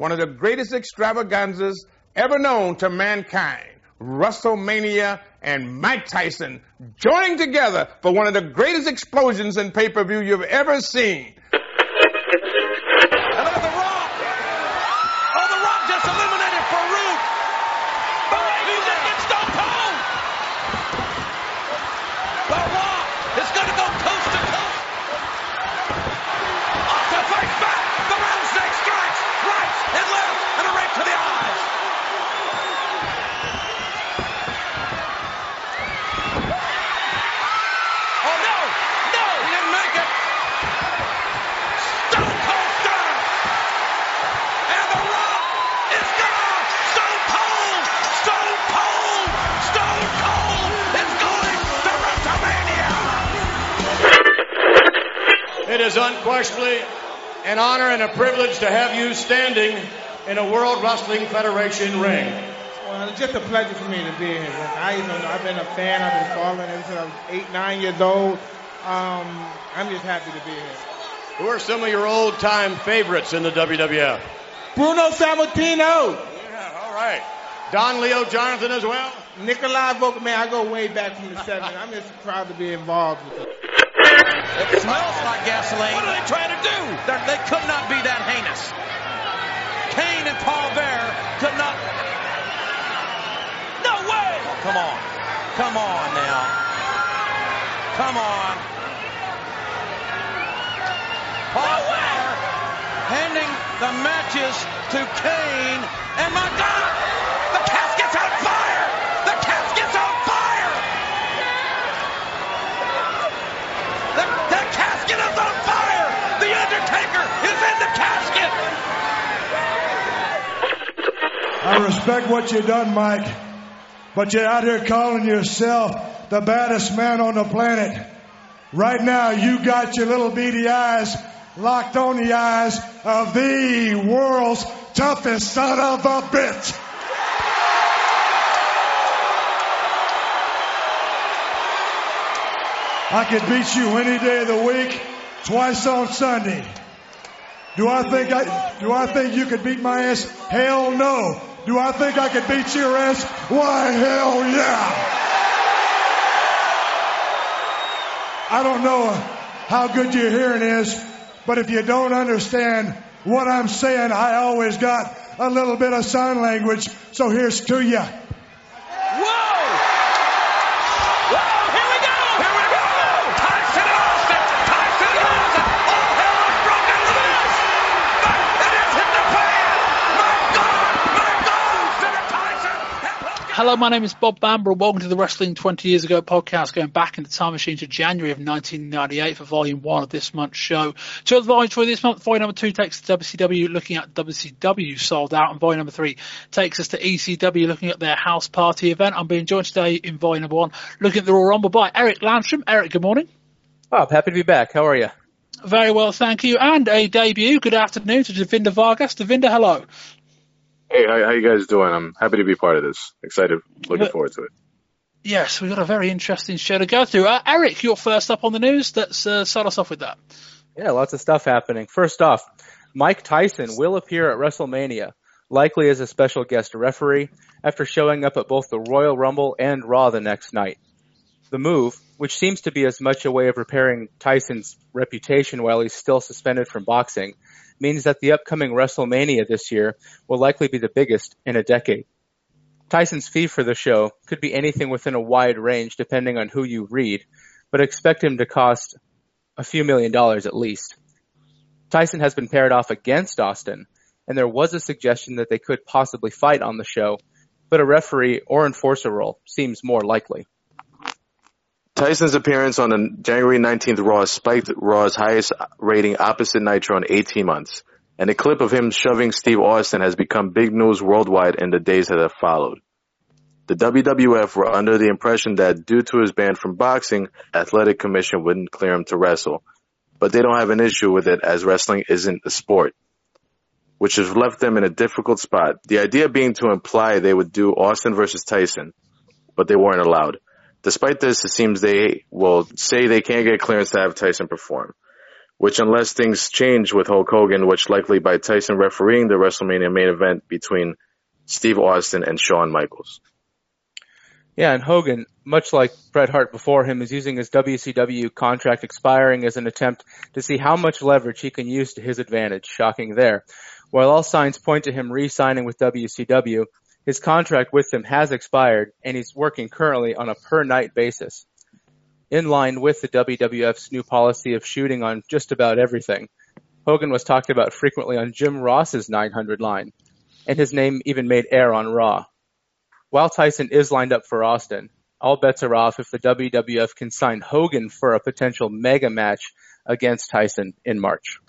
one of the greatest extravaganzas ever known to mankind. WrestleMania and Mike Tyson joining together for one of the greatest explosions in pay-per-view you've ever seen. Is unquestionably an honor and a privilege to have you standing in a World Wrestling Federation ring. Well, it's just a pleasure for me to be here. I, you know, I've been a fan. I've been following ever since I was eight, nine years old. Um, I'm just happy to be here. Who are some of your old-time favorites in the WWF? Bruno Sammartino. Yeah, all right. Don Leo Jonathan as well? Nikolai Volkoff. Man, I go way back from the 70s. I'm just proud to be involved with it. It smells like gasoline. What are they trying to do? They're, they could not be that heinous. Kane and Paul Bear could not. No way! Oh, come on. Come on now. Come on. Paul no Bearer handing the matches to Kane. And my God, casket! I respect what you done, Mike, but you're out here calling yourself the baddest man on the planet. Right now, you got your little beady eyes locked on the eyes of the world's toughest son of a bitch. I could beat you any day of the week, twice on Sunday. Do I think I do I think you could beat my ass? Hell no. Do I think I could beat your ass? Why hell yeah. I don't know how good your hearing is, but if you don't understand what I'm saying, I always got a little bit of sign language, so here's to you. Hello, my name is Bob Bamber. Welcome to the Wrestling 20 Years Ago podcast, going back in the time machine to January of 1998 for volume one of this month's show. Two of the volumes for this month, volume number two takes us to WCW, looking at WCW Souled Out, and volume number three takes us to ECW, looking at their house party event. I'm being joined today in volume number one, looking at the Royal Rumble by Eric Landstrom. Eric, good morning. Bob, happy to be back. How are you? Very well, thank you. And a debut, good afternoon to Davinder Vargas. Davinder, hello. Hey, how, how you guys doing? I'm happy to be part of this. Excited, looking But- forward to it. Yes, we've got a very interesting show to go through. Uh, Eric, you're first up on the news. Let's uh, start us off with that. Yeah, lots of stuff happening. First off, Mike Tyson will appear at WrestleMania, likely as a special guest referee, after showing up at both the Royal Rumble and Raw the next night. The move, which seems to be as much a way of repairing Tyson's reputation while he's still suspended from boxing, means that the upcoming WrestleMania this year will likely be the biggest in a decade. Tyson's fee for the show could be anything within a wide range depending on who you read, but expect him to cost a few million dollars at least. Tyson has been paired off against Austin, and there was a suggestion that they could possibly fight on the show, but a referee or enforcer role seems more likely. Tyson's appearance on the January 19th Raw spiked Raw's highest rating opposite Nitro in 18 months, and a clip of him shoving Steve Austin has become big news worldwide in the days that have followed. The WWF were under the impression that due to his ban from boxing, Athletic Commission wouldn't clear him to wrestle, but they don't have an issue with it as wrestling isn't a sport, which has left them in a difficult spot. The idea being to imply they would do Austin versus Tyson, but they weren't allowed. Despite this, it seems they will say they can't get clearance to have Tyson perform. which unless things change with Hulk Hogan, which likely by Tyson refereeing the WrestleMania main event between Steve Austin and Shawn Michaels. Yeah, and Hogan, much like Bret Hart before him, is using his WCW contract expiring as an attempt to see how much leverage he can use to his advantage. Shocking there. While all signs point to him re-signing with WCW, his contract with them has expired and he's working currently on a per night basis in line with the WWF's new policy of shooting on just about everything. Hogan was talked about frequently on Jim Ross's 900 line, and his name even made air on Raw. While Tyson is lined up for Austin, all bets are off if the WWF can sign Hogan for a potential mega match against Tyson in March.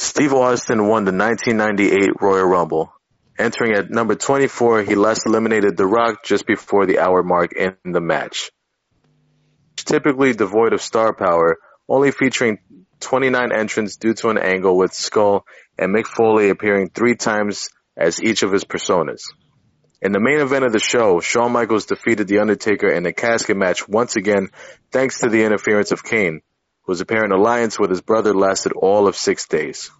Steve Austin won the 1998 Royal Rumble, Entering at number 24, he last eliminated The Rock just before the hour mark in the match. Typically devoid of star power, only featuring 29 entrants due to an angle with Skull and Mick Foley appearing three times as each of his personas. In the main event of the show, Shawn Michaels defeated The Undertaker in a casket match once again thanks to the interference of Kane, whose apparent alliance with his brother lasted all of six days.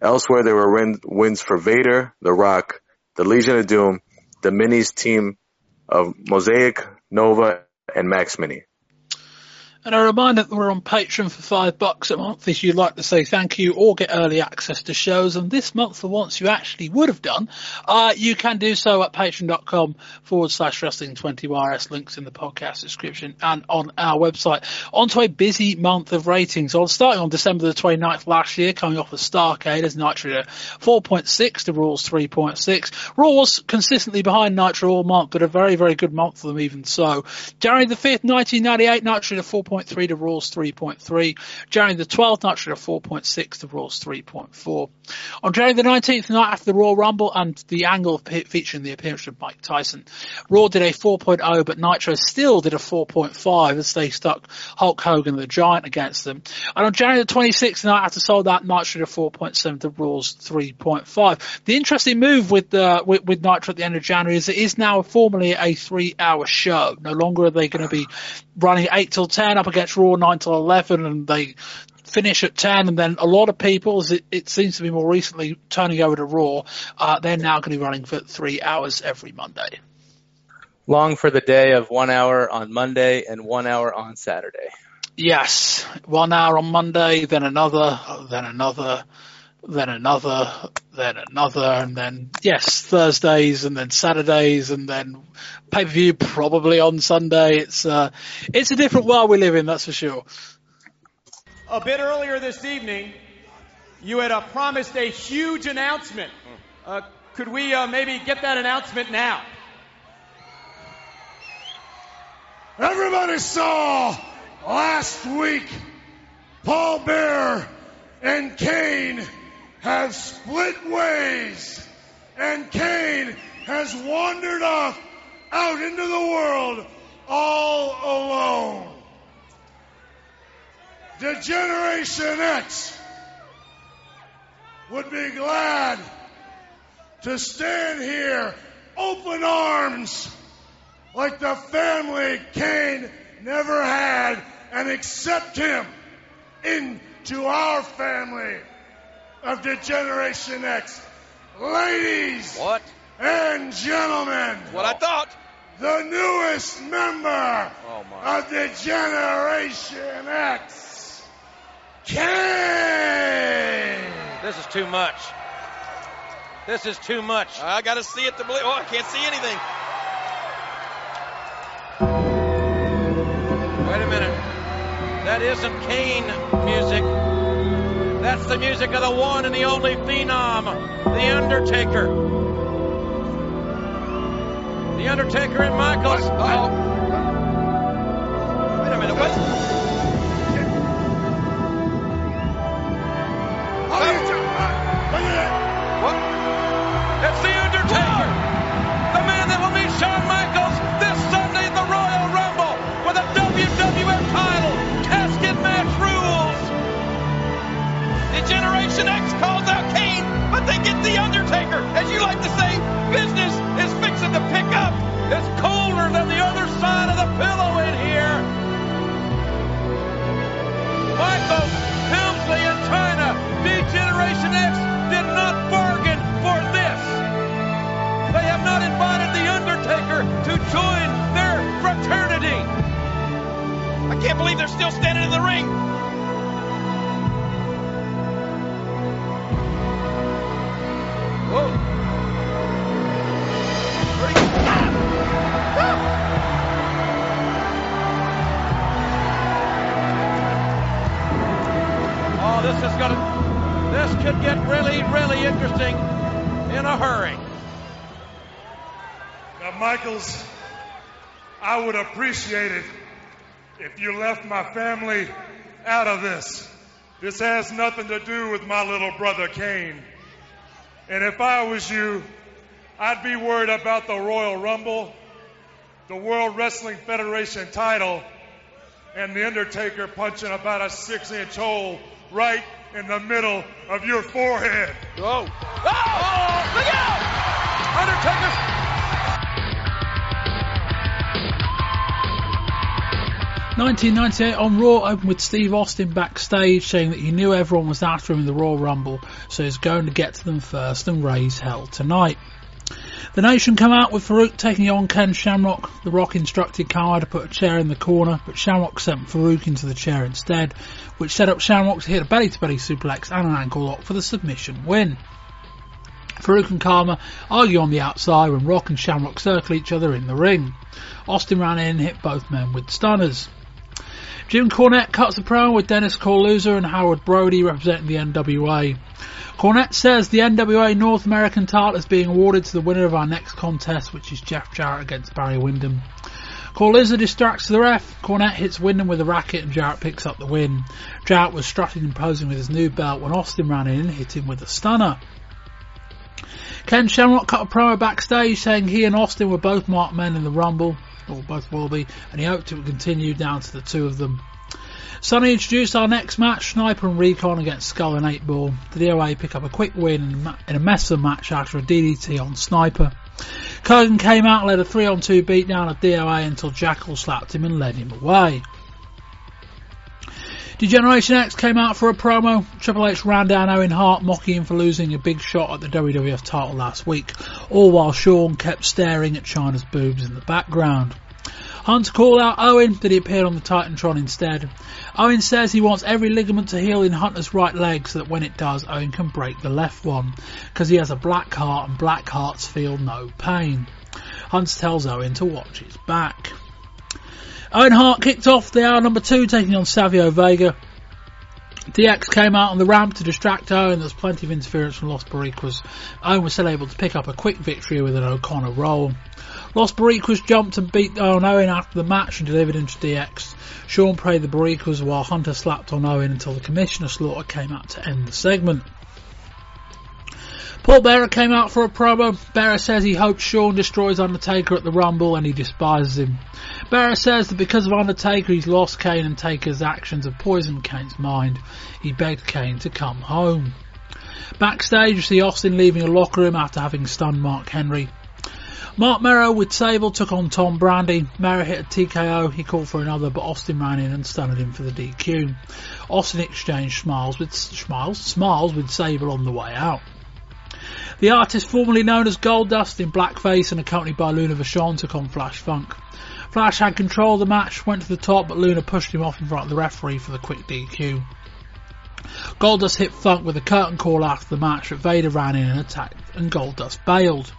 Elsewhere, there were win- wins for Vader, The Rock, the Legion of Doom, the Minis team of Mosaic, Nova, and Max Mini. And a reminder that we're on Patreon for five bucks a month if you'd like to say thank you or get early access to shows. And this month, for once you actually would have done, uh, you can do so at patreon.com forward slash wrestling 20YRS links in the podcast description and on our website. On to a busy month of ratings. On starting on December the 29th last year, coming off of Starcade as Nitro 4.6 to Raw's 3.6. Raw was consistently behind Nitro all month, but a very, very good month for them even so. January the 5th, 1998, Nitro 4. 4.3 to Raw's 3.3. January the 12th, Nitro 4.6 to Raw's 3.4. On January the 19th, the night after the Royal Rumble and the angle featuring the appearance of Mike Tyson, Raw did a 4.0, but Nitro still did a 4.5 as they stuck Hulk Hogan the Giant against them. And on January the 26th, the night after sold that, Nitro to 4.7 to Raw's 3.5. The interesting move with, uh, with, with Nitro at the end of January is it is now formally a three hour show. No longer are they going to be running 8 till 10 up against Raw 9 till 11 and they finish at 10 and then a lot of people, it, it seems to be more recently turning over to Raw, uh, they're now going to be running for three hours every Monday. Long for the day of one hour on Monday and one hour on Saturday. Yes, one hour on Monday, then another, then another, then another, then another, and then yes, Thursdays, and then Saturdays, and then pay per view probably on Sunday. It's uh, it's a different world we live in, that's for sure. A bit earlier this evening, you had uh, promised a huge announcement. Uh, could we uh, maybe get that announcement now? Everybody saw last week Paul Bearer and Kane have split ways, and Kane has wandered off out into the world all alone. Degeneration X would be glad to stand here open arms like the family Kane never had and accept him into our family of the Generation X. Ladies What? and gentlemen, What I thought. the newest member Oh my. of Degeneration X, Kane. This is too much. This is too much. I gotta see it to believe. Oh, I can't see anything. Wait a minute. That isn't Kane music. That's the music of the one and the only phenom, The Undertaker. The Undertaker and Michaels. Oh. Wait a minute. What? I can't believe they're still standing in the ring. Whoa. Oh, this is gonna this could get really, really interesting in a hurry. Now, Michaels, I would appreciate it if you left my family out of this. This has nothing to do with my little brother Kane. And if I was you, I'd be worried about the Royal Rumble, the World Wrestling Federation title, and The Undertaker punching about a six inch hole right in the middle of your forehead. Oh! Oh! oh! Look out! Undertaker's 1998 on Raw opened with Steve Austin backstage saying that he knew everyone was after him in the Royal Rumble, so he's going to get to them first and raise hell tonight. The Nation come out with Farouk taking on Ken Shamrock. The Rock instructed Kyle to put a chair in the corner, but Shamrock sent Farouk into the chair instead, which set up Shamrock to hit a belly-to-belly suplex and an ankle lock for the submission win. Farouk and Kama argue on the outside when Rock and Shamrock circle each other in the ring. Austin ran in and hit both men with stunners. Jim Cornette cuts a promo with Dennis Coralluzzo and Howard Brody representing the NWA. Cornette says the NWA North American title is being awarded to the winner of our next contest, which is Jeff Jarrett against Barry Windham. Coralluzzo distracts the ref. Cornette hits Windham with a racket and Jarrett picks up the win. Jarrett was strutting and posing with his new belt when Austin ran in and hit him with a stunner. Ken Shamrock cut a promo backstage saying he and Austin were both marked men in the Rumble or both will be, and he hoped it would continue down to the two of them. Sunny introduced our next match, Sniper and Recon against Skull and 8 Ball. The DOA pick up a quick win in a mess of match after a DDT on Sniper. Kurgan came out and led a 3 on 2 beatdown of DOA until Jackyl slapped him and led him away. Degeneration X came out for a promo. Triple H ran down Owen Hart, mocking him for losing a big shot at the WWF title last week, all while Shawn kept staring at Chyna's boobs in the background. Hunt called out Owen, but he appeared on the Titantron instead. Owen says he wants every ligament to heal in Hunter's right leg so that when it does, Owen can break the left one, because he has a black heart and black hearts feel no pain. Hunt tells Owen to watch his back. Owen Hart kicked off the hour number two, taking on Savio Vega. DX came out on the ramp to distract Owen. There was plenty of interference from Los Boricuas. Owen was still able to pick up a quick victory with an O'Connor roll. Los Boricuas jumped and beat on Owen after the match and delivered him to DX. Shawn prayed the Boricuas while Hunter slapped on Owen until the Commissioner Slaughter came out to end the segment. Paul Bearer came out for a promo. Bearer says he hopes Shawn destroys Undertaker at the Rumble and he despises him. Bearer says that because of Undertaker he's lost Kane and Taker's actions have poisoned Kane's mind. He begged Kane to come home. Backstage we see Austin leaving a locker room after having stunned Mark Henry. Marc Mero with Sable took on Tom Brandi. Mero hit a TKO, he called for another, but Austin ran in and stunned him for the DQ. Austin exchanged smiles with smiles, smiles with Sable on the way out. The artist formerly known as Goldust in blackface and accompanied by Luna Vachon took on Flash Funk. Flash had control of the match, went to the top, but Luna pushed him off in front of the referee for the quick DQ. Goldust hit Funk with a curtain call after the match, but Vader ran in and attacked, and Goldust bailed.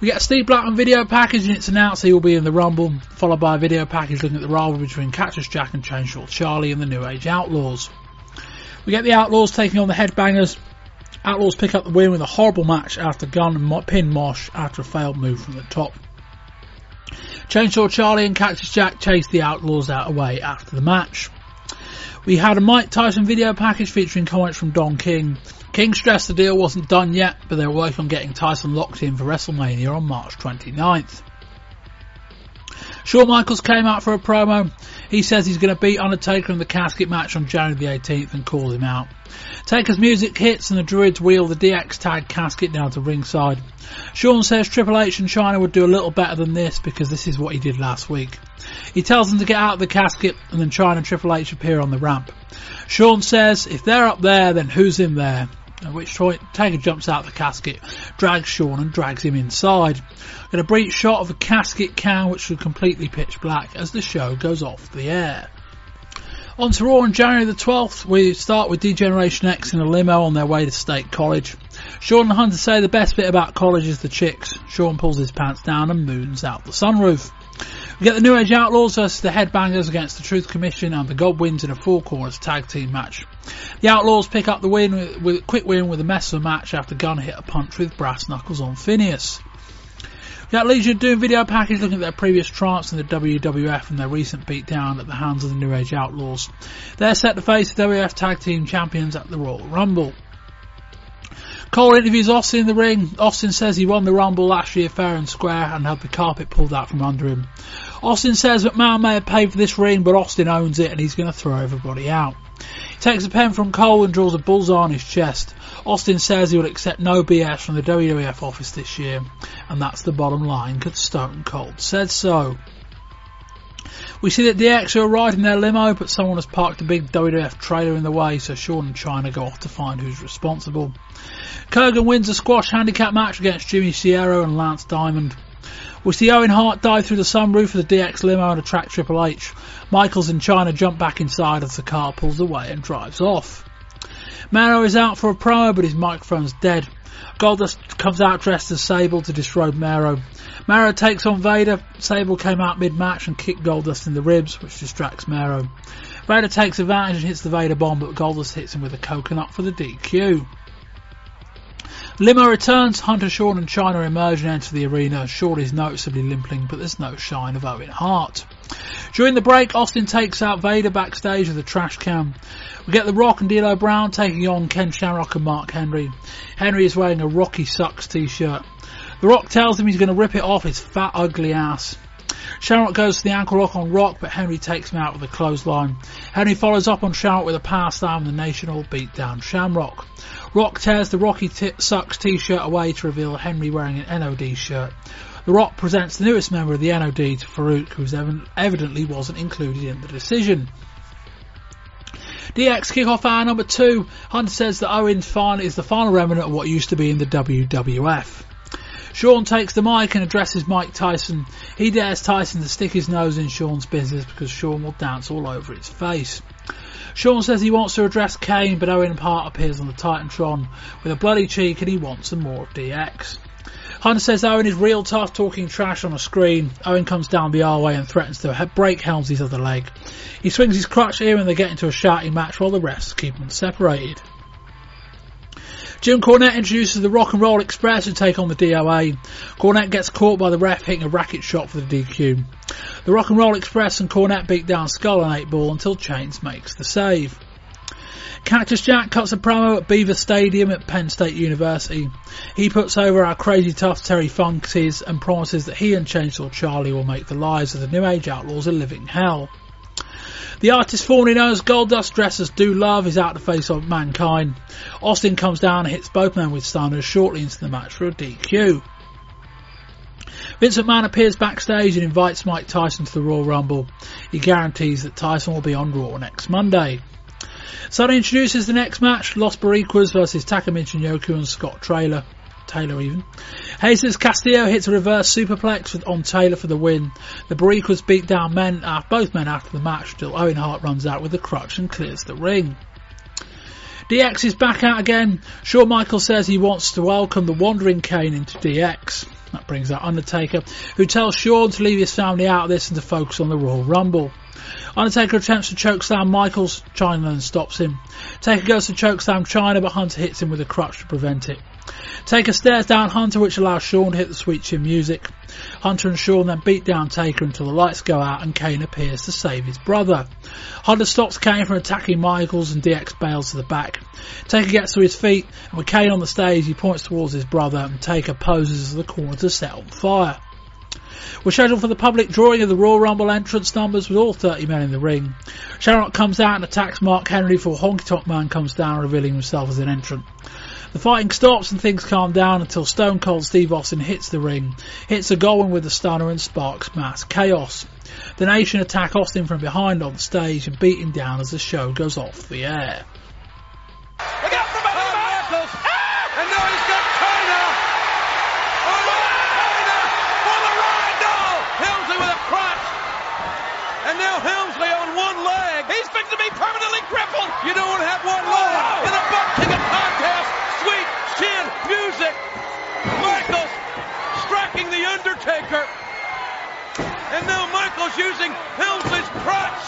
We get a Steve Blackman video package and it's announced he will be in the Rumble, followed by a video package looking at the rivalry between Cactus Jack and Chainsaw Charlie and the New Age Outlaws. We get the Outlaws taking on the Headbangers, Outlaws pick up the win with a horrible match after Gunn pin Mosh after a failed move from the top. Chainsaw Charlie and Cactus Jack chased the Outlaws out away after the match. We had a Mike Tyson video package featuring comments from Don King. King stressed the deal wasn't done yet, but they were working on getting Tyson locked in for WrestleMania on March 29th. Shawn Michaels came out for a promo. He says he's going to beat Undertaker in the casket match on January the 18th and calls him out. Taker's music hits and the Druids wheel the DX tag casket down to ringside. Shawn says Triple H and Chyna would do a little better than this because this is what he did last week. He tells them to get out of the casket and then Chyna and Triple H appear on the ramp. Shawn says if they're up there then who's in there? At which point Taker jumps out of the casket, drags Shawn and drags him inside. Get a brief shot of the casket can which was completely pitch black as the show goes off the air. On to Raw on January the 12th, we start with D-Generation X in a limo on their way to State College. Shawn and Hunter say the best bit about college is the chicks. Shawn pulls his pants down and moons out the sunroof. We get the New Age Outlaws versus the Headbangers against the Truth Commission and the Godwinns in a four corners tag team match. The Outlaws pick up the win with, with a quick win with a mess of a match after Gunn hit a punch with brass knuckles on Phineas. We got Legion doing video package looking at their previous triumphs in the WWF and their recent beatdown at the hands of the New Age Outlaws. They're set to face the WF Tag Team Champions at the Royal Rumble. Cole interviews Austin in the ring. Austin says he won the Rumble last year fair and square and had the carpet pulled out from under him. Austin says McMahon may have paid for this ring, but Austin owns it and he's going to throw everybody out. He takes a pen from Cole and draws a bullseye on his chest. Austin says he will accept no BS from the WWF office this year, and that's the bottom line because Stone Cold said so. We see that DX are riding their limo, but someone has parked a big WWF trailer in the way, so Shawn and Chyna go off to find who's responsible. Kurgan wins a squash handicap match against Jimmy Sierra and Lance Diamond. We see Owen Hart dive through the sunroof of the DX limo and attract Triple H. Michaels and Chyna jump back inside as the car pulls away and drives off. Mero is out for a promo, but his microphone's dead. Goldust comes out dressed as Sable to disrobe Mero. Mero takes on Vader. Sable came out mid-match and kicked Goldust in the ribs, which distracts Mero. Vader takes advantage and hits the Vader bomb, but Goldust hits him with a coconut for the DQ. Limo returns, Hunter, Shawn and Chyna emerge and enter the arena. Shawn is noticeably limping, but there's no sign of Owen Hart. During the break, Austin takes out Vader backstage with a trash can. We get The Rock and D'Lo Brown taking on Ken Shamrock and Mark Henry. Henry is wearing a Rocky Sucks t-shirt. The Rock tells him he's going to rip it off his fat, ugly ass. Shamrock goes to the ankle lock on Rock, but Henry takes him out with a clothesline. Henry follows up on Shamrock with a power slam and the nation all beat down Shamrock. Rock tears the Rocky t- Sucks t-shirt away to reveal Henry wearing an NOD shirt. The Rock presents the newest member of the NOD to Farouk, who evidently wasn't included in the decision. DX kickoff hour number two. Hunter says that Owens final is the final remnant of what used to be in the WWF. Shawn takes the mic and addresses Mike Tyson. He dares Tyson to stick his nose in Shawn's business because Shawn will dance all over his face. Shawn says he wants to address Kane, but Owen Hart appears on the Titantron with a bloody cheek and he wants some more of DX. Hunter says Owen is real tough talking trash on a screen. Owen comes down the R-way and threatens to break Helmsley's other leg. He swings his crutch here and they get into a shouting match while the refs keep them separated. Jim Cornette introduces the Rock and Roll Express to take on the DOA. Cornette gets caught by the ref hitting a racket shot for the DQ. The Rock and Roll Express and Cornette beat down Skull and 8 Ball until Chainz makes the save. Cactus Jack cuts a promo at Beaver Stadium at Penn State University. He puts over our crazy tough Terry Funks and promises that he and Chainsaw Charlie will make the lives of the New Age Outlaws a living hell. The artist formerly known as Goldust, dressed as Do Love, is out to face off Mankind. Austin comes down and hits both men with stunners shortly into the match for a DQ. Vince McMahon appears backstage and invites Mike Tyson to the Royal Rumble. He guarantees that Tyson will be on Raw next Monday. Sunny introduces the next match, Los Boricuas versus Taka Michinoku and Scott Taylor. Taylor even. Jesus Castillo hits a reverse superplex on Taylor for the win. The Boricuas beat down men, uh, both men after the match till Owen Hart runs out with a crutch and clears the ring. DX is back out again. Shawn Michaels says he wants to welcome the Wandering Kane into DX. That brings out Undertaker, who tells Shawn to leave his family out of this and to focus on the Royal Rumble. Undertaker attempts to chokeslam Michaels, Chyna then stops him. Taker goes to chokeslam Chyna, but Hunter hits him with a crutch to prevent it. Taker stares down Hunter, which allows Shawn to hit the sweet chin music. Hunter and Shawn then beat down Taker until the lights go out and Kane appears to save his brother. Hunter stops Kane from attacking Michaels and DX bails to the back. Taker gets to his feet, and with Kane on the stage, he points towards his brother, and Taker poses as the corner to set on fire. We're scheduled for the public drawing of the Royal Rumble entrance numbers with all 30 men in the ring. Shamrock comes out and attacks Mark Henry before Honky Tonk Man comes down revealing himself as an entrant. The fighting stops and things calm down until Stone Cold Steve Austin hits the ring, hits a Godwinn with the stunner and sparks mass chaos. The Nation attack Austin from behind on the stage and beat him down as the show goes off the air. Look out behind Michaels! Ah! And now he's got! Oh, for the with a! And now on one leg. He's fixing to be permanently crippled! You don't have one leg in a butt kicking contest! Sweet chin music! Michaels striking the Undertaker! And now Michaels using Helmsley's crutch.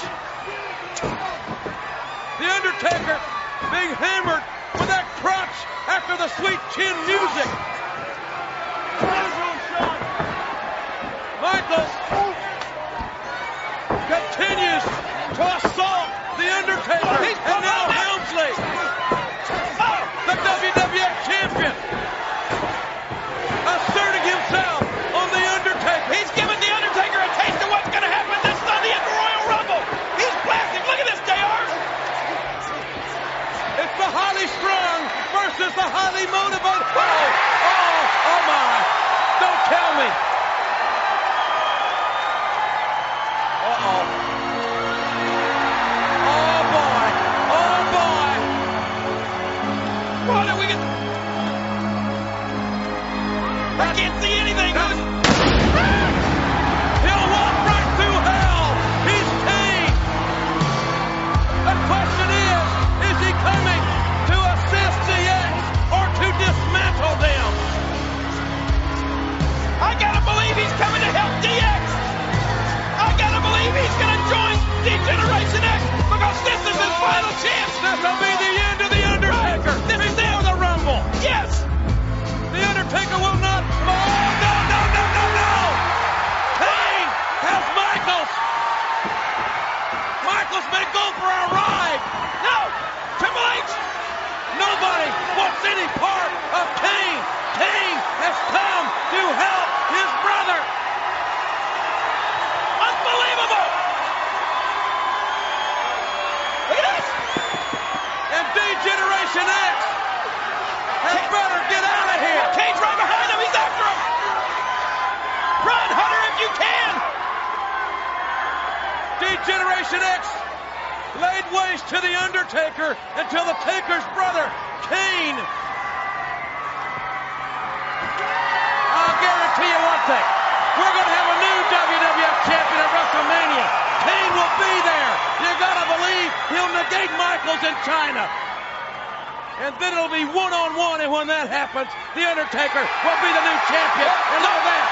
The Undertaker being hammered with that crutch after the sweet chin music. Michaels continues to assault the Undertaker, and now Helmsley, the WWF champion, asserting himself on the Undertaker. He's giving the Undertaker a taste of what's going to happen this Sunday at the Royal Rumble. He's blasting. Look at this, JR. It's the highly strung versus the highly motivated. Oh, oh, oh my. Don't tell me. Uh-oh. Oh boy. Oh boy. Are we going I can't join D-Generation X because this is his final chance. This will be the end of the Undertaker This is it. the Rumble. Yes. The Undertaker will not. Oh, no, no, no, no, no! Kane has Michaels. Michaels may go for a ride. No. Triple H. Nobody wants any part of Kane. Kane has come to help his brother. Unbelievable. X had better get out of here. Kane's right behind him. He's after him. Run, Hunter, if you can. D Generation X laid waste to the Undertaker until the Taker's brother, Kane. I'll guarantee you one thing. We're going to have a new WWF champion at WrestleMania. Kane will be there. You gotta believe he'll negate Michaels in Chyna. And then it'll be one on one, and when that happens, The Undertaker will be the new champion. And know that.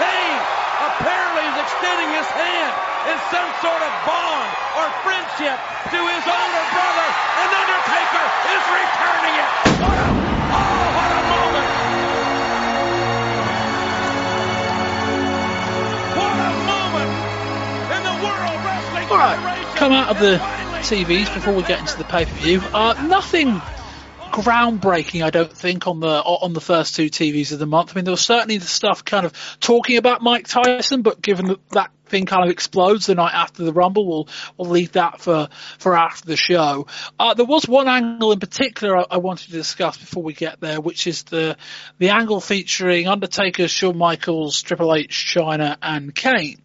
Kane apparently is extending his hand in some sort of bond or friendship to his older brother, and Undertaker is returning it. What a, oh, what a moment! What a moment in the World Wrestling All right, Federation. come out of the TVs before we get into the pay per view. Uh, nothing groundbreaking, I don't think, on the on the first two TVs of the month. I mean, there was certainly the stuff kind of talking about Mike Tyson, but given that that thing kind of explodes the night after the Rumble, we'll we'll leave that for for after the show. Uh, there was one angle in particular I, I wanted to discuss before we get there, which is the the angle featuring Undertaker, Shawn Michaels, Triple H, Chyna, and Kane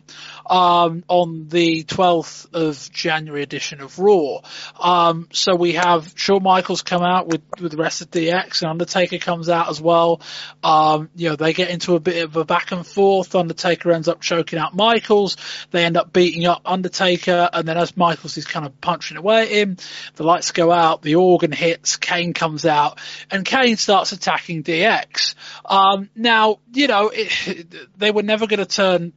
um, on the 12th of January edition of Raw. Um, so we have Shawn Michaels come out with, with the rest of DX and Undertaker comes out as well. Um, you know, they get into a bit of a back and forth. Undertaker ends up choking out Michaels. They end up beating up Undertaker and then as Michaels is kind of punching away at him, the lights go out, the organ hits, Kane comes out and Kane starts attacking DX. Um, now, you know, it, they were never going to turn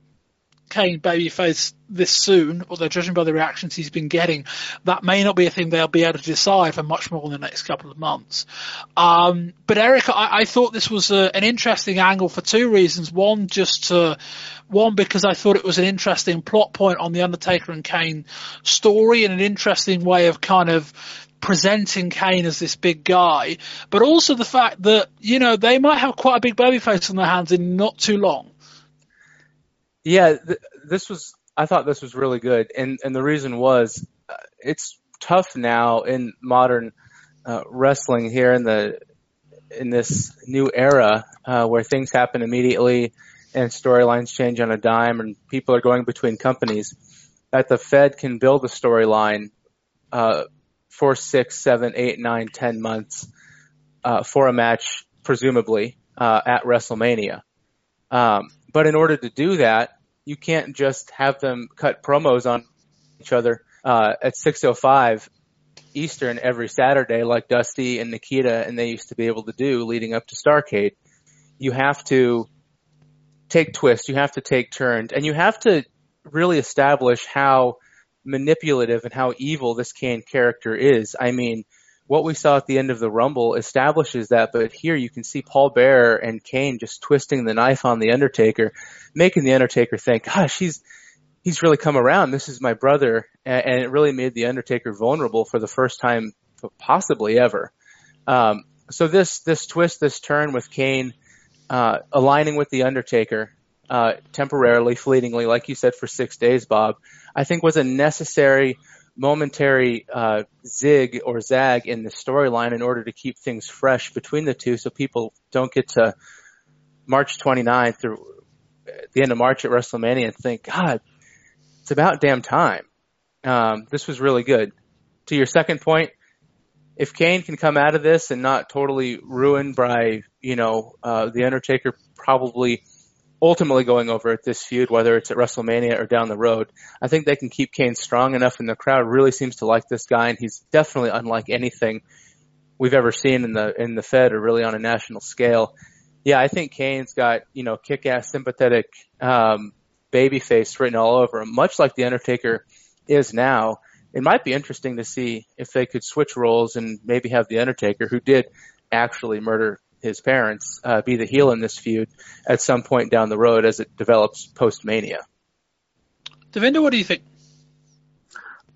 Kane babyface this soon, although judging by the reactions he's been getting, that may not be a thing they'll be able to decide for much more than the next couple of months. Um, but Eric, I, I thought this was a, an interesting angle for two reasons. One, just to, one because I thought it was an interesting plot point on the Undertaker and Kane story and an interesting way of kind of presenting Kane as this big guy, but also the fact that, you know, they might have quite a big babyface on their hands in not too long. Yeah, th- this was. I thought this was really good, and and the reason was, uh, it's tough now in modern uh, wrestling here in the in this new era uh, where things happen immediately and storylines change on a dime, and people are going between companies. That the Fed can build a storyline uh, for six, seven, eight, nine, ten months uh, for a match, presumably uh, at WrestleMania. Um, but in order to do that, you can't just have them cut promos on each other uh, at 6:05 Eastern every Saturday, like Dusty and Nikita and they used to be able to do leading up to Starcade. You have to take twists, you have to take turns, and you have to really establish how manipulative and how evil this Kane character is. I mean, what we saw at the end of the Rumble establishes that, but here you can see Paul Bearer and Kane just twisting the knife on the Undertaker, making the Undertaker think, gosh, he's, he's really come around. This is my brother. And it really made the Undertaker vulnerable for the first time possibly ever. Um, so this, this twist, this turn with Kane, uh, aligning with the Undertaker, uh, temporarily, fleetingly, like you said, for six days, Bob, I think was a necessary momentary uh, zig or zag in the storyline in order to keep things fresh between the two so people don't get to March 29th or the end of March at WrestleMania and think, God, it's about damn time. Um, this was really good. To your second point, if Kane can come out of this and not totally ruined by, you know, uh, The Undertaker probably – ultimately going over at this feud, whether it's at WrestleMania or down the road. I think they can keep Kane strong enough, and the crowd really seems to like this guy, and he's definitely unlike anything we've ever seen in the in the Fed or really on a national scale. Yeah, I think Kane's got you know kick-ass, sympathetic um, baby face written all over him, much like the Undertaker is now. It might be interesting to see if they could switch roles and maybe have the Undertaker, who did actually murder his parents uh, be the heel in this feud at some point down the road as it develops post Mania. Devinder, what do you think?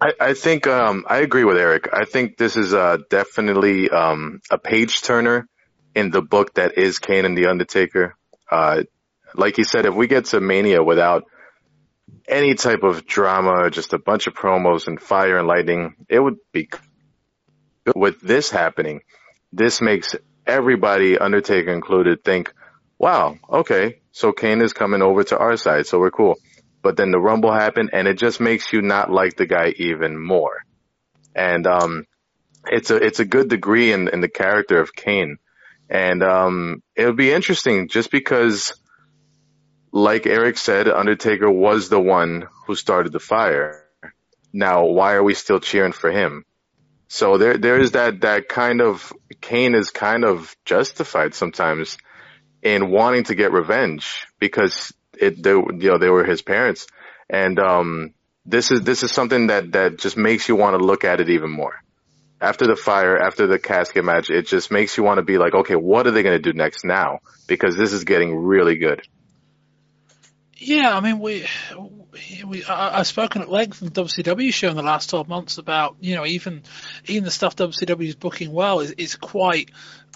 I, I think um, I agree with Eric. I think this is uh, definitely um, a page turner in the book that is Kane and the Undertaker. Uh, like he said, if we get to Mania without any type of drama, just a bunch of promos and fire and lightning, it would be good. With this happening, this makes everybody, Undertaker included, think, wow, okay, so Kane is coming over to our side, so we're cool. But then the Rumble happened and it just makes you not like the guy even more. And, um, it's a, it's a good degree in, in the character of Kane. And, um, it'll be interesting just because, like Eric said, Undertaker was the one who started the fire. Now, why are we still cheering for him? So there, there is that, that kind of, Kane is kind of justified sometimes in wanting to get revenge because it, they, you know, they were his parents. And, um, this is, this is something that, that just makes you want to look at it even more. After the fire, after the casket match, it just makes you want to be like, okay, what are they going to do next now? Because this is getting really good. Yeah, I mean, we, we I, have spoken at length on the WCW show in the last 12 months about, you know, even, even the stuff WCW is booking well is, is quite,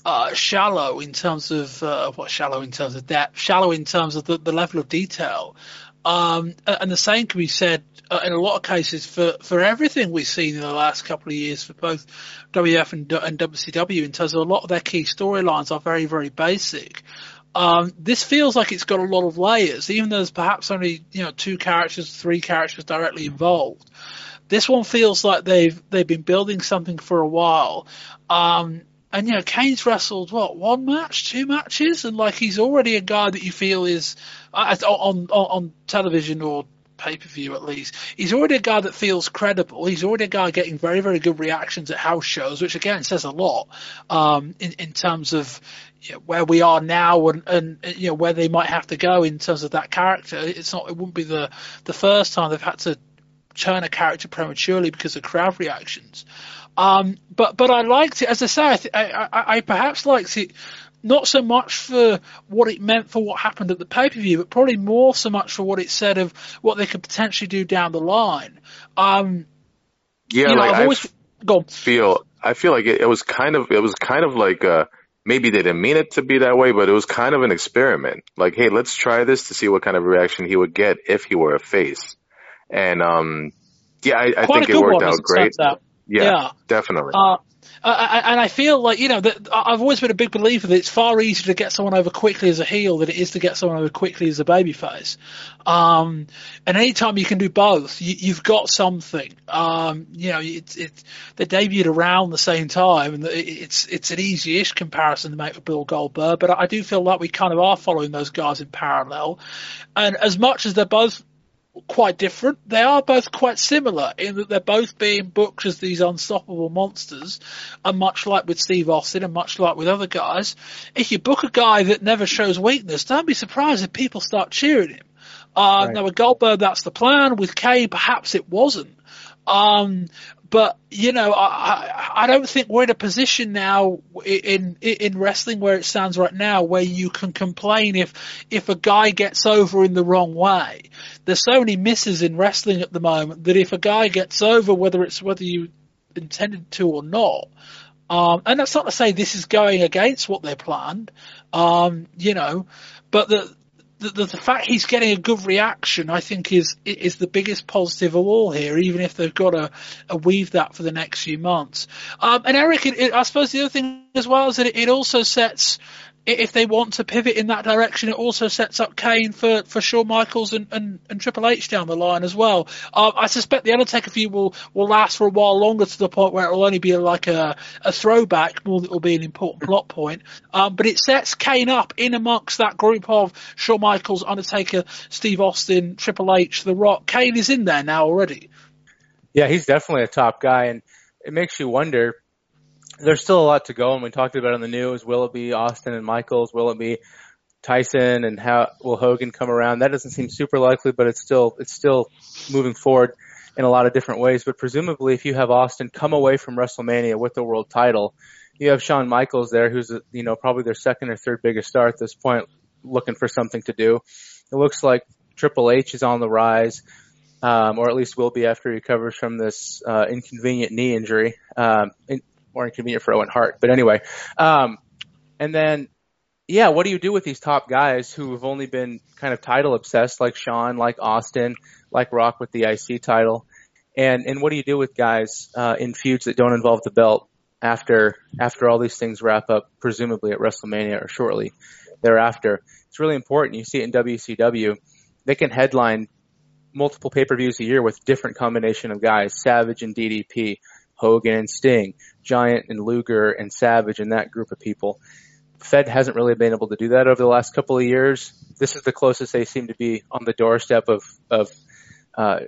uh, shallow in terms of, uh, what shallow in terms of depth, shallow in terms of the, the level of detail. Um, and the same can be said uh, in a lot of cases for, for everything we've seen in the last couple of years for both WF and, and WCW in terms of a lot of their key storylines are very, very basic. Um, this feels like it's got a lot of layers, even though there's perhaps only you know two characters, three characters directly involved. This one feels like they've they've been building something for a while. Um, and you know, Kane's wrestled what one match, two matches, and like he's already a guy that you feel is uh, on on, on television or pay per view at least. He's already a guy that feels credible. He's already a guy getting very very good reactions at house shows, which again says a lot um, in in terms of where we are now and, and you know where they might have to go in terms of that character. It's not. It wouldn't be the the first time they've had to turn a character prematurely because of crowd reactions. Um, but but I liked it. As I say, I, th- I, I, I perhaps liked it not so much for what it meant for what happened at the pay per view, but probably more so much for what it said of what they could potentially do down the line. Um, yeah, you know, like I've always, I feel I feel like it, it was kind of it was kind of like uh maybe they didn't mean it to be that way, but it was kind of an experiment. Like, hey, let's try this to see what kind of reaction he would get if he were a face. And um, yeah, I, I think it worked out great. Out. Yeah, yeah, definitely. Uh, and I feel like you know that I've always been a big believer that it's far easier to get someone over quickly as a heel than it is to get someone over quickly as a babyface. Um, and anytime you can do both, you, have got something. Um, you know, they debuted around the same time, and it's it's an easy-ish comparison to make with Bill Goldberg. But I do feel like we kind of are following those guys in parallel. And as much as they're both quite different. They are both quite similar in that they're both being booked as these unstoppable monsters, and much like with Steve Austin and much like with other guys, if you book a guy that never shows weakness, don't be surprised if people start cheering him. Uh, Right. Now with Goldberg, that's the plan. With Kane, perhaps it wasn't. Um, but you know, I, I, don't think we're in a position now in, in in wrestling where it stands right now where you can complain if if a guy gets over in the wrong way. There's so many misses in wrestling at the moment that if a guy gets over, whether it's whether you intended to or not, um, and that's not to say this is going against what they planned, um, you know, but the, the the the fact he's getting a good reaction, I think, is is the biggest positive of all here. Even if they've got to, weave that for the next few months. Um, and Eric, it, it, I suppose the other thing as well is that it, it also sets. If they want to pivot in that direction, it also sets up Kane for, for Shawn Michaels and, and, and Triple H down the line as well. Um, I suspect the Undertaker feud will, will last for a while longer to the point where it will only be like a, a throwback more than it will be an important plot point. Um, but it sets Kane up in amongst that group of Shawn Michaels, Undertaker, Steve Austin, Triple H, The Rock. Kane is in there now already. Yeah, he's definitely a top guy, and it makes you wonder. There's still a lot to go, and we talked about it on the news. Will it be Austin and Michaels? Will it be Tyson? And how will Hogan come around? That doesn't seem super likely, but it's still it's still moving forward in a lot of different ways. But presumably, if you have Austin come away from WrestleMania with the world title, you have Shawn Michaels there, who's you know probably their second or third biggest star at this point, looking for something to do. It looks like Triple H is on the rise um, or at least will be after he recovers from this uh, inconvenient knee injury, um, or inconvenient for Owen Hart. But anyway, um, and then yeah, what do you do with these top guys who have only been kind of title obsessed, like Shawn, like Austin, like Rock with the IC title, and and what do you do with guys uh, in feuds that don't involve the belt after after all these things wrap up, presumably at WrestleMania or shortly thereafter? It's really important. You see it in WCW; they can headline multiple pay-per-views a year with different combination of guys, Savage and DDP, Hogan and Sting, Giant and Luger and Savage and that group of people. Fed hasn't really been able to do that over the last couple of years. This is the closest they seem to be on the doorstep of, of, uh,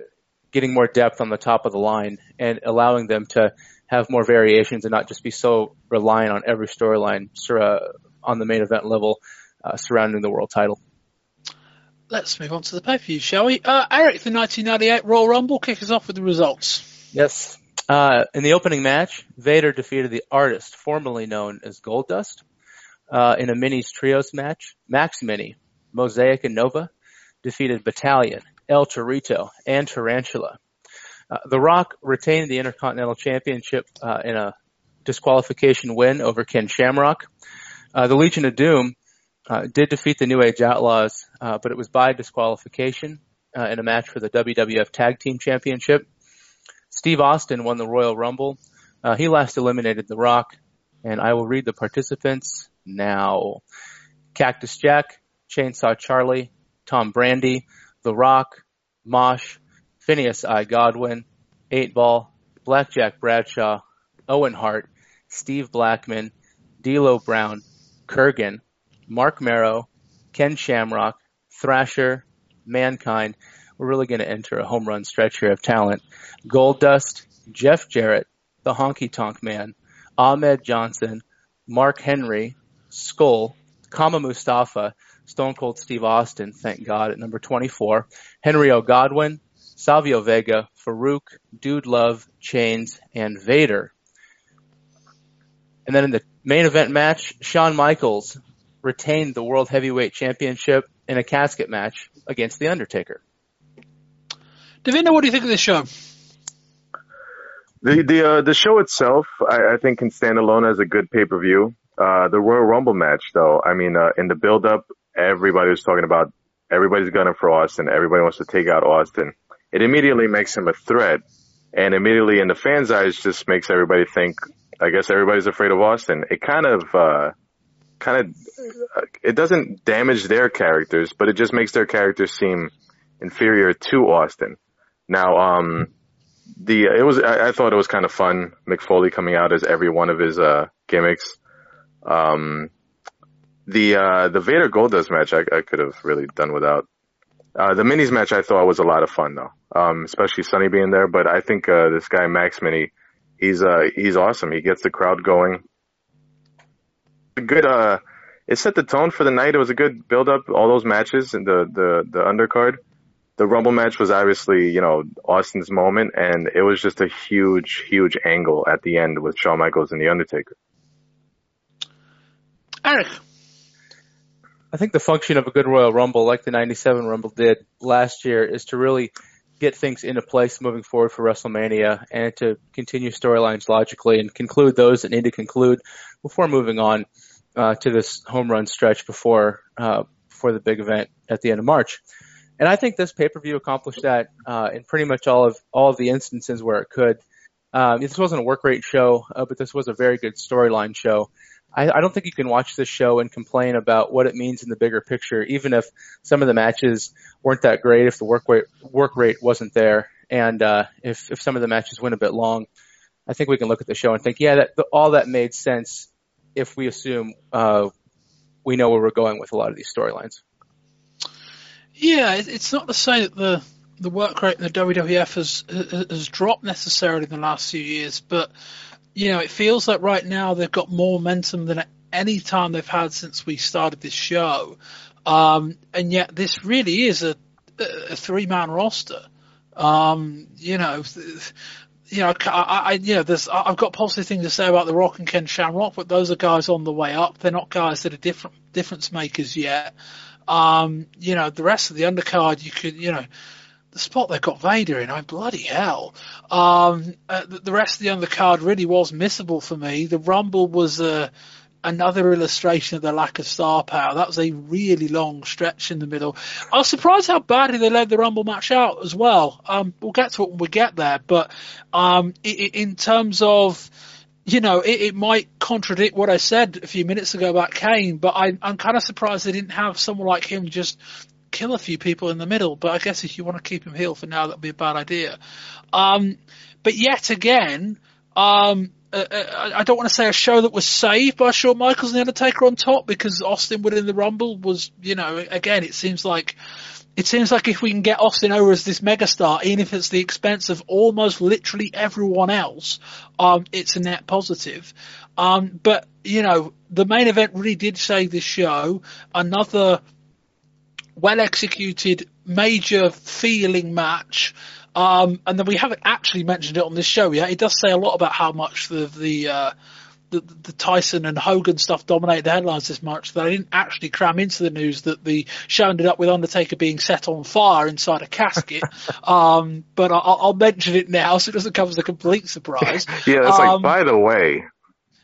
getting more depth on the top of the line and allowing them to have more variations and not just be so reliant on every storyline uh, on the main event level uh, surrounding the world title. Let's move on to the pay per view, shall we? Uh, Eric, the 1998 Royal Rumble, kick us off with the results. Yes. Uh, in the opening match, Vader defeated the artist formerly known as Goldust. Uh, in a minis trios match, Max Mini, Mosaic and Nova defeated Battalion, El Torito, and Tarantula. Uh, the Rock retained the Intercontinental Championship uh, in a disqualification win over Ken Shamrock. Uh, the Legion of Doom uh, did defeat the New Age Outlaws, uh, but it was by disqualification uh, in a match for the WWF Tag Team Championship. Steve Austin won the Royal Rumble. Uh, he last eliminated The Rock, and I will read the participants now. Cactus Jack, Chainsaw Charlie, Tom Brandi, The Rock, Mosh, Phineas I. Godwinn, Eight Ball, Blackjack Bradshaw, Owen Hart, Steve Blackman, D'Lo Brown, Kurrgan, Marc Mero, Ken Shamrock, Thrasher, Mankind. We're really going to enter a home run stretch here of talent. Goldust, Jeff Jarrett, the Honky Tonk Man, Ahmed Johnson, Mark Henry, Skull, Kama Mustafa, Stone Cold Steve Austin, thank God, at number 24, Henry O. Godwinn, Savio Vega, Farouk, Dude Love, Chainz, and Vader. And then in the main event match, Shawn Michaels retained the World Heavyweight Championship in a casket match against The Undertaker. Davina, what do you think of this show? The the uh, the show itself, I, I think, can stand alone as a good pay per view. Uh, the Royal Rumble match, though, I mean, uh, in the build up, everybody was talking about everybody's gunning for Austin. Everybody wants to take out Austin. It immediately makes him a threat, and immediately in the fans' eyes, just makes everybody think. I guess everybody's afraid of Austin. It kind of, uh, kind of, uh, it doesn't damage their characters, but it just makes their characters seem inferior to Austin. Now, um, the it was I, I thought it was kind of fun. Mick Foley coming out as every one of his uh gimmicks. Um, the uh the Vader Goldust match I, I could have really done without. Uh, the minis match I thought was a lot of fun though, um, especially Sunny being there. But I think uh, this guy Max Mini, he's uh he's awesome. He gets the crowd going. A good uh, it set the tone for the night. It was a good build up. All those matches and the the the undercard. The Rumble match was obviously, you know, Austin's moment, and it was just a huge, huge angle at the end with Shawn Michaels and The Undertaker. Eric. I think the function of a good Royal Rumble, like the 97 Rumble did last year, is to really get things into place moving forward for WrestleMania and to continue storylines logically and conclude those that need to conclude before moving on uh, to this home run stretch before uh, before the big event at the end of March. And I think this pay per view accomplished that uh, in pretty much all of all of the instances where it could. Um, this wasn't a work rate show, uh, but this was a very good storyline show. I, I don't think you can watch this show and complain about what it means in the bigger picture, even if some of the matches weren't that great, if the work rate work rate wasn't there, and uh, if if some of the matches went a bit long. I think we can look at the show and think, yeah, that the, all that made sense if we assume uh, we know where we're going with a lot of these storylines. Yeah, it's not to say that the the work rate in the WWF has has dropped necessarily in the last few years, but you know, it feels like right now they've got more momentum than any time they've had since we started this show. Um, and yet this really is a, a three man roster. Um, you know, you know, I, I, you know, there's, I've got positive things to say about The Rock and Ken Shamrock, but those are guys on the way up. They're not guys that are different, difference makers yet. Um, you know, the rest of the undercard, you could, you know, the spot they got Vader in, I bloody hell. Um, uh, the, the, rest of the undercard really was missable for me. The Rumble was uh, another illustration of the lack of star power. That was a really long stretch in the middle. I was surprised how badly they led the Rumble match out as well. Um, we'll get to it when we get there, but um, in terms of you know, it, it, might contradict what I said a few minutes ago about Kane, but I, am kind of surprised they didn't have someone like him just kill a few people in the middle. But I guess if you want to keep him heel for now, that'd be a bad idea. Um, but yet again, um, uh, uh I don't want to say a show that was saved by Shawn Michaels and The Undertaker on top because Austin winning the Rumble was, you know, again, it seems like it seems like if we can get Austin over as this megastar, even if it's the expense of almost literally everyone else, um, it's a net positive. Um, but you know, the main event really did save this show. Another well executed, major feeling match. Um, and then we haven't actually mentioned it on this show yet. It does say a lot about how much the the, uh, the, the Tyson and Hogan stuff dominated the headlines this much that I didn't actually cram into the news that the show ended up with Undertaker being set on fire inside a casket. um, but I'll, I'll, mention it now so it doesn't come as a complete surprise. yeah, it's um, like by the way.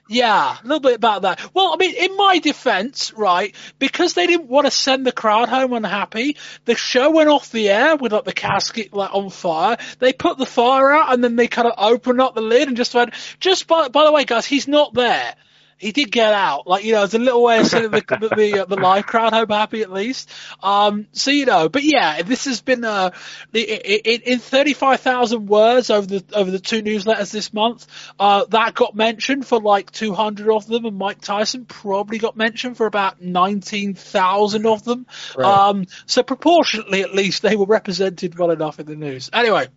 Yeah, a little bit about that. Well, I mean, in my defense, right, because they didn't want to send the crowd home unhappy, the show went off the air with like the casket like on fire. They put the fire out and then they kind of opened up the lid and just went, just by, by the way, guys, he's not there he did get out. Like, you know, it's a little way of seeing the, the, the, uh, the, live crowd hope happy at least. Um, so, you know, but yeah, this has been, uh, in, in 35,000 words over the, over the two newsletters this month, uh, that got mentioned for like 200 of them and Mike Tyson probably got mentioned for about 19,000 of them. Right. Um, so proportionately at least they were represented well enough in the news. Anyway.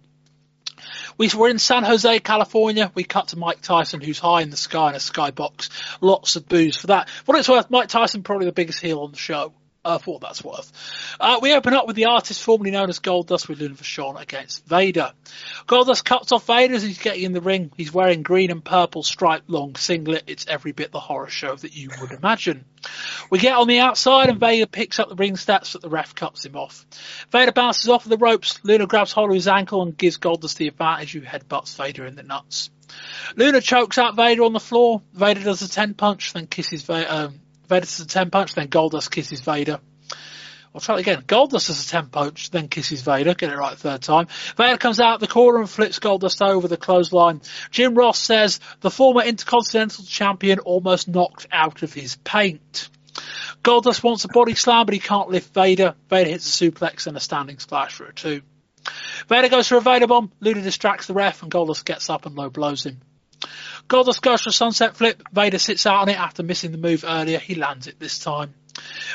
We were in San Jose, California. We cut to Mike Tyson, who's high in the sky in a skybox. Lots of booze for that. What it's worth, Mike Tyson probably the biggest heel on the show uh, for what that's worth. Uh, we open up with the artist formerly known as Goldust with Luna Vachon against Vader. Goldust cuts off Vader as he's getting in the ring. He's wearing green and purple striped long singlet. It's every bit the horror show that you would imagine. We get on the outside and Vader picks up the ring stats, but the ref cuts him off. Vader bounces off of the ropes. Luna grabs hold of his ankle and gives Goldust the advantage who headbutts Vader in the nuts. Luna chokes out Vader on the floor. Vader does a 10 punch, then kisses Vader, um, Vader does a 10 punch, then Goldust kisses Vader. I'll try it again. Goldust does a 10 punch, then kisses Vader. Get it right third time. Vader comes out of the corner and flips Goldust over the clothesline. Jim Ross says the former Intercontinental Champion almost knocked out of his paint. Goldust wants a body slam, but he can't lift Vader. Vader hits a suplex and a standing splash for a two. Vader goes for a Vader bomb. Luna distracts the ref, and Goldust gets up and low blows him. Goldust goes for a sunset flip. Vader sits out on it after missing the move earlier. He lands it this time.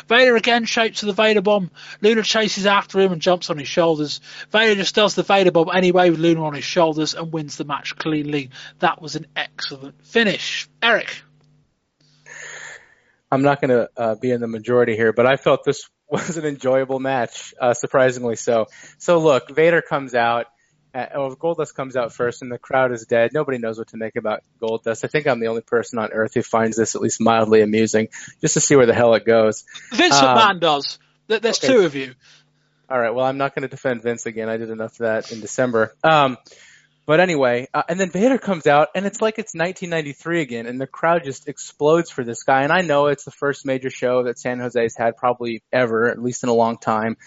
Vader again shapes to the Vader bomb. Luna chases after him and jumps on his shoulders. Vader just does the Vader bomb anyway with Luna on his shoulders and wins the match cleanly. That was an excellent finish. Eric. I'm not going to uh, be in the majority here, but I felt this was an enjoyable match, uh, surprisingly so. So look, Vader comes out. Uh, oh, Goldust comes out first, and the crowd is dead. Nobody knows what to make about Goldust. I think I'm the only person on earth who finds this at least mildly amusing, just to see where the hell it goes. Vince Um, McMahon does. There's okay. two of you. All right. Well, I'm not going to defend Vince again. I did enough of that in December. Um, but anyway, uh, and then Vader comes out, and it's like it's 1993 again, and the crowd just explodes for this guy. And I know it's the first major show that San Jose's had probably ever, at least in a long time.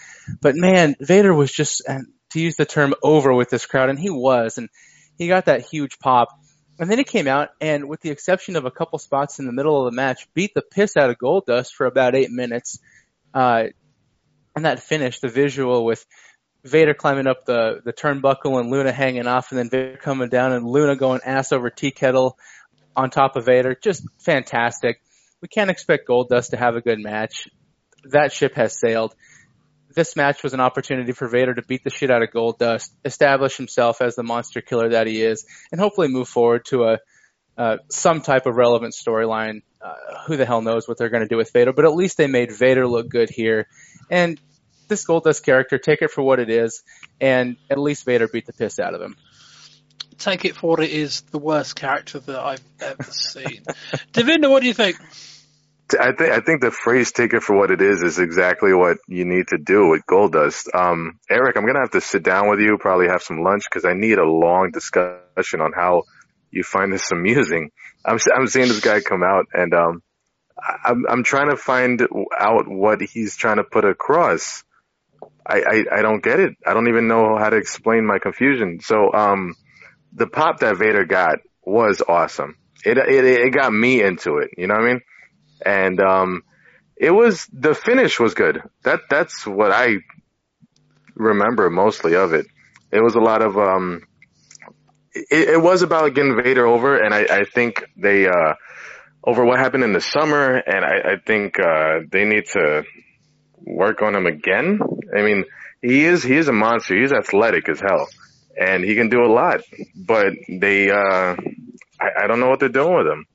But man, Vader was just, and to use the term, over with this crowd, and he was, and he got that huge pop. And then he came out, and with the exception of a couple spots in the middle of the match, beat the piss out of Goldust for about eight minutes. Uh, and that finish, the visual with Vader climbing up the, the turnbuckle and Luna hanging off, and then Vader coming down and Luna going ass over tea kettle on top of Vader, just fantastic. We can't expect Goldust to have a good match. That ship has sailed. This match was an opportunity for Vader to beat the shit out of Goldust, establish himself as the monster killer that he is, and hopefully move forward to a uh, some type of relevant storyline. Uh, who the hell knows what they're going to do with Vader? But at least they made Vader look good here. And this Goldust character, take it for what it is, and at least Vader beat the piss out of him. Take it for what it is, the worst character that I've ever seen. Davinda, what do you think? I think I think the phrase "take it for what it is" is exactly what you need to do with Goldust. Um, Eric, I'm gonna have to sit down with you, probably have some lunch, because I need a long discussion on how you find this amusing. I'm I'm seeing this guy come out, and um, I'm I'm trying to find out what he's trying to put across. I, I I don't get it. I don't even know how to explain my confusion. So um, the pop that Vader got was awesome. It it it got me into it. You know what I mean? And um it was the finish was good. That that's what i remember mostly of it. It was a lot of um it, it was about getting vader over and i i think they uh over what happened in the summer and i i think uh they need to work on him again. I mean he is he is a monster. He's athletic as hell and he can do a lot. But they uh i, I don't know what they're doing with him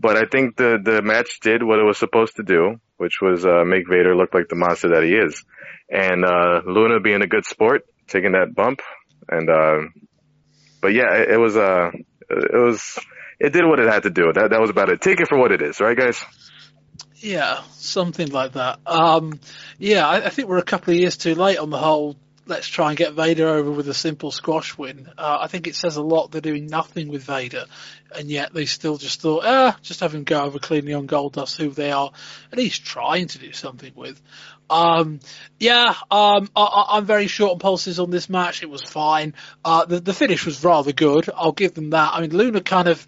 but I think the the match did what it was supposed to do, which was uh, make Vader look like the monster that he is, and uh, Luna being a good sport, taking that bump, and uh, but yeah, it, it was uh it was it did what it had to do. That that was about it. Take it for what it is, right, guys? Yeah, something like that. Um, yeah, I, I think we're a couple of years too late on the whole. Let's try and get Vader over with a simple squash win. Uh, I think it says a lot. They're doing nothing with Vader, and yet they still just thought, ah, just have him go over cleanly on Goldust, who they are at least trying to do something with. Um, yeah, um, I, I'm very short on pulses on this match. It was fine. Uh, the, the finish was rather good. I'll give them that. I mean, Luna kind of,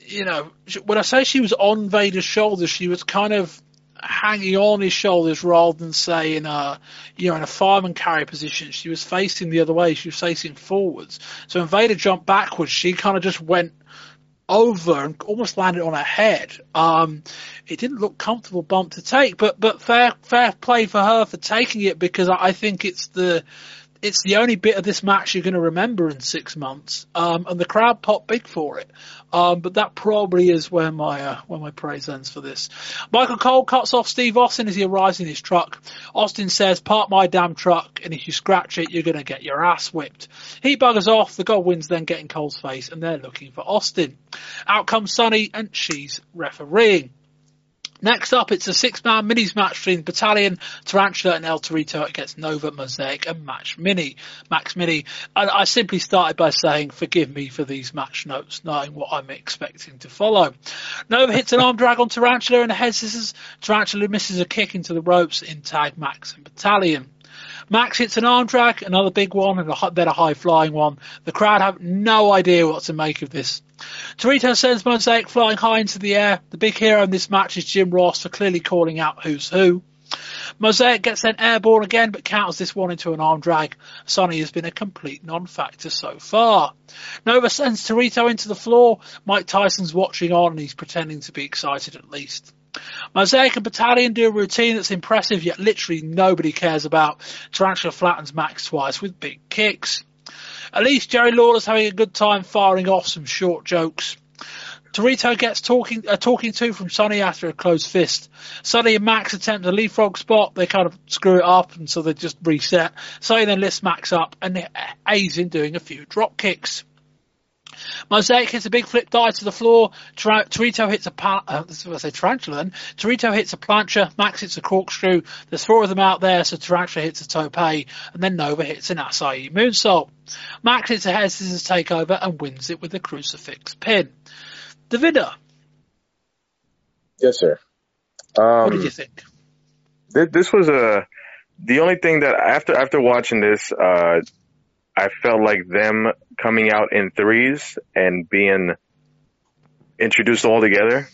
you know, when I say she was on Vader's shoulders, she was kind of hanging on his shoulders rather than say in a, you know, in a fireman carry position. She was facing the other way. She was facing forwards. So when Vader jumped backwards, she kind of just went over and almost landed on her head. Um, it didn't look comfortable bump to take, but but fair fair play for her for taking it because I, I think it's the it's the only bit of this match you're going to remember in six months, um, and the crowd popped big for it. Um, but that probably is where my uh, where my praise ends for this. Michael Cole cuts off Steve Austin as he arrives in his truck. Austin says, "Park my damn truck, and if you scratch it, you're to get your ass whipped." He buggers off. The Godwinns then get in Cole's face, and they're looking for Austin. Out comes Sunny, and she's refereeing. Next up, it's a six-man minis match between Battalion, Tarantula, and El Torito against Nova, Mosaic, and Match Mini. Max Mini. And I simply started by saying, forgive me for these match notes, knowing what I'm expecting to follow. Nova hits an arm drag on Tarantula and a head scissors. Tarantula misses a kick into the ropes in tag Max and Battalion. Max hits an arm drag, another big one, and a, then a high flying one. The crowd have no idea what to make of this. Torito sends Mosaic flying high into the air. The big hero in this match is Jim Ross for clearly calling out who's who. Mosaic gets sent airborne again, but counters this one into an arm drag. Sunny has been a complete non-factor so far. Nova sends Torito into the floor. Mike Tyson's watching on and he's pretending to be excited at least. Mosaic and Battalion do a routine that's impressive, yet literally nobody cares about. Tarantula flattens Max twice with big kicks. At least Jerry Lawler's having a good time firing off some short jokes. Torito gets talking uh, talking to from Sunny after a closed fist. Sunny and Max attempt a leapfrog spot. They kind of screw it up, and so they just reset. Sunny then lifts Max up and aids in doing a few drop kicks. Mosaic hits a big flip dive to the floor. Tor- Torito hits a pa- uh, this is what I say tarantula then. Torito hits a plancha. Max hits a corkscrew. There's four of them out there, so tarantula hits a tope, and then Nova hits an Asai moonsault. Max hits a head scissors takeover and wins it with a crucifix pin. Davida, Yes, sir. Um, what did you think? Th- this was a the only thing that after after watching this, uh, I felt like them coming out in threes and being introduced all together.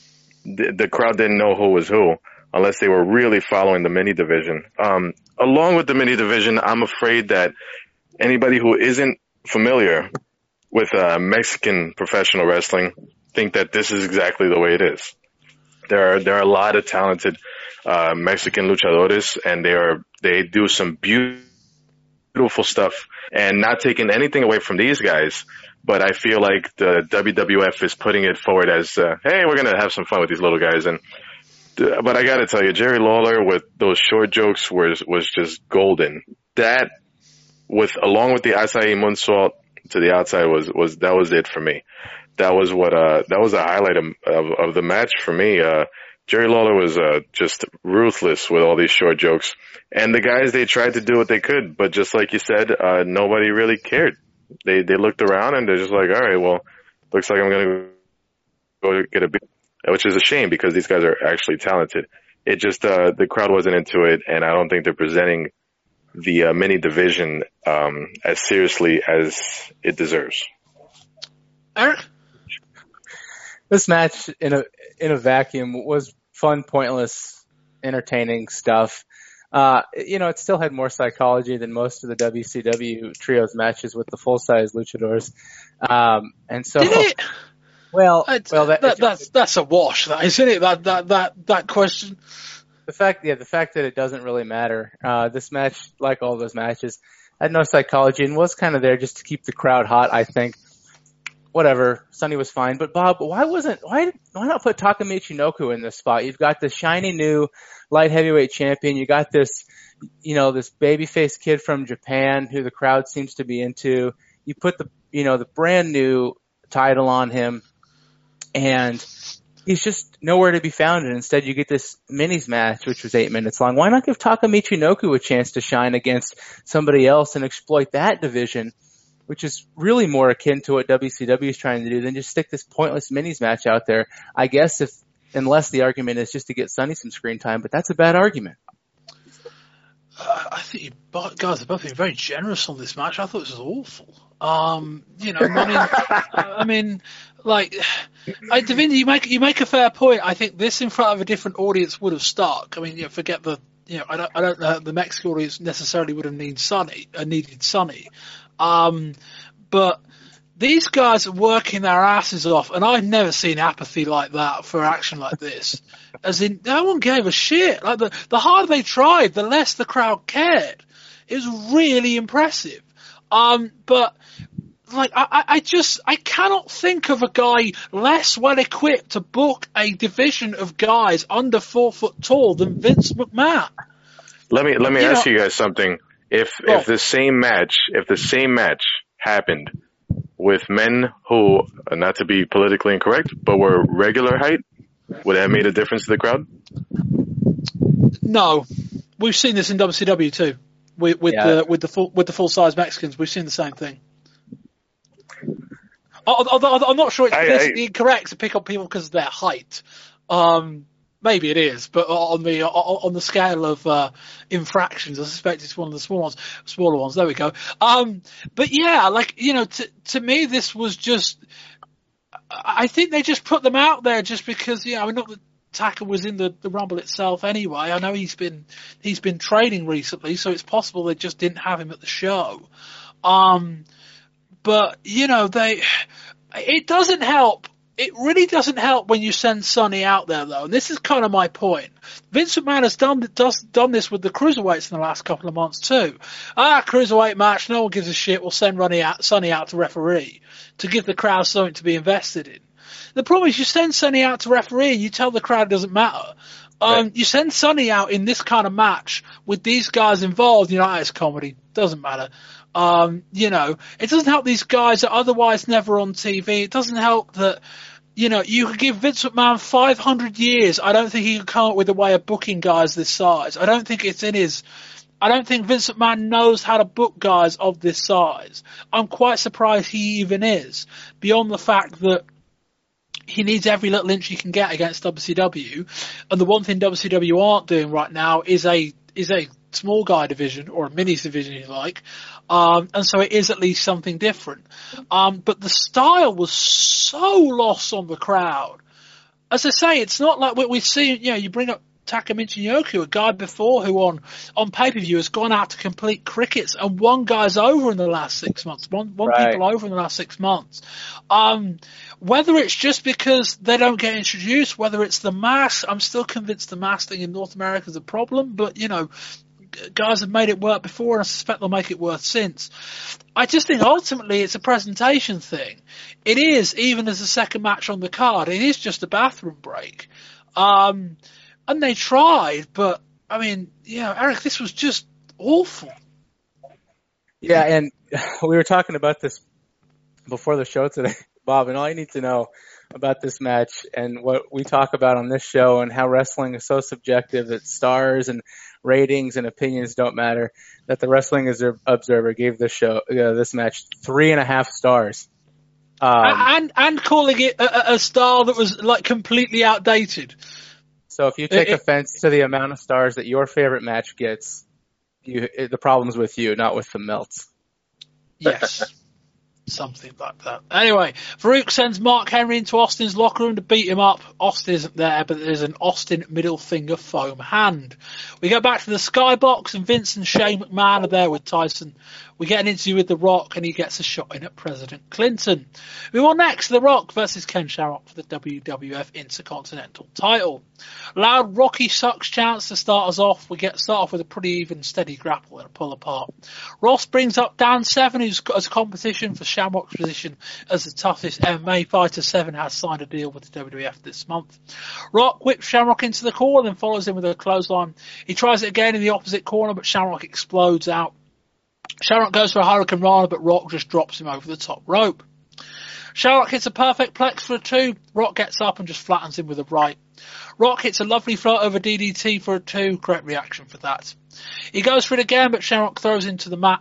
The, the crowd didn't know who was who unless they were really following the mini division. Um, along with the mini division, I'm afraid that anybody who isn't familiar with uh, Mexican professional wrestling think that this is exactly the way it is. There are there are a lot of talented uh, Mexican luchadores, and they are they do some beautiful beautiful stuff. And not taking anything away from these guys, but I feel like the WWF is putting it forward as, uh, hey, we're gonna have some fun with these little guys. And uh, but I got to tell you, Jerry Lawler with those short jokes was was just golden. That with along with the Asai moonsault to the outside was was that was it for me. That was what uh that was a highlight of of, of the match for me. Uh Jerry Lawler was uh, just ruthless with all these short jokes, and the guys they tried to do what they could, but just like you said, uh, nobody really cared. They they looked around and they're just like, all right, well, looks like I'm gonna go get a beer, which is a shame because these guys are actually talented. It just uh, the crowd wasn't into it, and I don't think they're presenting the uh, mini division um, as seriously as it deserves. Eric? This match in a in a vacuum was fun, pointless, entertaining stuff. Uh, you know, it still had more psychology than most of the WCW trios matches with the full size luchadors. Um, and so, well, It's- well, that, that, that's that's a wash, that isn't it? That that that that question. the fact, yeah, the fact that it doesn't really matter. Uh, this match, like all those matches, had no psychology and was kind of there just to keep the crowd hot. I think. Whatever, Sunny was fine, but Bob, why wasn't why why not put Taka Michinoku in this spot? You've got the shiny new light heavyweight champion. You got this, you know, this babyface kid from Japan who the crowd seems to be into. You put the you know the brand new title on him, and he's just nowhere to be found. And instead, you get this minis match, which was eight minutes long. Why not give Taka Michinoku a chance to shine against somebody else and exploit that division, which is really more akin to what WCW is trying to do than just stick this pointless minis match out there? I guess if unless the argument is just to get Sunny some screen time, but that's a bad argument. Uh, I think you guys are both being very generous on this match. I thought this was awful. Um, you know, I mean, I mean, like, I, Davinda, you make you make a fair point. I think this in front of a different audience would have stuck. I mean, you know, forget the, you know, I don't, I don't know the Mexican audience necessarily would have needed Sunny, uh, needed Sunny, um, but these guys are working their asses off, and I've never seen apathy like that for action like this. As in, no one gave a shit. Like the the harder they tried, the less the crowd cared. It was really impressive. Um, but like I, I- just I cannot think of a guy less well equipped to book a division of guys under four foot tall than Vince McMahon. Let me let me You ask know- you guys something. If Oh. if the same match if the same match happened with men who uh, not to be politically incorrect but were regular height, would that have made a difference to the crowd? No, we've seen this in WCW too. With, with Yeah. the with the full with the full size Mexicans, we've seen the same thing. Al- Although I'm not sure it's I- politically I- incorrect to pick on people because of their height. Um, maybe it is, but on the on the scale of uh, infractions, I suspect it's one of the small ones, smaller ones. There we go. Um, but yeah, like you know, to to me, this was just. I I think they just put them out there just because, you know, I mean, not that Taka was in the, the Rumble itself anyway. I know he's been he's been training recently, so it's possible they just didn't have him at the show. Um, but you know, they it doesn't help. It really doesn't help when you send Sunny out there, though. And this is kind of my point. Vince McMahon has done does, done this with the cruiserweights in the last couple of months too. Ah, cruiserweight match, no one gives a shit. We'll send Ronnie out, Sunny out to referee to give the crowd something to be invested in. The problem is you send Sunny out to referee and you tell the crowd it doesn't matter. Um, You send Sonny out in this kind of match with these guys involved, you know, "Ah, it's comedy, doesn't matter. Um, you know, it doesn't help these guys that otherwise never on TV. It doesn't help that, you know, you could give Vince McMahon 500 years. I don't think he could come up with a way of booking guys this size. I don't think it's in his, I don't think Vince McMahon knows how to book guys of this size. I'm quite surprised he even is, beyond the fact that he needs every little inch he can get against WCW. And the one thing WCW aren't doing right now is a is a small guy division or a minis division, if you like. Um, and so it is at least something different. Um, but the style was so lost on the crowd. As I say, it's not like what we see. You know, you bring up Takamichi Michinoku, a guy before who on on pay per view has gone out to complete crickets, and one guy's over in the last six months. One one Right. people over in the last six months. Um, whether it's just because they don't get introduced, whether it's the mask, I'm still convinced the mask thing in North America is a problem. But you know, guys have made it work before, and I suspect they'll make it work since. I just think ultimately it's a presentation thing. It is, even as a second match on the card, it is just a bathroom break. Um, and they tried, but I mean, yeah, Eric, this was just awful. Yeah, and we were talking about this before the show today, Bob, and all you need to know about this match and what we talk about on this show and how wrestling is so subjective that stars and ratings and opinions don't matter, that the Wrestling Observer gave this show, uh, this match three and a half stars. Um, and and calling it a, a- style that was like completely outdated. so if you take it- offense to the amount of stars that your favorite match gets, you, it, the problem's with you, not with the melts. Yes. Something like that. Anyway, Farouk sends Mark Henry into Austin's locker room to beat him up. Austin isn't there, but there's an Austin middle finger foam hand. We go back to the skybox, and Vince and Shane McMahon are there with Tyson. We get an interview with The Rock, and he gets a shot in at President Clinton. We want next The Rock versus Ken Shamrock for the WWF Intercontinental title. Loud Rocky sucks chance to start us off. We get start off with a pretty even steady grapple and a pull apart. Ross brings up Dan Severn, who's got a competition for Shamrock's position as the toughest MMA fighter. Severn has signed a deal with the WWF this month. Rock whips Shamrock into the corner and follows him with a clothesline. He tries it again in the opposite corner, but Shamrock explodes out. Shamrock goes for a Hurricane Rana, but Rock just drops him over the top rope. Shamrock hits a perfect plex for a two. Rock gets up and just flattens him with a right. Rock hits a lovely float over DDT for a two. Great reaction for that. He goes for it again, but Shamrock throws into the mat.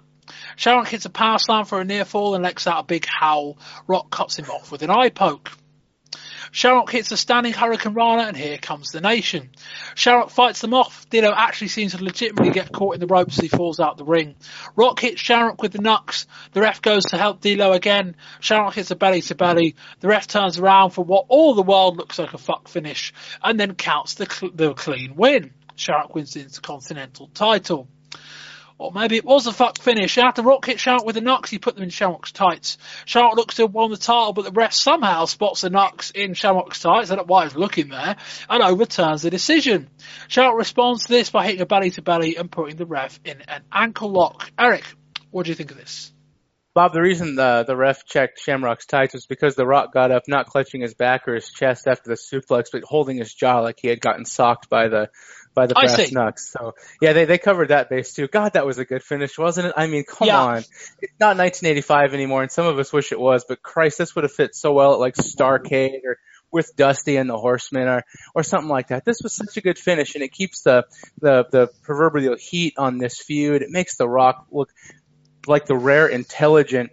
Shamrock hits a power slam for a near fall and lets out a big howl. Rock cuts him off with an eye poke. Shamrock hits a standing Hurricane Rana, and here comes the nation. Shamrock fights them off. D'Lo actually seems to legitimately get caught in the ropes as he falls out the ring. Rock hits Shamrock with the knucks. The ref goes to help D'Lo again. Shamrock hits a belly to belly. The ref turns around for what all the world looks like a fuck finish, and then counts the, cl- the clean win. Shamrock wins the Intercontinental title. Or maybe it was a fuck finish. After Rock hit Shamrock with the knucks, he put them in Shamrock's tights. Shamrock looks to have won the title, but the ref somehow spots the knucks in Shamrock's tights. I don't know why he's looking there, and overturns the decision. Shamrock responds to this by hitting a belly to belly and putting the ref in an ankle lock. Eric, what do you think of this? Bob, the reason the the ref checked Shamrock's tights was because The Rock got up, not clutching his back or his chest after the suplex, but holding his jaw like he had gotten socked by the by the brass knucks. So yeah, they they covered that base too. God, that was a good finish, wasn't it? I mean, come Yeah. on, it's not 1985 anymore, and some of us wish it was, but Christ, this would have fit so well at like Starcade or with Dusty and the Horsemen or or something like that. This was such a good finish, and it keeps the the the proverbial heat on this feud. It makes The Rock look like the rare intelligent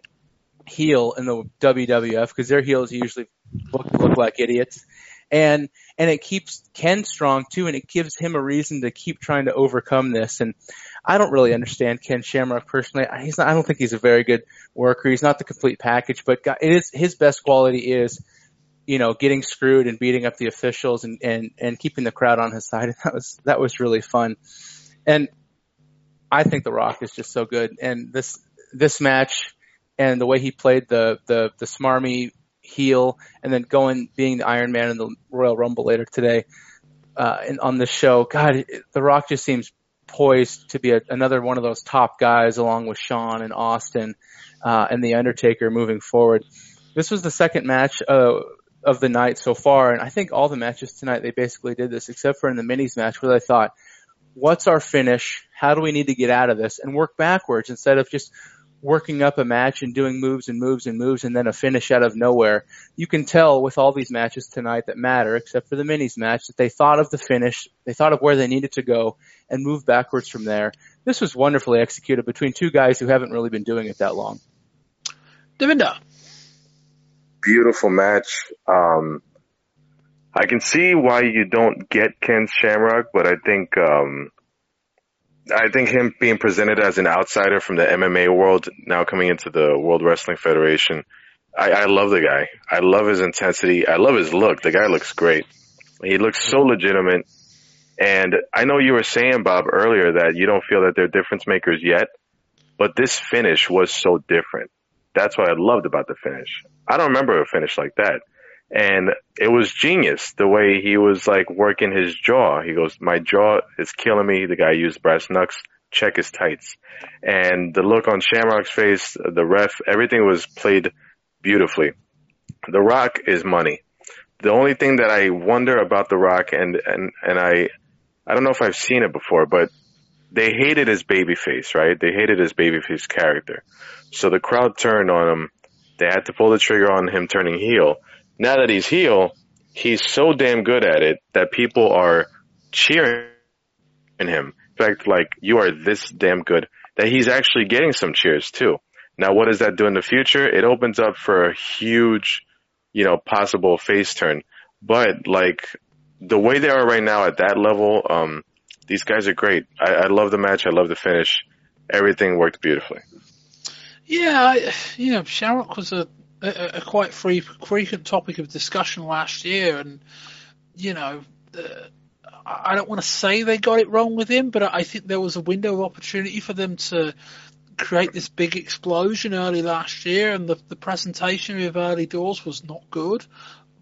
heel in the WWF because their heels usually look, look like idiots. And and it keeps Ken strong too, and it gives him a reason to keep trying to overcome this. And I don't really understand Ken Shamrock personally. He's not, I don't think he's a very good worker. He's not the complete package, but God, it is his best quality is you know getting screwed and beating up the officials and and and keeping the crowd on his side. And that was that was really fun. And I think The Rock is just so good, and this this match and the way he played the the the smarmy heel, and then going being the Iron Man in the Royal Rumble later today, uh, and on the show, God, The Rock just seems poised to be a, another one of those top guys, along with Shawn and Austin uh, and the Undertaker moving forward. This was the second match uh, of the night so far, and I think all the matches tonight they basically did this, except for in the minis match where they thought, "What's our finish? How do we need to get out of this?" and work backwards instead of just working up a match and doing moves and moves and moves and then a finish out of nowhere. You can tell with all these matches tonight that matter, except for the minis match, that they thought of the finish, they thought of where they needed to go, and moved backwards from there. This was wonderfully executed between two guys who haven't really been doing it that long. Devinda. Beautiful match. Um, I can see why you don't get Ken Shamrock, but I think um, I think him being presented as an outsider from the MMA world, now coming into the World Wrestling Federation, I, I love the guy. I love his intensity. I love his look. The guy looks great. He looks so legitimate. And I know you were saying, Bob, earlier that you don't feel that they're difference makers yet, but this finish was so different. That's what I loved about the finish. I don't remember a finish like that. And it was genius the way he was like working his jaw. He goes, my jaw is killing me. The guy used brass knucks, check his tights. And the look on Shamrock's face, the ref, everything was played beautifully. The Rock is money. The only thing that I wonder about The Rock and, and, and I, I don't know if I've seen it before, but they hated his baby face, right? They hated his babyface character. So the crowd turned on him. They had to pull the trigger on him turning heel now that he's heel, he's so damn good at it that people are cheering him. In fact, like you are this damn good that he's actually getting some cheers too. Now, what does that do in the future? It opens up for a huge, you know, possible face turn. But like the way they are right now at that level, um, these guys are great. I, I love the match. I love the finish. Everything worked beautifully. Yeah, I, you know, Shamrock was a a, a quite free, frequent topic of discussion last year, and you know, uh, I don't want to say they got it wrong with him, but I think there was a window of opportunity for them to create this big explosion early last year, and the, the presentation of early doors was not good.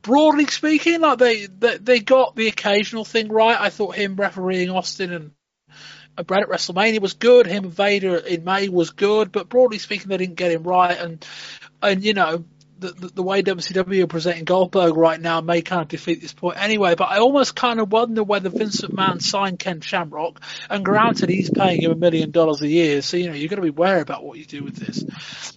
Broadly speaking, like they, they they got the occasional thing right. I thought him refereeing Austin and Brad at WrestleMania was good. Him and Vader in May was good, but broadly speaking, they didn't get him right. And and you know the, way WCW are presenting Goldberg right now may kind of defeat this point anyway. But I almost kind of wonder whether Vince McMahon signed Ken Shamrock, and granted he's paying him a million dollars a year, so you know you've got to be wary about what you do with this.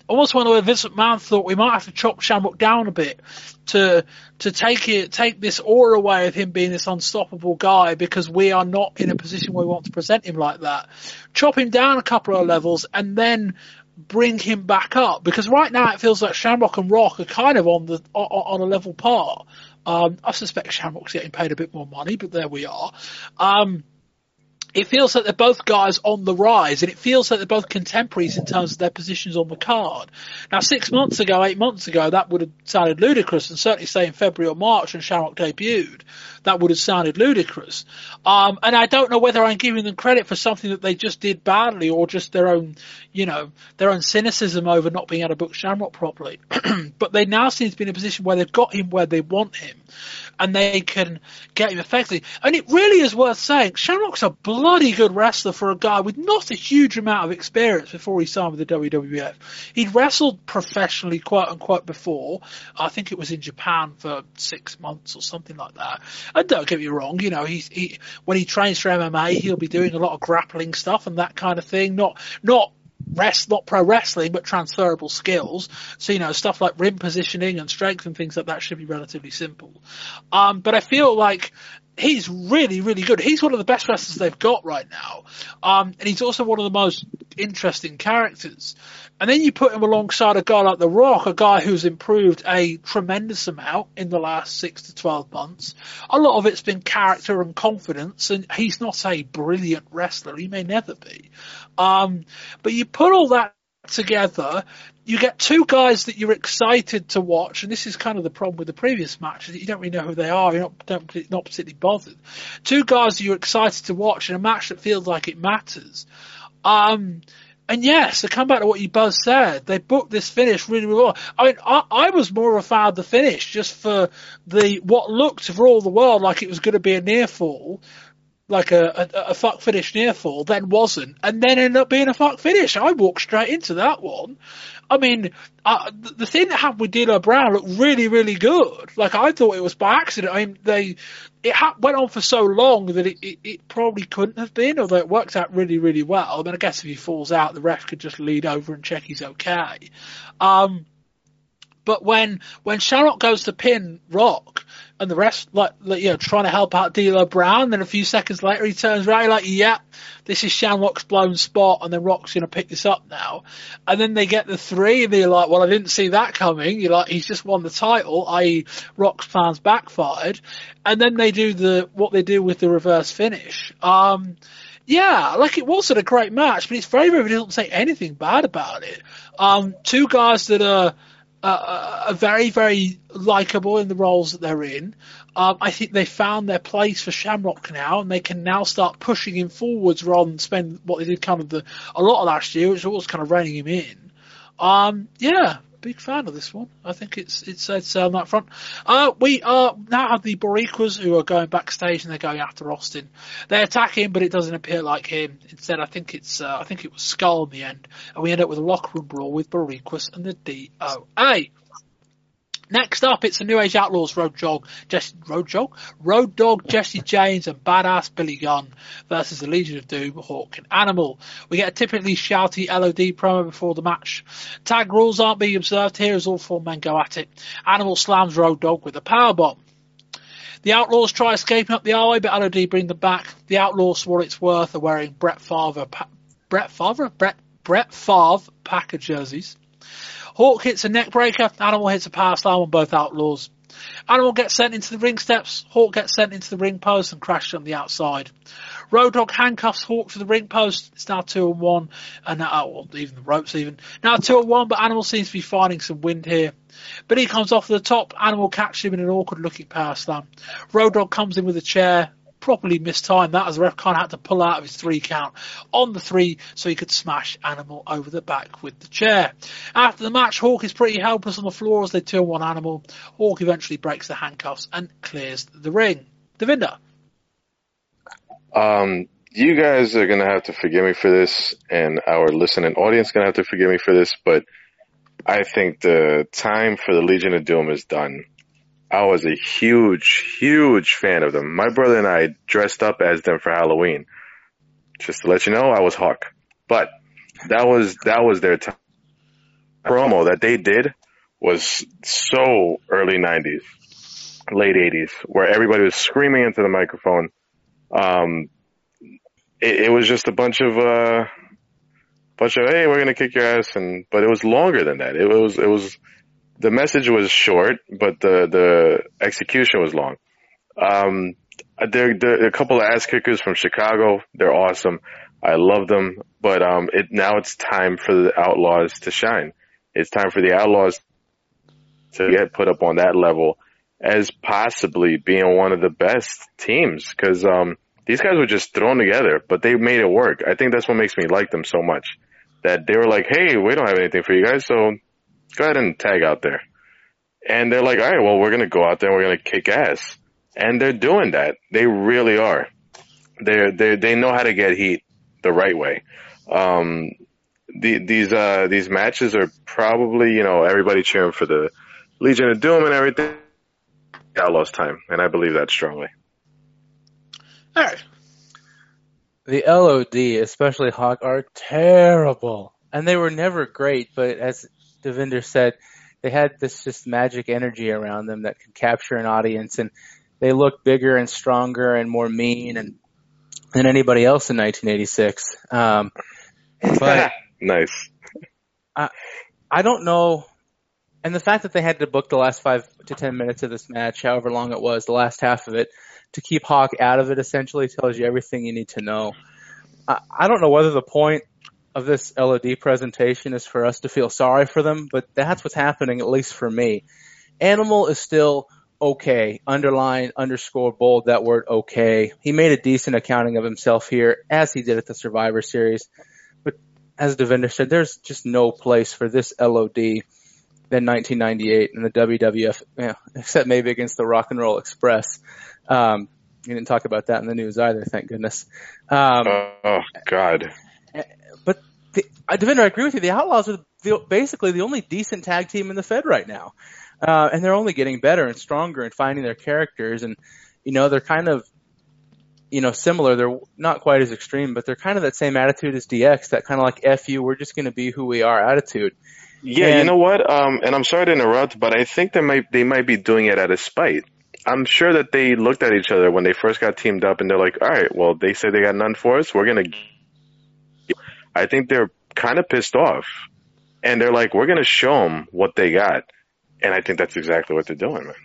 Almost wonder whether Vince McMahon thought we might have to chop Shamrock down a bit to to take it take this aura away of him being this unstoppable guy because we are not in a position where we want to present him like that. Chop him down a couple of levels and then bring him back up because right now it feels like Shamrock and Rock are kind of on the on, a level par. Um, I suspect Shamrock's getting paid a bit more money, but there we are. Um, it feels like they're both guys on the rise, and it feels like they're both contemporaries in terms of their positions on the card. Now, six months ago, eight months ago, that would have sounded ludicrous, and certainly say in February or March when Shamrock debuted, that would have sounded ludicrous. Um, and I don't know whether I'm giving them credit for something that they just did badly, or just their own, you know, their own cynicism over not being able to book Shamrock properly. but they now seem to be in a position where they've got him where they want him and they can get him effectively. And it really is worth saying, Shamrock's a bloody good wrestler for a guy with not a huge amount of experience before he signed with the WWF. He'd wrestled professionally, quote unquote, before. I think it was in Japan for six months or something like that. And don't get me wrong, you know, he, when he trains for MMA, he'll be doing a lot of grappling stuff and that kind of thing. Not, not rest, not pro wrestling, but transferable skills. So, you know, stuff like rim positioning and strength and things like that should be relatively simple. Um, but I feel like he's really, really good. He's one of the best wrestlers they've got right now. Um, and he's also one of the most interesting characters. And then you put him alongside a guy like The Rock, a guy who's improved a tremendous amount in the last six to 12 months. A lot of it's been character and confidence, and he's not a brilliant wrestler. He may never be. Um, but you put all that together, you get two guys that you're excited to watch, and this is kind of the problem with the previous match, you don't really know who they are, you're not, don't, not particularly bothered. Two guys you're excited to watch in a match that feels like it matters. Um, and yes, to come back to what you both said, they booked this finish really, really well. I mean, I, I was more of a fan of the finish just for the what looked for all the world like it was going to be a near fall like a, a, a fuck finish near fall, then wasn't, and then ended up being a fuck finish. I walked straight into that one. I mean, the, thing that happened with D'Lo Brown looked really, really good. Like I thought it was by accident. I mean, they it ha- went on for so long that it, it, it probably couldn't have been, although it worked out really, really well. I mean, I guess if he falls out, the ref could just lead over and check he's okay. Um, but when when Shamrock goes to pin Rock and the rest like, like you know trying to help out D'Lo Brown, then a few seconds later he turns around like, yeah, this is Shamrock's blown spot, and then Rock's gonna pick this up now. And then they get the three, and they're like, well, I didn't see that coming. You're like, he's just won the title, i.e., Rock's plans backfired. And then they do the what they do with the reverse finish. Um, yeah, like it wasn't a great match, but it's very, very doesn't say anything bad about it. Um, two guys that are uh, are very, very likable in the roles that they're in. Um, I think they found their place for Shamrock now, and they can now start pushing him forwards rather than spend what they did kind of the a lot of last year, which was kind of reining him in. Um, yeah, big fan of this one. I think it's it's it's on that front. Uh, we uh, now have the Boricuas who are going backstage and they're going after Austin. They attack him, but it doesn't appear like him. Instead, I think it's uh, I think it was Skull in the end, and we end up with a locker room brawl with Boricuas and the DOA. Next up, it's the New Age Outlaws Road Dog, Jesse, Road Dog? Road Dog, Jesse James and Badass Billy Gunn versus the Legion of Doom, Hawk and Animal. We get a typically shouty LOD promo before the match. Tag rules aren't being observed here as all four men go at it. Animal slams Road Dog with a power bomb. The Outlaws try escaping up the aisle, but LOD bring them back. The Outlaws, for what it's worth, are wearing Brett Favre, pa- Brett Favre, Brett, Brett Favre Packer jerseys. Hawk hits a neckbreaker. Animal hits a power slam on both outlaws. Animal gets sent into the ring steps. Hawk gets sent into the ring post and crashes on the outside. Road Dog handcuffs Hawk to the ring post. It's now two and one, and now well, even the ropes even now two and one. But Animal seems to be finding some wind here. But he comes off the top. Animal catches him in an awkward looking power slam. Road Dog comes in with a chair properly mistimed that as the ref kind of had to pull out of his three count on the three so he could smash Animal over the back with the chair. After the match, Hawk is pretty helpless on the floor as they turn one Animal. Hawk eventually breaks the handcuffs and clears the ring. Devinder. Um, you guys are gonna have to forgive me for this, and our listening audience gonna have to forgive me for this, but I think the time for the Legion of Doom is done. I was a huge, huge fan of them. My brother and I dressed up as them for Halloween. Just to let you know, I was Hawk. But that was that was their time. Promo that they did was so early '90s, late '80s, where everybody was screaming into the microphone. Um, it, it was just a bunch of uh, bunch of hey, we're gonna kick your ass, and but it was longer than that. It was it was the message was short, but the the execution was long. Um, there, there a couple of ass kickers from Chicago. They're awesome. I love them, but um, it now it's time for the Outlaws to shine. It's time for the Outlaws to get put up on that level as possibly being one of the best teams because um, these guys were just thrown together, but they made it work. I think that's what makes me like them so much. That they were like, "Hey, we don't have anything for you guys, so go ahead and tag out there." And they're like, "All right, well, we're gonna go out there, and we're gonna kick ass," and they're doing that. They really are. They they they know how to get heat the right way. Um, the, these uh, these matches are probably you know everybody cheering for the Legion of Doom and everything. Outlaws time, and I believe that strongly. All right. The LOD, especially Hawk, are terrible. And they were never great, but as Devinder said, they had this just magic energy around them that could capture an audience and they looked bigger and stronger and more mean and than anybody else in 1986. Um, but nice. I, I don't know. And the fact that they had to book the last five to ten minutes of this match, however long it was, the last half of it, to keep Hawk out of it essentially tells you everything you need to know. I, I don't know whether the point of this LOD presentation is for us to feel sorry for them, but that's what's happening, at least for me. Animal is still okay. Underline, underscore, bold that word okay. He made a decent accounting of himself here, as he did at the Survivor Series. But as Devinder said, there's just no place for this LOD than 1998 in the WWF, except maybe against the Rock and Roll Express. Um, You didn't talk about that in the news either, thank goodness. Um, oh God. The, Devinder, I agree with you. The Outlaws are the, basically the only decent tag team in the Fed right now, uh, and they're only getting better and stronger and finding their characters. And you know, they're kind of you know similar. They're not quite as extreme, but they're kind of that same attitude as DX. That kind of like "f you," we're just going to be who we are attitude. Yeah, And- you know what? Um, and I'm sorry to interrupt, but I think they might they might be doing it out of spite. I'm sure that they looked at each other when they first got teamed up, and they're like, "All right, well, they say they got none for us. We're gonna." I think they're kind of pissed off, and they're like, "We're gonna show them what they got," and I think that's exactly what they're doing, man.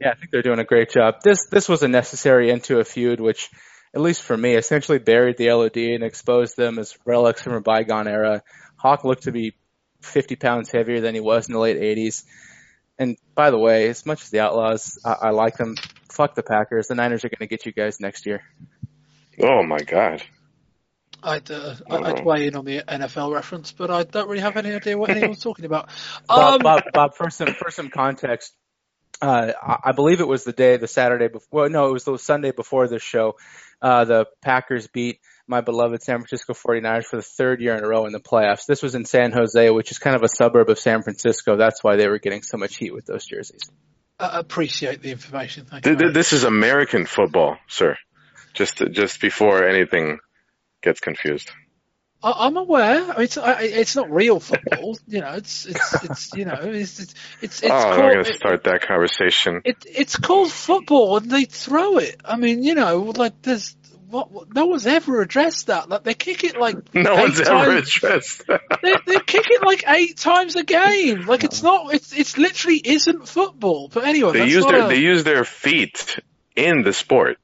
Yeah, I think they're doing a great job. This this was a necessary end to a feud, which, at least for me, essentially buried the LOD and exposed them as relics from a bygone era. Hawk looked to be 50 pounds heavier than he was in the late 80s. And by the way, as much as the Outlaws, I, I like them. Fuck the Packers. The Niners are going to get you guys next year. Oh my God. I'd, uh. I'd weigh in on the NFL reference, but I don't really have any idea what anyone's talking about. Bob, Um, Bob, Bob, for some for some context, uh, I I believe it was the day, the Saturday before. Well, no, it was the Sunday before this show. Uh, the Packers beat my beloved San Francisco 49ers for the third year in a row in the playoffs. This was in San Jose, which is kind of a suburb of San Francisco. That's why they were getting so much heat with those jerseys. I appreciate the information. Thank you. Th- th- This is American football, sir. Just just before anything gets confused. I, I'm aware. It's I, it's not real football. You know, it's it's it's you know it's it's it's, it's oh, I'm gonna start that conversation. it, it's called football, and they throw it. I mean, you know, like there's what, what no one's ever addressed that. Like they kick it like No eight one's ever times- addressed. they, they kick it like eight times a game. Like it's not. It's it's literally isn't football. But anyway, they that's use not their a- they use their feet in the sport.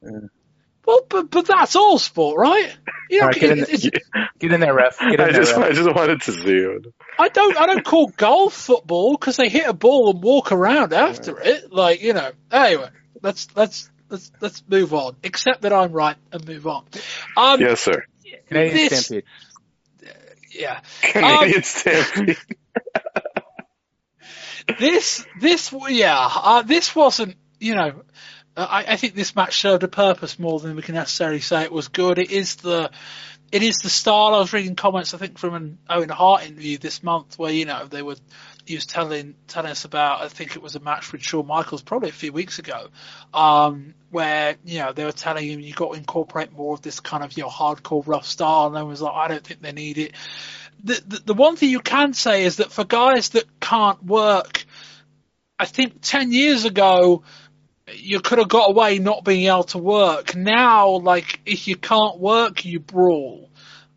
Well, but but that's all sport, right? You know, All right, get in, it- it's, there, get in there, ref. Get in I there, just ref. I just wanted to see it. I don't I don't call golf football because they hit a ball and walk around after it. Like you know. Anyway, let's let's let's let's move on. Accept that I'm right and move on. Um, Yes, sir. Canadian this- Stampede. yeah. Canadian Um, Stampede. this this yeah uh, this wasn't you know uh, I, I think this match served a purpose more than we can necessarily say it was good. It is the it is the style. I was reading comments I think from an Owen Hart interview this month where you know they were he was telling telling us about I think it was a match with Shawn Michaels probably a few weeks ago, um, where you know they were telling him you got to incorporate more of this kind of you know hardcore rough style, and I was like I don't think they need it. The, the the one thing you can say is that for guys that can't work, I think ten years ago you could have got away not being able to work. Now, like if you can't work, you brawl.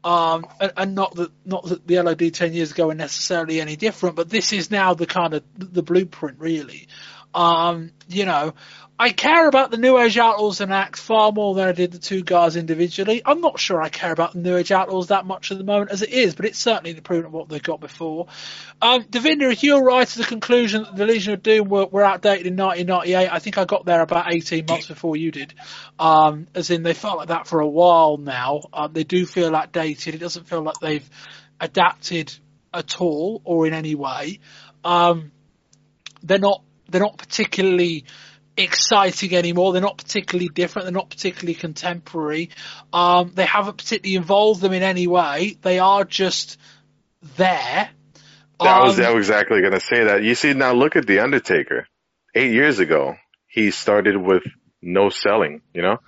Um, and, and not that not that the LOD ten years ago were necessarily any different, but this is now the kind of the blueprint, really. Um, you know, I care about the New Age Outlaws and Axe far more than I did the two guys individually. I'm not sure I care about the New Age Outlaws that much at the moment as it is, but it's certainly the improvement of what they got before. Um, Devinder, if you're right to the conclusion that the Legion of Doom were, were outdated in 1998, I think I got there about 18 months before you did. Um, as in, they felt like that for a while now. Um, they do feel outdated. It doesn't feel like they've adapted at all or in any way. Um, they're not they're not particularly exciting anymore. They're not particularly different. They're not particularly contemporary. Um, they haven't particularly involved them in any way. They are just there. Was, Um, I was exactly going to say that. You see, now look at The Undertaker. Eight years ago, he started with no selling, you know?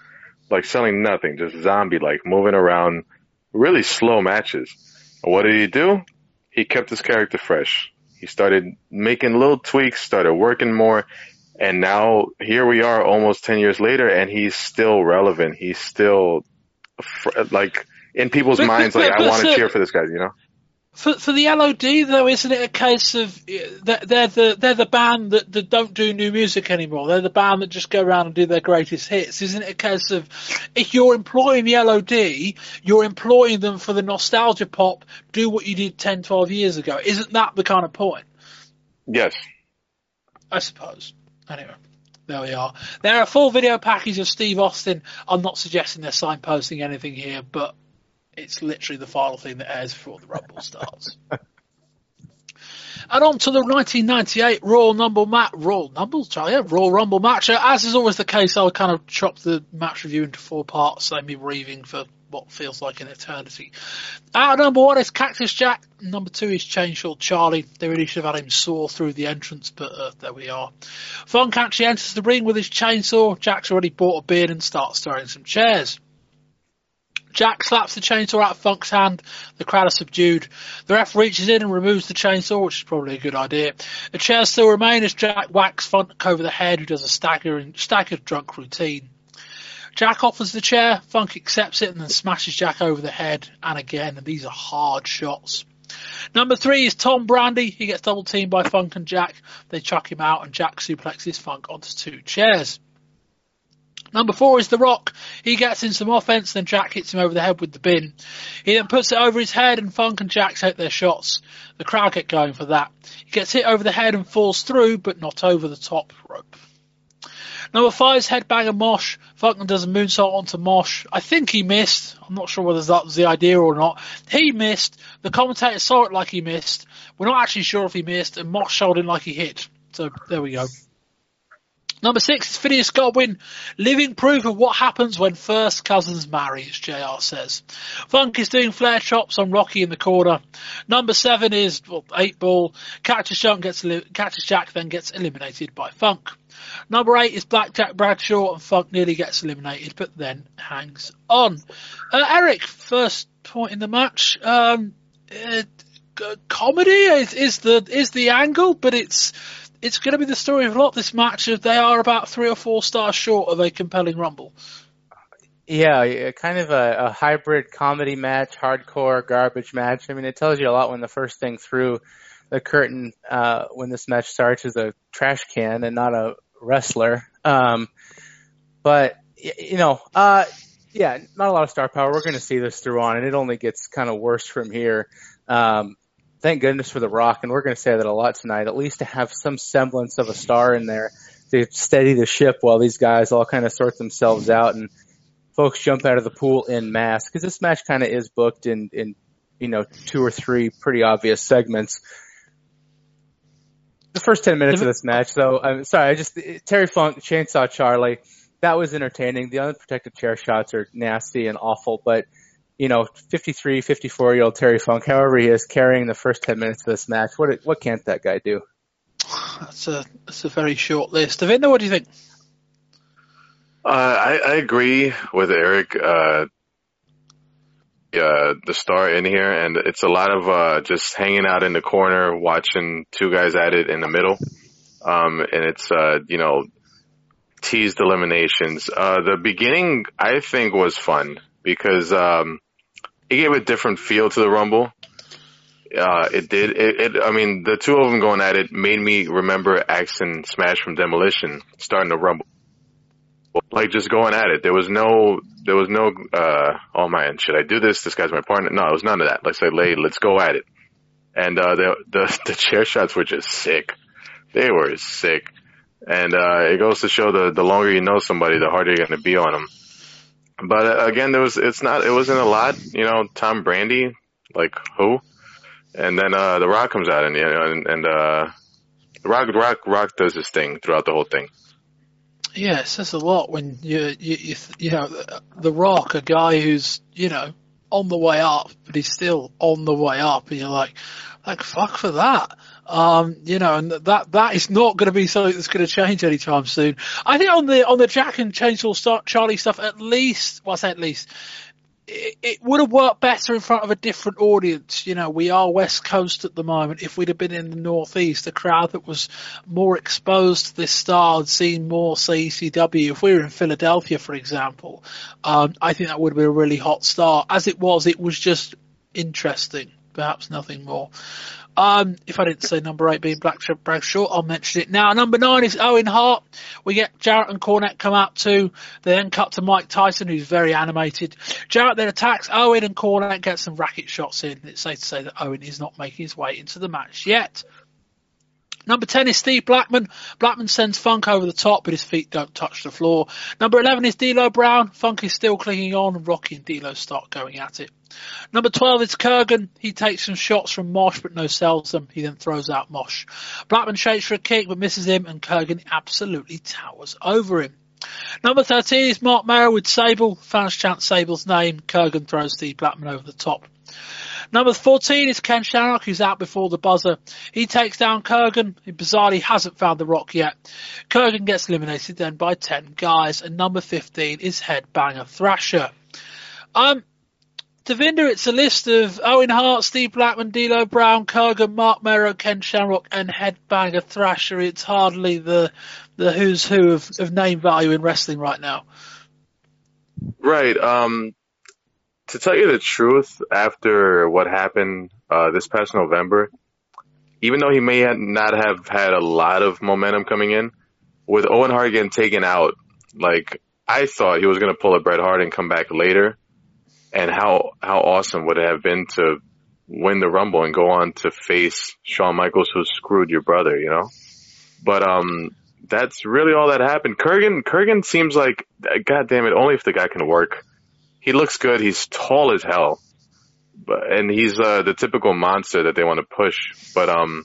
Like selling nothing, just zombie like, moving around, really slow matches. What did he do? He kept his character fresh. He started making little tweaks, started working more, and now here we are almost 10 years later and he's still relevant. He's still, fr- like, in people's But- but- minds, like, but- I want to sir- cheer for this guy, you know? For for the LOD though, isn't it a case of that they're the they're the band that, that don't do new music anymore? They're the band that just go around and do their greatest hits. Isn't it a case of if you're employing the LOD, you're employing them for the nostalgia pop, do what you did 10, 12 years ago? Isn't that the kind of point? Yes. I suppose. Anyway, there we are. There are full video packages of Steve Austin. I'm not suggesting they're signposting anything here, but it's literally the final thing that airs before the Rumble starts. And on to the 1998 Royal Rumble match. Royal Rumble, sorry, yeah, Royal Rumble match. As is always the case, I'll kind of chop the match review into four parts, so me breathing for what feels like an eternity. Out number one is Cactus Jack. Number two is Chainsaw Charlie. They really should have had him saw through the entrance, but uh, there we are. Funk actually enters the ring with his chainsaw. Jack's already bought a beer and starts throwing some chairs. Jack slaps the chainsaw out of Funk's hand. The crowd are subdued. The ref reaches in and removes the chainsaw, which is probably a good idea. The chairs still remain as Jack whacks Funk over the head, who does a staggering, staggered drunk routine. Jack offers the chair, Funk accepts it and then smashes Jack over the head, and again, and these are hard shots. Number three is Tom Brandi. He gets double teamed by Funk and Jack. They chuck him out and Jack suplexes Funk onto two chairs. Number four is The Rock. He gets in some offense, and then Jack hits him over the head with the bin. He then puts it over his head and Funk and Jack take their shots. The crowd get going for that. He gets hit over the head and falls through, but not over the top rope. Number five is Headbanger Mosh. Funk does a moonsault onto Mosh. I think he missed. I'm not sure whether that was the idea or not. He missed. The commentator saw it like he missed. We're not actually sure if he missed, and Mosh showed him like he hit. So there we go. Number six is Phineas Godwinn, living proof of what happens when first cousins marry, as JR says. Funk is doing flair chops on Rocky in the corner. Number seven is well, eight ball. Cactus gets Cactus Jack then gets eliminated by Funk. Number eight is Blackjack Bradshaw, and Funk nearly gets eliminated, but then hangs on. Uh, Eric, first point in the match. Um, uh, comedy is, is the is the angle, but it's it's going to be the story of a lot. This match, they are about three or four stars short of a compelling rumble. Yeah, kind of a, a hybrid comedy match, hardcore garbage match. I mean, it tells you a lot when the first thing through the curtain uh, when this match starts is a trash can and not a wrestler. Um, but you know, uh, yeah, not a lot of star power. We're going to see this through on, and it only gets kind of worse from here. Um, thank goodness for The Rock, and we're going to say that a lot tonight, at least to have some semblance of a star in there to steady the ship while these guys all kind of sort themselves out and folks jump out of the pool in mass. Because this match kind of is booked in, in, you know, two or three pretty obvious segments. The first 10 minutes of this match, though, I'm sorry, I just, Terry Funk, Chainsaw Charlie, that was entertaining. The unprotected chair shots are nasty and awful, but you know, 53, 54 year old Terry Funk, however he is, carrying the first 10 minutes of this match. What what can't that guy do? That's a that's a very short list. Avinda, what do you think? Uh, I, I agree with Eric. Uh, uh, the star in here, and it's a lot of uh, just hanging out in the corner, watching two guys at it in the middle. Um, and it's uh, you know teased eliminations. Uh, the beginning, I think, was fun because um, it gave a different feel to the Rumble. Uh, it did. It, it, I mean, the two of them going at it made me remember Axe and Smash from Demolition starting the Rumble. Like just going at it. There was no, there was no, uh, oh man, should I do this? This guy's my partner. No, it was none of that. Let's say, lay, let's go at it. And, uh, the, the, the chair shots were just sick. They were sick. And, uh, it goes to show the, the longer you know somebody, the harder you're going to be on them. But uh, again, there was, it's not, it wasn't a lot, you know, Tom Brandi, like who? And then, uh, the Rock comes out and, you know, and, and, uh, Rock, Rock, Rock does his thing throughout the whole thing. Yeah, it says a lot when you, you, you, you know, The Rock, a guy who's, you know, on the way up, but he's still on the way up, and you're like, like, fuck for that. Um, you know, and that, that is not going to be something that's going to change anytime soon. I think on the, on the Jack and Chainsaw Charlie stuff, at least, well, I say at least, it, would have worked better in front of a different audience. You know, we are West Coast at the moment. If we'd have been in the Northeast, a crowd that was more exposed to this star had seen more, say. If we were in Philadelphia, for example, um, I think that would have been a really hot star. As it was, it was just interesting. Perhaps nothing more. Um, if I didn't say number eight being Black Bradshaw, I'll mention it now. Number nine is Owen Hart. We get Jarrett and Cornette come out too. They then cut to Mike Tyson, who's very animated. Jarrett then attacks Owen and Cornette gets some racket shots in. It's safe to say that Owen is not making his way into the match yet. Number 10 is Steve Blackman. Blackman sends Funk over the top, but his feet don't touch the floor. Number 11 is D'Lo Brown. Funk is still clinging on. Rocky and D'Lo start going at it. Number 12 is Kurrgan. He takes some shots from Mosh, but no sells them. He then throws out Mosh. Blackman shakes for a kick, but misses him, and Kurrgan absolutely towers over him. Number 13 is Marc Mero with Sable. Fans chant Sable's name. Kurrgan throws Steve Blackman over the top. Number 14 is Ken Shamrock, who's out before the buzzer. He takes down Kurrgan. He bizarrely hasn't found the rock yet. Kurrgan gets eliminated then by 10 guys. And number 15 is Headbanger Thrasher. Um, Devinder, it's a list of Owen Hart, Steve Blackman, D'Lo Brown, Kurrgan, Marc Mero, Ken Shamrock, and Headbanger Thrasher. It's hardly the the who's who of, of name value in wrestling right now. Right. Um, to tell you the truth, after what happened uh, this past November, even though he may not have had a lot of momentum coming in, with Owen Hart getting taken out, like I thought he was going to pull a Bret Hart and come back later, and how how awesome would it have been to win the Rumble and go on to face Shawn Michaels, who screwed your brother, you know? But um, that's really all that happened. Kurrgan Kurrgan seems like, God damn it, only if the guy can work he looks good. He's tall as hell, but and he's uh, the typical monster that they want to push. But um,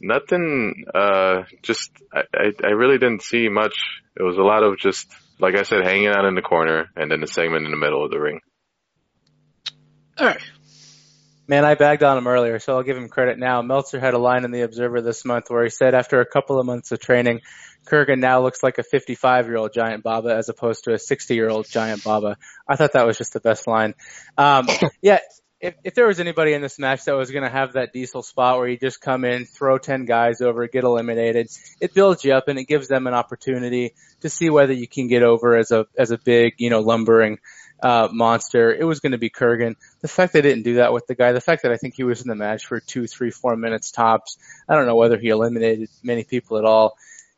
nothing. Uh, just I, I I really didn't see much. It was a lot of just like I said, hanging out in the corner, and then the segment in the middle of the ring. All right. Man, I bagged on him earlier, so I'll give him credit now. Meltzer had a line in the Observer this month where he said after a couple of months of training, Kurrgan now looks like a 55 year old Giant Baba as opposed to a 60 year old Giant Baba. I thought that was just the best line. Um, yeah, if, if there was anybody in this match that was going to have that diesel spot where you just come in, throw 10 guys over, get eliminated, it builds you up and it gives them an opportunity to see whether you can get over as a, as a big, you know, lumbering, uh, monster. It was going to be Kurrgan. The fact they didn't do that with the guy, the fact that I think he was in the match for two, three, four minutes tops. I don't know whether he eliminated many people at all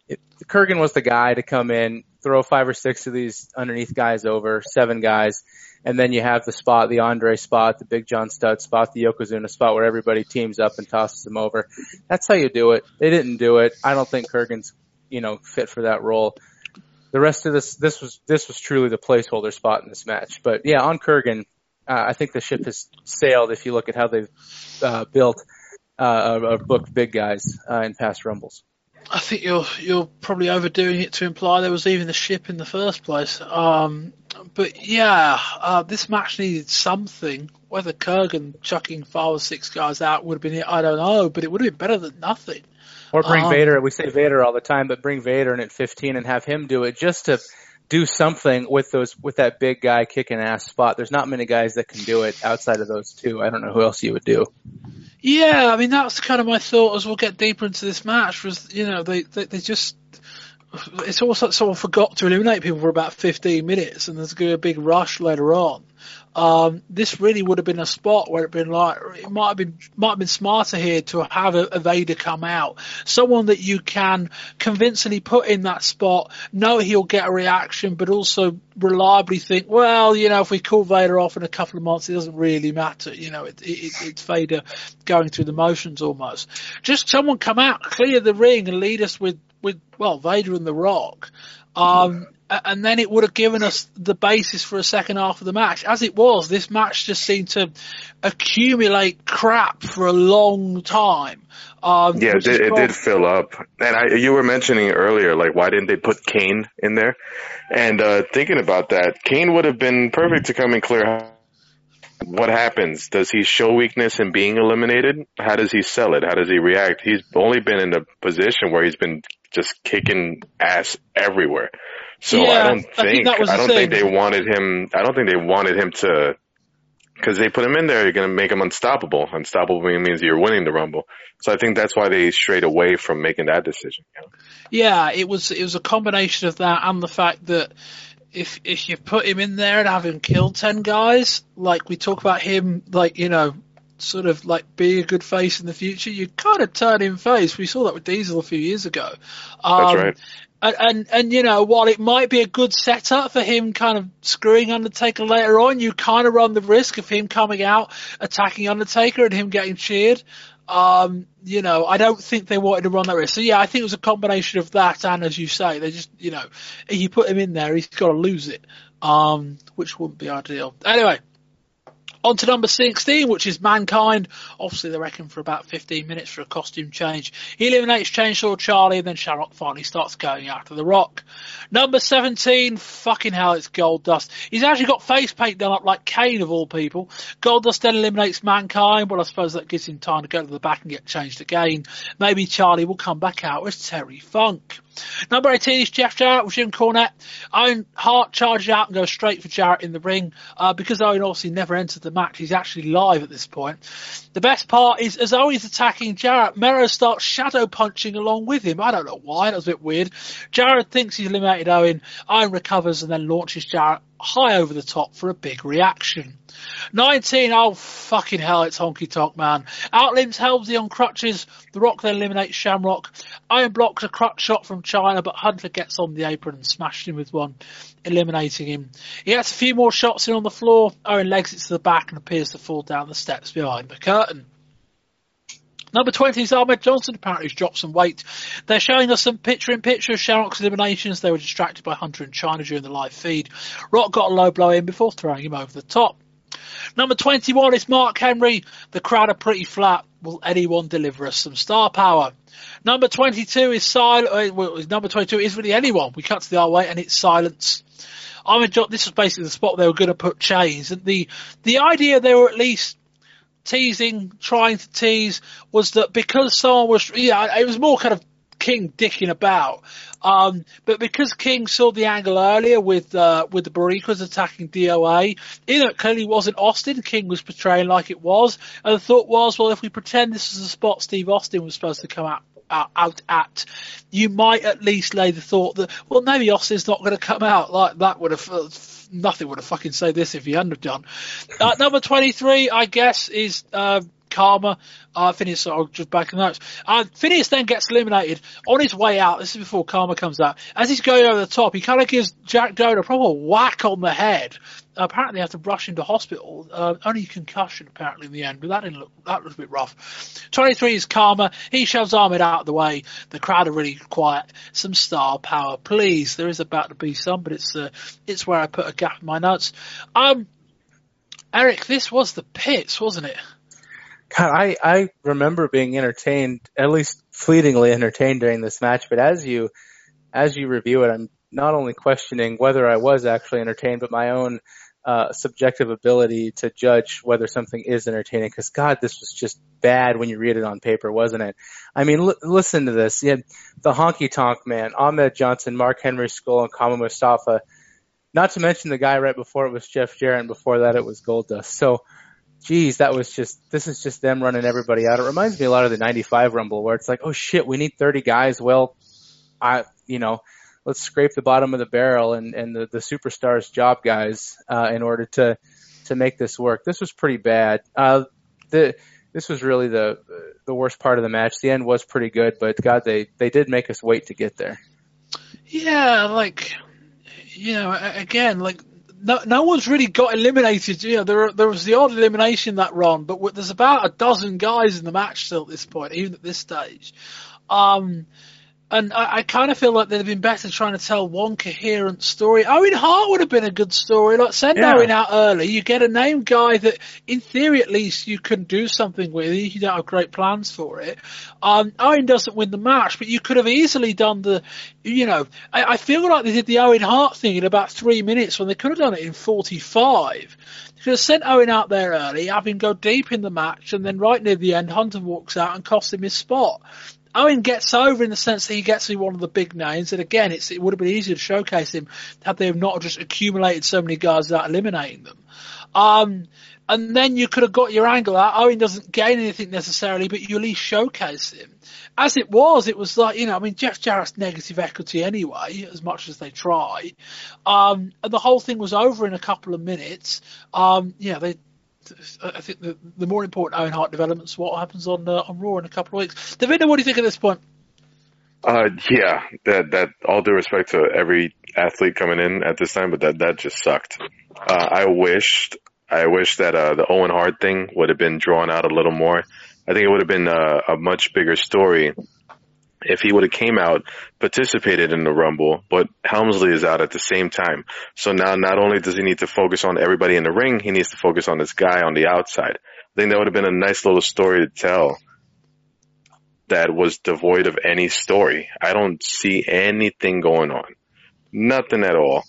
it, Kurrgan was the guy to come in, throw five or six of these underneath guys over, seven guys, and then you have the spot, the Andre spot, the Big John Studd spot, the Yokozuna spot where everybody teams up and tosses them over. That's how you do it. They didn't do it. I don't think Kurrgan's, you know, fit for that role. The rest of this, this was, this was truly the placeholder spot in this match. But yeah, on Kurrgan, uh, I think the ship has sailed if you look at how they've, uh, built, uh, or booked big guys, uh, in past rumbles. I think you're you're probably overdoing it to imply there was even a ship in the first place. Um, but yeah, uh, this match needed something. Whether Kurrgan chucking five or six guys out would have been it, I don't know. But it would have been better than nothing. Or bring Um, Vader. We say Vader all the time, but bring Vader in at 15 and have him do it just to do something with those with that big guy kicking ass spot. There's not many guys that can do it outside of those two. I don't know who else you would do. Yeah, I mean that's kind of my thought as we'll get deeper into this match. Was you know they they, they just it's almost like someone forgot to eliminate people for about 15 minutes, and there's going to be a big rush later on. Um, this really would have been a spot where it'd been like it might have been might have been smarter here to have a, a Vader come out, someone that you can convincingly put in that spot, know he'll get a reaction, but also reliably think, well, you know, if we call Vader off in a couple of months, it doesn't really matter. You know, it, it, it's Vader going through the motions almost. Just someone come out, clear the ring, and lead us with with well Vader and The Rock. Um, and then it would have given us the basis for a second half of the match. As it was, this match just seemed to accumulate crap for a long time. Um, Yeah, it did, it did fill up. And I, you were mentioning earlier, like, why didn't they put Kane in there? And, uh, thinking about that, Kane would have been perfect to come and clear. What happens? Does he show weakness in being eliminated? How does he sell it? How does he react? He's only been in a position where he's been just kicking ass everywhere. So Yeah, I don't I think think, that was I don't think they wanted him, I don't think they wanted him to, cause they put him in there, you're gonna make him unstoppable. Unstoppable means you're winning the rumble. So I think that's why they strayed away from making that decision. you know? Yeah, it was it was a combination of that and the fact that if if you put him in there and have him kill ten guys, like we talk about him, like you know, sort of like being a good face in the future, you kind of turn him face. We saw that with Diesel a few years ago. Um, That's right. And, and and you know, while it might be a good setup for him kind of screwing Undertaker later on, you kind of run the risk of him coming out attacking Undertaker and him getting cheered. Um, you know, I don't think they wanted to run that risk. So yeah, I think it was a combination of that and as you say, they just, you know, if you put him in there, he's got to lose it. Um, which wouldn't be ideal. Anyway, on to number 16, which is Mankind. Obviously, they reckon for about 15 minutes for a costume change. He eliminates Chainsaw Charlie, and then Shamrock finally starts going after The Rock. Number 17, fucking hell, it's Gold Dust. He's actually got face paint done up like Kane, of all people. Gold Dust then eliminates Mankind, but I suppose that gives him time to go to the back and get changed again. Maybe Charlie will come back out as Terry Funk. Number 18 is Jeff Jarrett with Jim Cornette. Owen Hart charges out and goes straight for Jarrett in the ring. Uh, because Owen obviously never entered the match, he's actually live at this point. The best part is as Owen's attacking Jarrett, Mero starts shadow punching along with him. I don't know why, that was a bit weird. Jarrett thinks he's eliminated Owen. Owen recovers and then launches Jarrett high over the top for a big reaction. 19, oh fucking hell, it's Honky Tonk Man. Outlimbs Helmsley on crutches. The Rock then eliminates Shamrock. Owen blocks a crutch shot from Chyna, but Hunter gets on the apron and smashes him with one, eliminating him. He gets a few more shots in on the floor. Owen legs it to the back and appears to fall down the steps behind the curtain. Number 20 is Ahmed Johnson, apparently who's dropped some weight. They're showing us some picture in picture of Shamrock's eliminations. They were distracted by Hunter and Chyna during the live feed. Rock got a low blow in before throwing him over the top. Number 21 is Mark Henry. The crowd are pretty flat. Will anyone deliver us some star power? Number 22 is silent. Uh, well, number 22 is really anyone. We cut to the R way and it's silence. Ahmed Johnson, this was basically the spot they were going to put Chainz. And the, the idea they were at least teasing, trying to tease was that because someone was, yeah, it was more kind of King dicking about. Um, but because King saw the angle earlier with, uh, with the Boricuas attacking DOA, know, it clearly wasn't Austin. King was portraying like it was. And the thought was, well, if we pretend this is the spot Steve Austin was supposed to come out, out, at, you might at least lay the thought that, well, maybe Austin's not going to come out. Like, that would have, uh, nothing would have fucking said this if he hadn't have done. Uh, number 23, I guess, is, uh, Kama. Uh, Phineas, I'll just back in notes. Phineas then gets eliminated on his way out. This is before Kama comes out. As he's going over the top, he kind of gives Jack Doan a proper whack on the head. apparently, have to rush him to hospital. Uh, only concussion, apparently, in the end, but that didn't look, that was a bit rough. 23 is Kama. He shoves Ahmed out of the way. The crowd are really quiet. Some star power, please. There is about to be some, but it's, uh, it's where I put a gap in my notes. Um, Eric, this was the pits, wasn't it? God, I, I remember being entertained, at least fleetingly entertained during this match, but as you, as you review it, I'm not only questioning whether I was actually entertained, but my own, uh, subjective ability to judge whether something is entertaining. Cause God, this was just bad when you read it on paper, wasn't it? I mean, l- listen to this. You the honky tonk man, Ahmed Johnson, Mark Henry Skull, and Kama Mustafa. Not to mention the guy right before it was Jeff Jarrett, and before that it was Goldust. So, geez, that was just, this is just them running everybody out. It reminds me a lot of the 95 Rumble where it's like, oh shit, we need 30 guys. Well, I, you know, let's scrape the bottom of the barrel and, and the, the superstars job guys, uh, in order to, to make this work. This was pretty bad. Uh, the, this was really the, the worst part of the match. The end was pretty good, but God, they, they did make us wait to get there. Yeah, like, you know, again, like no, no one's really got eliminated. You know, there there was the odd elimination that run, but there's about a dozen guys in the match still at this point, even at this stage. Um, and I, I kind of feel like they'd have been better trying to tell one coherent story. Owen Hart would have been a good story. Like send Yeah. Owen out early. You get a name guy that, in theory, at least you can do something with. You don't have great plans for it. Um, Owen doesn't win the match, but you could have easily done the, you know, I, I feel like they did the Owen Hart thing in about three minutes when they could have done it in 45. You could have sent Owen out there early, have him go deep in the match, and then right near the end, Hunter walks out and costs him his spot. Owen gets over in the sense that he gets to be one of the big names, and again, it would have been easier to showcase him had they not just accumulated so many guys without eliminating them. Um, and then you could have got your angle out. Owen doesn't gain anything necessarily, but you at least showcase him. As it was, it was like, you know, I mean, Jeff Jarrett's negative equity anyway, as much as they try. Um, and the whole thing was over in a couple of minutes. Um, yeah, they, I think the, the more important Owen Hart developments what happens on uh, on Raw in a couple of weeks. Devinder, what do you think at this point? Uh, yeah, that that all due respect to every athlete coming in at this time, but that that just sucked. Uh, I wished I wish that uh, the Owen Hart thing would have been drawn out a little more I think it would have been a, a much bigger story if he would have came out, participated in the Rumble, but Helmsley is out at the same time. So now not only does he need to focus on everybody in the ring, he needs to focus on this guy on the outside. I think that would have been a nice little story to tell that was devoid of any story. I don't see anything going on. Nothing at all.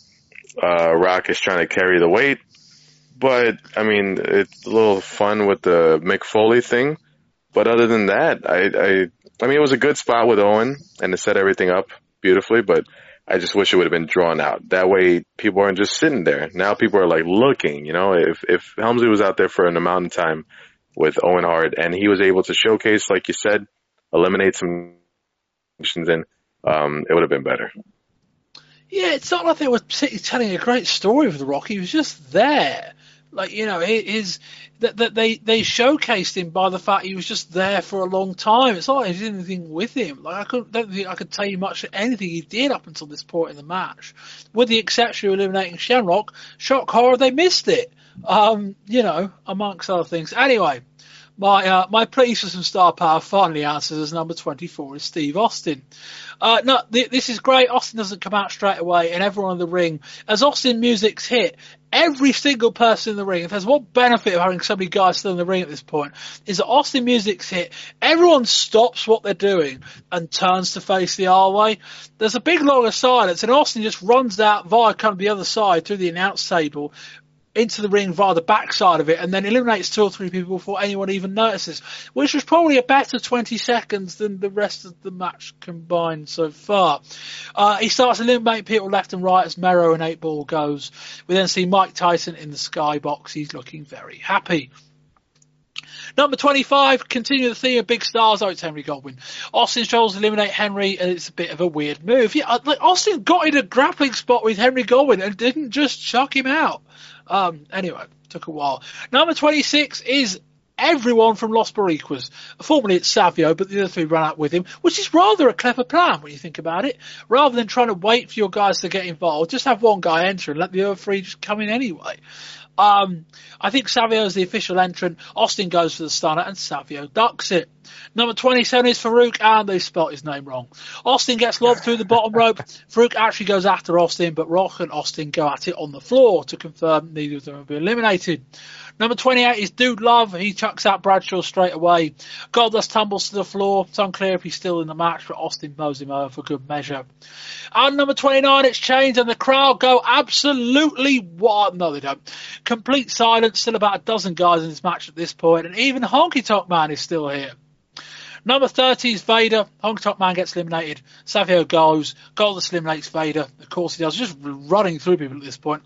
Uh, Rock is trying to carry the weight, but I mean, it's a little fun with the Mick Foley thing. But other than that, I, I I mean, it was a good spot with Owen and it set everything up beautifully, but I just wish it would have been drawn out. That way people aren't just sitting there. Now people are like looking, you know, if, if Helmsley was out there for an amount of time with Owen Hart and he was able to showcase, like you said, eliminate some questions and um, it would have been better. Yeah, it's not like they were telling a great story of The Rock. He was just there. Like you know, his that that they they showcased him by the fact he was just there for a long time. It's not like he did anything with him. Like I couldn't don't think I could tell you much of anything he did up until this point in the match, with the exception of eliminating Shamrock. Shock horror, they missed it. Um, you know, amongst other things. Anyway, my uh, my for some star power finally answers as number 24 is Steve Austin. Uh, no, th- this is great. Austin doesn't come out straight away, and everyone in the ring, as Austin music's hit, every single person in the ring, if there's one benefit of having so many guys still in the ring at this point, is that Austin music's hit, everyone stops what they're doing and turns to face the R way. There's a big long silence, and Austin just runs out via kind of the other side through the announce table, into the ring via the backside of it and then eliminates two or three people before anyone even notices, which was probably a better 20 seconds than the rest of the match combined so far. Uh, he starts eliminating people left and right as Mero and 8 Ball goes. We then see Mike Tyson in the skybox. He's looking very happy. Number 25, continue the theme of big stars. Oh, it's Henry Godwinn. Austin to eliminate Henry, and it's a bit of a weird move. Yeah, like Austin got in a grappling spot with Henry Godwinn and didn't just chuck him out. Um, anyway, took a while. Number 26 is everyone from Los Boricuas. Formerly it's Savio, but the other three ran out with him, which is rather a clever plan when you think about it. Rather than trying to wait for your guys to get involved, just have one guy enter and let the other three just come in anyway. Um, I think Savio is the official entrant. Austin goes for the stunner and Savio ducks it. Number 27 is Farouk and they spelt his name wrong. Austin gets lobbed through the bottom rope. Farouk actually goes after Austin, but Rock and Austin go at it on the floor to confirm neither of them have been eliminated. Number 28 is Dude Love. He chucks out Bradshaw straight away. Goldust tumbles to the floor. It's unclear if he's still in the match, but Austin mows him over for good measure. And number 29, it's Chainz and the crowd go absolutely wild. No, they don't. Complete silence. Still about a dozen guys in this match at this point, and even Honky Tonk Man is still here. Number 30 is Vader. Honky Tonk Man gets eliminated. Savio goes. Goldust eliminates Vader. Of course he does. Just running through people at this point.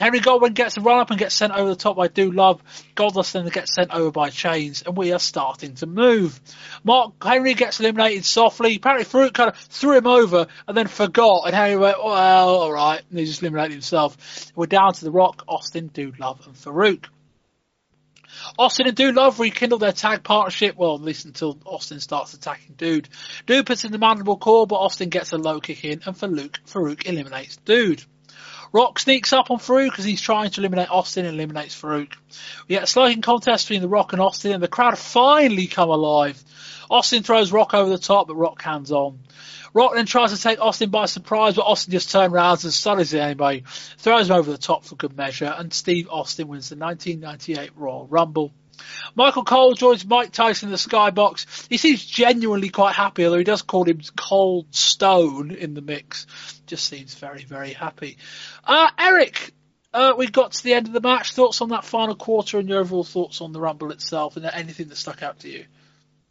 Henry Godwinn gets a run up and gets sent over the top I Do Love. Goldust then gets sent over by Chainz. And we are starting to move. Mark Henry gets eliminated softly. Apparently Farouk kind of threw him over and then forgot. And Henry went, well, alright. And he just eliminated himself. We're down to The Rock, Austin, Dude Love and Farouk. Austin and Dude Love rekindle their tag partnership, well, at least until Austin starts attacking Dude. Dude puts in the mandible claw, but Austin gets a low kick in, and Farouk, Farouk eliminates Dude. Rock sneaks up on Farouk as he's trying to eliminate Austin and eliminates Farouk. We get a slugging contest between The Rock and Austin, and the crowd finally come alive. Austin throws Rock over the top, but Rock hands on. Rock then tries to take Austin by surprise, but Austin just turns around and studies it anyway, throws him over the top for good measure, and Steve Austin wins the 1998 Royal Rumble. Michael Cole joins Mike Tyson in the skybox. He seems genuinely quite happy, although he does call him Cold Stone in the mix. Just seems very, very happy. Uh, Eric, uh, we got to the end of the match. Thoughts on that final quarter and your overall thoughts on the Rumble itself and anything that stuck out to you?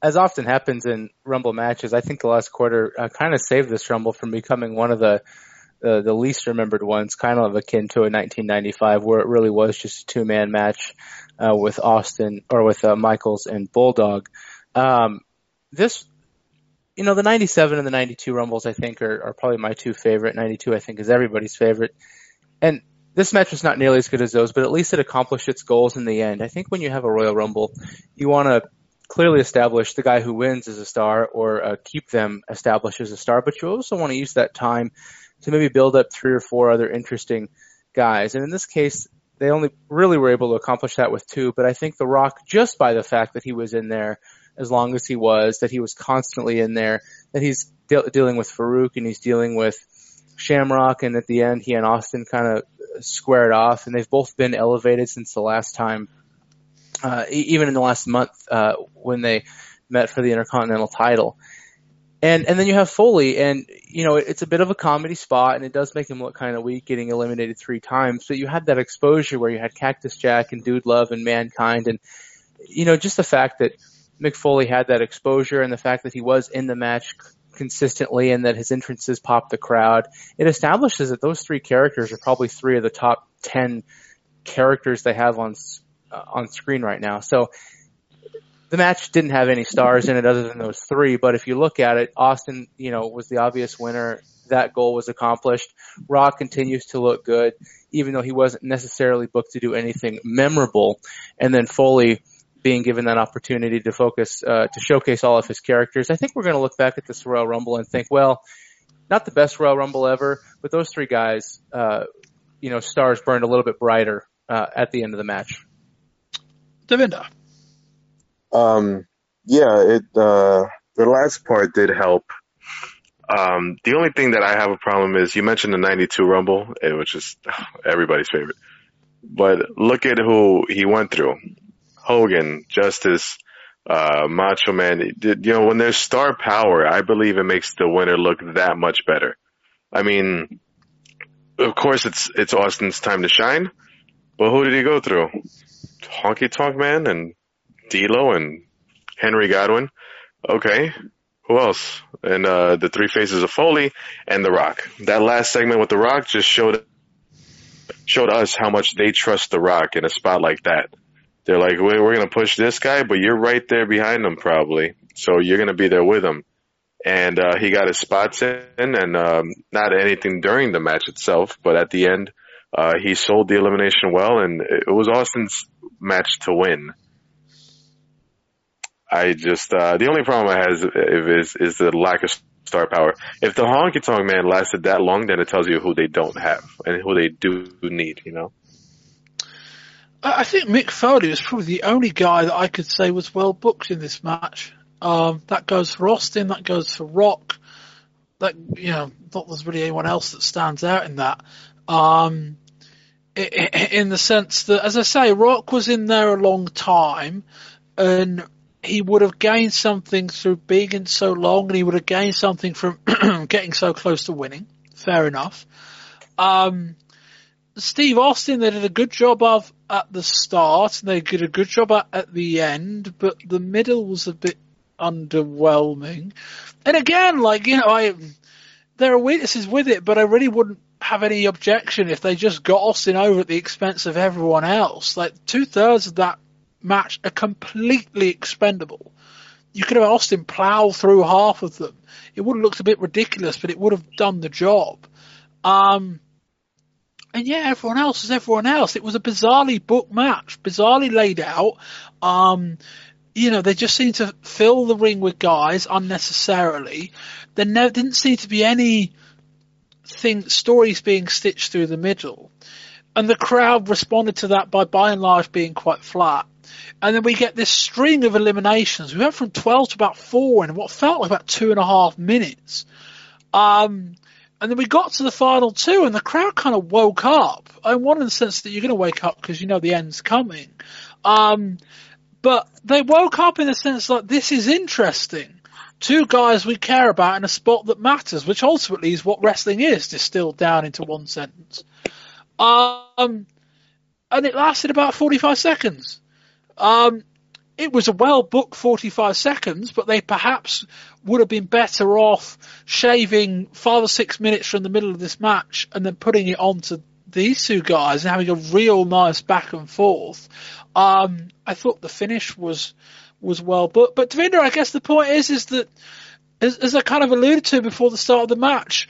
As often happens in Rumble matches, I think the last quarter uh, kind of saved this Rumble from becoming one of the uh, the least remembered ones, kind of akin to a 1995, where it really was just a two man match uh, with Austin or with uh, Michaels and Bulldog. Um, this, you know, the 97 and the 92 Rumbles, I think, are, are probably my two favorite. 92, I think, is everybody's favorite. And this match was not nearly as good as those, but at least it accomplished its goals in the end. I think when you have a Royal Rumble, you want to clearly establish the guy who wins as a star or uh, keep them established as a star, but you also want to use that time to maybe build up three or four other interesting guys. And in this case, they only really were able to accomplish that with two, but I think The Rock, just by the fact that he was in there, as long as he was, that he was constantly in there, that he's de- dealing with Farouk and he's dealing with Shamrock, and at the end he and Austin kind of squared off, and they've both been elevated since the last time, uh, even in the last month uh, when they met for the Intercontinental title. And and then you have Foley, and you know it's a bit of a comedy spot, and it does make him look kind of weak, getting eliminated three times. But you had that exposure where you had Cactus Jack and Dude Love and Mankind, and you know just the fact that Mick Foley had that exposure and the fact that he was in the match consistently and that his entrances popped the crowd, it establishes that those three characters are probably three of the top ten characters they have on uh, on screen right now. So the match didn't have any stars in it other than those three, but if you look at it, Austin, you know, was the obvious winner. That goal was accomplished. Rock continues to look good, even though he wasn't necessarily booked to do anything memorable. And then Foley being given that opportunity to focus, uh, to showcase all of his characters. I think we're going to look back at this Royal Rumble and think, well, not the best Royal Rumble ever, but those three guys, uh, you know, stars burned a little bit brighter, uh, at the end of the match. Devinder. Um, yeah, it uh, the last part did help. Um, the only thing that I have a problem is you mentioned the '92 Rumble, eh, which is everybody's favorite. But look at who he went through: Hogan, Justice, uh, Macho Man. You know, when there's star power, I believe it makes the winner look that much better. I mean, of course, it's it's Austin's time to shine, but who did he go through? Honky Tonk Man and D'Lo and Henry Godwinn. Okay. Who else? And uh, the three faces of Foley and The Rock. That last segment with The Rock just showed showed us how much they trust The Rock in a spot like that. They're like, we're, we're going to push this guy, but you're right there behind him probably. So you're going to be there with him. And uh, he got his spots in, and um, not anything during the match itself, but at the end, uh, he sold the elimination well, and it was Austin's match to win. I just uh, the only problem I have is is the lack of star power. If the honky tonk man lasted that long, then it tells you who they don't have and who they do need. You know. I think Mick Foley was probably the only guy that I could say was well booked in this match. Um, that goes for Austin. That goes for Rock. That you know, not there's really anyone else that stands out in that. Um, in the sense that, as I say, Rock was in there a long time, and he would have gained something through being in so long, and he would have gained something from getting so close to winning. Fair enough. Um, Steve Austin, they did a good job of at the start, and they did a good job at, at the end, but the middle was a bit underwhelming. And again, like, you know, I, there are weaknesses with it, but I really wouldn't have any objection if they just got Austin over at the expense of everyone else. Like, two thirds of that match are completely expendable. You could have Austin plow through half of them. It would have looked a bit ridiculous, but it would have done the job. Um, and yeah, everyone else is everyone else. It was a bizarrely booked match, bizarrely laid out. Um, you know, they just seemed to fill the ring with guys unnecessarily. There no, didn't seem to be any thing, stories being stitched through the middle. And the crowd responded to that by by and large being quite flat. And then we get this string of eliminations. We went from 12 to about four in what felt like about two and a half minutes. Um, and then we got to the final two and the crowd kind of woke up. In the sense that you're going to wake up because you know the end's coming. Um, but they woke up in the sense that this is interesting. Two guys we care about in a spot that matters, which ultimately is what wrestling is, distilled down into one sentence. Um, and it lasted about 45 seconds. Um, it was a well booked 45 seconds, but they perhaps would have been better off shaving five or six minutes from the middle of this match and then putting it on to these two guys and having a real nice back and forth. Um, I thought the finish was, was well booked. But Devinder, I guess the point is, is that, as, as I kind of alluded to before the start of the match,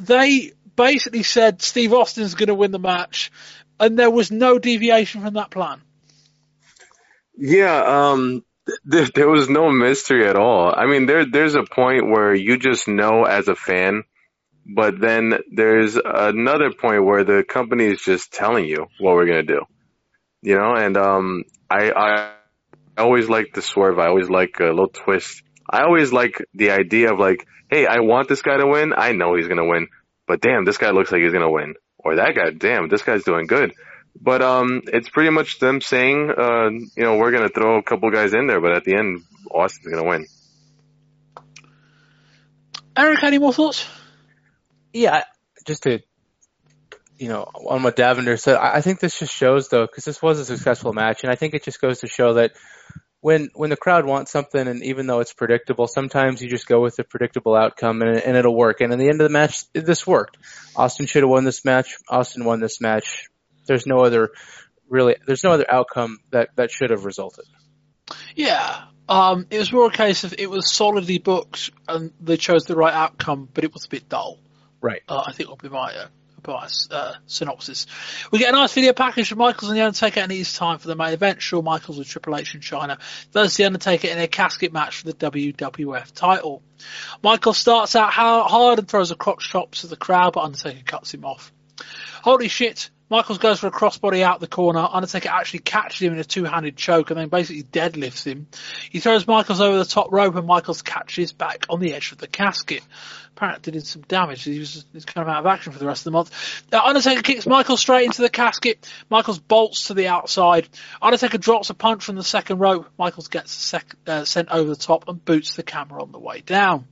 they basically said Steve Austin's going to win the match and there was no deviation from that plan. Yeah, um, th- there was no mystery at all. I mean, there there's a point where you just know as a fan, but then there's another point where the company is just telling you what we're gonna do. You know, and um, I I I always like the swerve. I always like a little twist. I always like the idea of like, hey, I want this guy to win. I know he's gonna win, but damn, this guy looks like he's gonna win. Or that guy, damn, this guy's doing good. But um, it's pretty much them saying, uh, you know, we're gonna throw a couple guys in there, but at the end, Austin's gonna win. Eric, any more thoughts? Yeah, just to, you know, on what Devinder said, I I think this just shows though, because this was a successful match, and I think it just goes to show that when when the crowd wants something, and even though it's predictable, sometimes you just go with the predictable outcome, and, and it'll work. And in the end of the match, this worked. Austin should have won this match. Austin won this match. There's no other really, there's no other outcome that that should have resulted. Yeah. Um, it was more a case of it was solidly booked and they chose the right outcome, but it was a bit dull. Right. Uh, I think will be my, uh, uh, synopsis. We get a nice video package from Michaels and The Undertaker, and it is time for the main event. Shawn Michaels with Triple H in Chyna versus The Undertaker in a casket match for the WWF title. Michaels starts out hard and throws a crotch chop to the crowd, but Undertaker cuts him off. Holy shit, Michaels goes for a crossbody out the corner. Undertaker actually catches him in a two-handed choke and then basically deadlifts him. He throws Michaels over the top rope and Michaels catches back on the edge of the casket. Apparently did some damage. He was he's kind of out of action for the rest of the month. Uh, Undertaker kicks Michaels straight into the casket. Michaels bolts to the outside. Undertaker drops a punch from the second rope. Michaels gets sec- uh, sent over the top and boots the camera on the way down.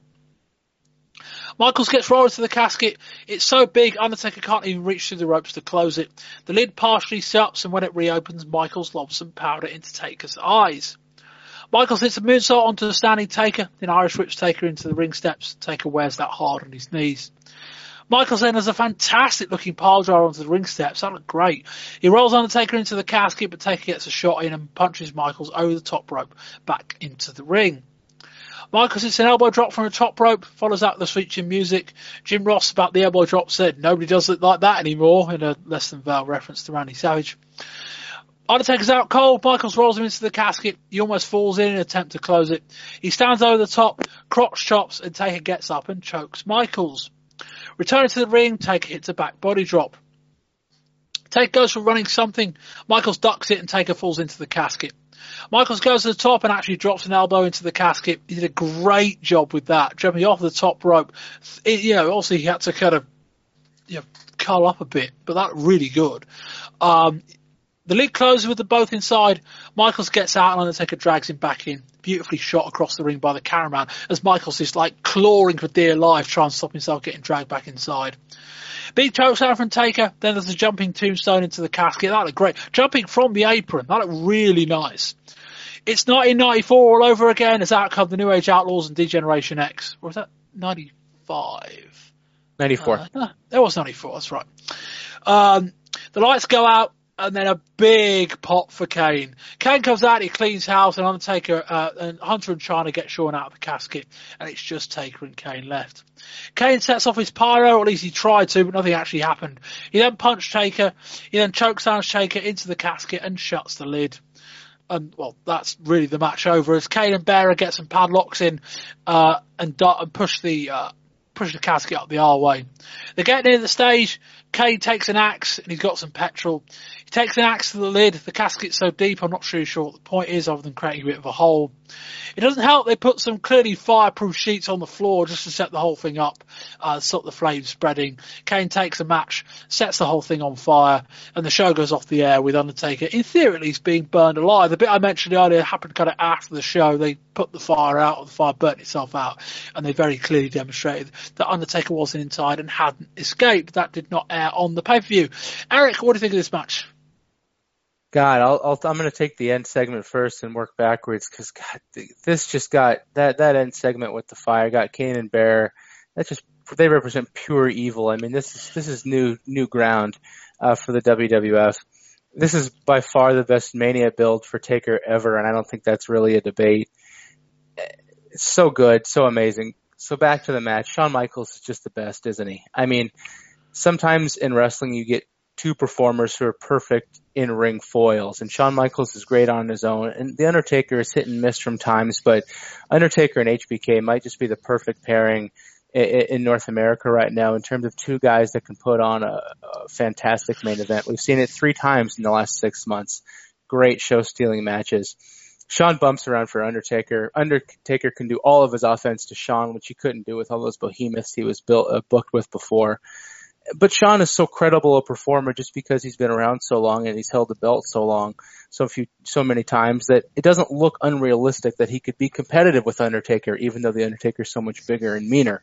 Michaels gets rolled to the casket. It's so big, Undertaker can't even reach through the ropes to close it. The lid partially shuts, and when it reopens, Michaels lobs some powder into Taker's eyes. Michaels hits a moonsault onto the standing Taker, then Irish whips Taker into the ring steps. Taker wears that hard on his knees. Michaels then has a fantastic looking pile driver onto the ring steps. That looked great. He rolls Undertaker into the casket, but Taker gets a shot in and punches Michaels over the top rope back into the ring. Michaels hits an elbow drop from the top rope, follows up the switching music. Jim Ross about the elbow drop said, nobody does it like that anymore, in a less than veiled reference to Randy Savage. Undertaker's out cold. Michaels rolls him into the casket. He almost falls in an attempt to close it. He stands over the top, crotch chops, and Taker gets up and chokes Michaels. Returning to the ring, Taker hits a back body drop. Taker goes for running something. Michaels ducks it and Taker falls into the casket. Michaels goes to the top and actually drops an elbow into the casket. He did a great job with that, jumping off the top rope. It, you know, also he had to kind of, you know, curl up a bit, but that really good. Um, the lid closes with them both inside. Michaels gets out and Undertaker drags him back in. Beautifully shot across the ring by the cameraman as Michaels is like clawing for dear life trying to stop himself getting dragged back inside. Big chokeslam from Taker. Then there's a jumping tombstone into the casket. That looked great. Jumping from the apron. That looked really nice. It's 1994 all over again as out come the New Age Outlaws and Degeneration X. Or was that 95? 94. Uh, no, that was 94. That's right. Um, the lights go out and then a big pop for Kane. Kane comes out, he cleans house, and Undertaker uh, and Hunter and Chyna get Shawn out of the casket, and it's just Taker and Kane left. Kane sets off his pyro, or at least he tried to, but nothing actually happened. He then punched Taker, he then chokeslams Taker into the casket and shuts the lid. And well, that's really the match over as Kane and Bearer get some padlocks in uh, and, and push the uh, push the casket up the R way. They get near the stage. Kane takes an axe and he's got some petrol. He takes an axe to the lid. The casket's so deep, I'm not really sure what the point is other than creating a bit of a hole. It doesn't help they put some clearly fireproof sheets on the floor just to set the whole thing up, uh, stop the flames spreading. Kane takes a match, sets the whole thing on fire, and the show goes off the air with Undertaker, in theory at least, being burned alive. The bit I mentioned earlier happened kind of after the show. They put the fire out, or the fire burnt itself out, and they very clearly demonstrated that Undertaker wasn't inside and hadn't escaped. That did not on the pay-per-view. Eric, what do you think of this match? God, I'll, I'll I'm going to take the end segment first and work backwards because God, this just got that that end segment with the fire got Kane and Bear. That just they represent pure evil. I mean, this is this is new new ground uh, for the WWF. This is by far the best Mania build for Taker ever, and I don't think that's really a debate. It's so good, so amazing. So back to the match. Shawn Michaels is just the best, isn't he? I mean, sometimes in wrestling you get two performers who are perfect in ring foils, and Shawn Michaels is great on his own, and The Undertaker is hit and miss from times, but Undertaker and HBK might just be the perfect pairing in North America right now in terms of two guys that can put on a, a fantastic main event. We've seen it three times in the last six months. Great show stealing matches. Shawn bumps around for Undertaker. Undertaker can do all of his offense to Shawn, which he couldn't do with all those behemoths he was built uh, booked with before. But Shawn is so credible a performer just because he's been around so long and he's held the belt so long, so few, so many times that it doesn't look unrealistic that he could be competitive with Undertaker, even though the Undertaker is so much bigger and meaner.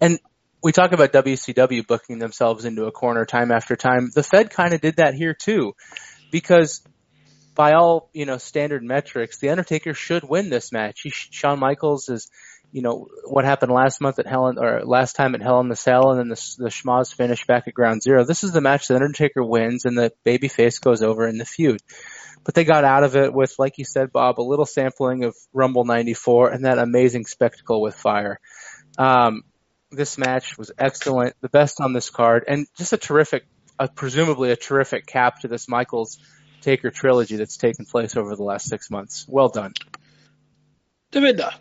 And we talk about WCW booking themselves into a corner time after time. The Fed kind of did that here too, because by all you know standard metrics, the Undertaker should win this match. He, Shawn Michaels is, you know, what happened last month at Hell or last time at Hell in the Cell, and then the, the Schmoz finish back at Ground Zero. This is the match the Undertaker wins, and the babyface goes over in the feud. But they got out of it with, like you said, Bob, a little sampling of Rumble '94 and that amazing spectacle with fire. Um, this match was excellent, the best on this card, and just a terrific, uh, presumably a terrific cap to this Michaels Taker trilogy that's taken place over the last six months. Well done. Devinder.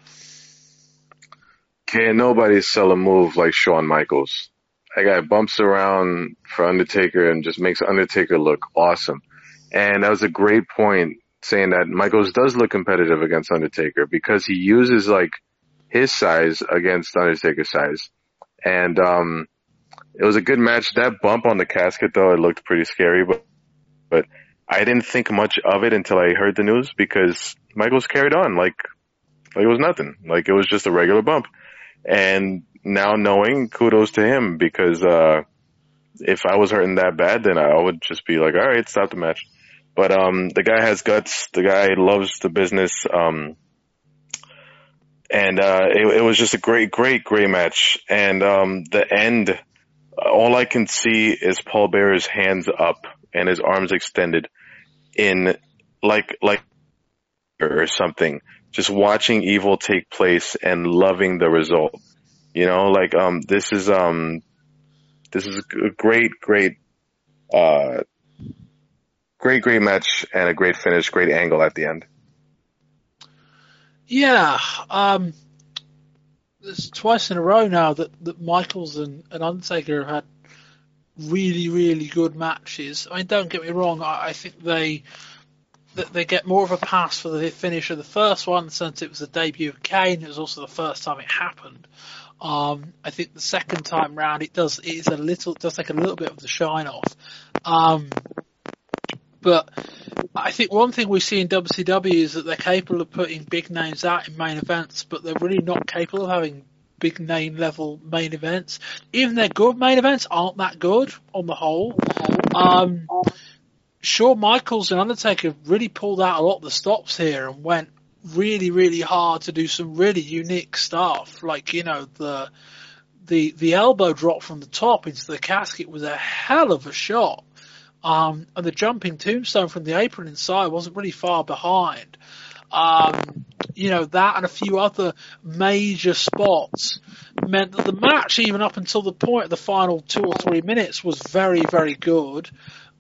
Can't nobody sell a move like Shawn Michaels. That guy bumps around for Undertaker and just makes Undertaker look awesome. And that was a great point saying that Michaels does look competitive against Undertaker because he uses like his size against Undertaker's size. And, um, it was a good match. That bump on the casket though, it looked pretty scary, but, but I didn't think much of it until I heard the news because Michaels carried on like, like it was nothing. Like it was just a regular bump. And now knowing kudos to him because, uh, if I was hurting that bad, then I would just be like, all right, stop the match. But, um, the guy has guts. The guy loves the business. Um, and, uh, it, it was just a great, great, great match. And, um, the end, all I can see is Paul Bearer's hands up and his arms extended in like, like, or something, just watching evil take place and loving the result. You know, like, um, this is, um, this is a great, great, uh, great, great match and a great finish, great angle at the end. Yeah, um, it's twice in a row now that, that Michaels and, and Undertaker have had really, really good matches. I mean, don't get me wrong. I, I think they that they get more of a pass for the finish of the first one since it was the debut of Kane. It was also the first time it happened. Um, I think the second time round it does it is a little it does take a little bit of the shine off. Um, but I think one thing we see in WCW is that they're capable of putting big names out in main events, but they're really not capable of having big name level main events. Even their good main events aren't that good on the whole. Um, Shawn Michaels and Undertaker really pulled out a lot of the stops here and went really, really hard to do some really unique stuff. Like, you know, the, the, the elbow drop from the top into the casket was a hell of a shot. Um, and the jumping tombstone from the apron inside wasn't really far behind. Um, you know, that and a few other major spots meant that the match, even up until the point of the final two or three minutes, was very, very good.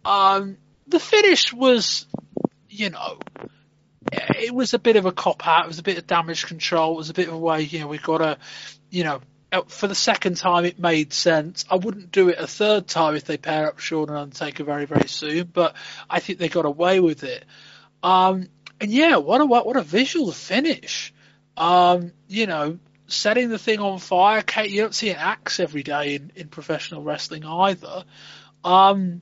Um, the finish was, you know, it was a bit of a cop out. It was a bit of damage control. It was a bit of a way, you know, we've got to, you know, for the second time it made sense. I wouldn't do it a third time if they pair up Shawn and Undertaker very, very soon, but I think they got away with it. Um, and yeah, what a, what a visual finish. Um, you know, setting the thing on fire. Kate, you don't see an axe every day in, in professional wrestling either. Um,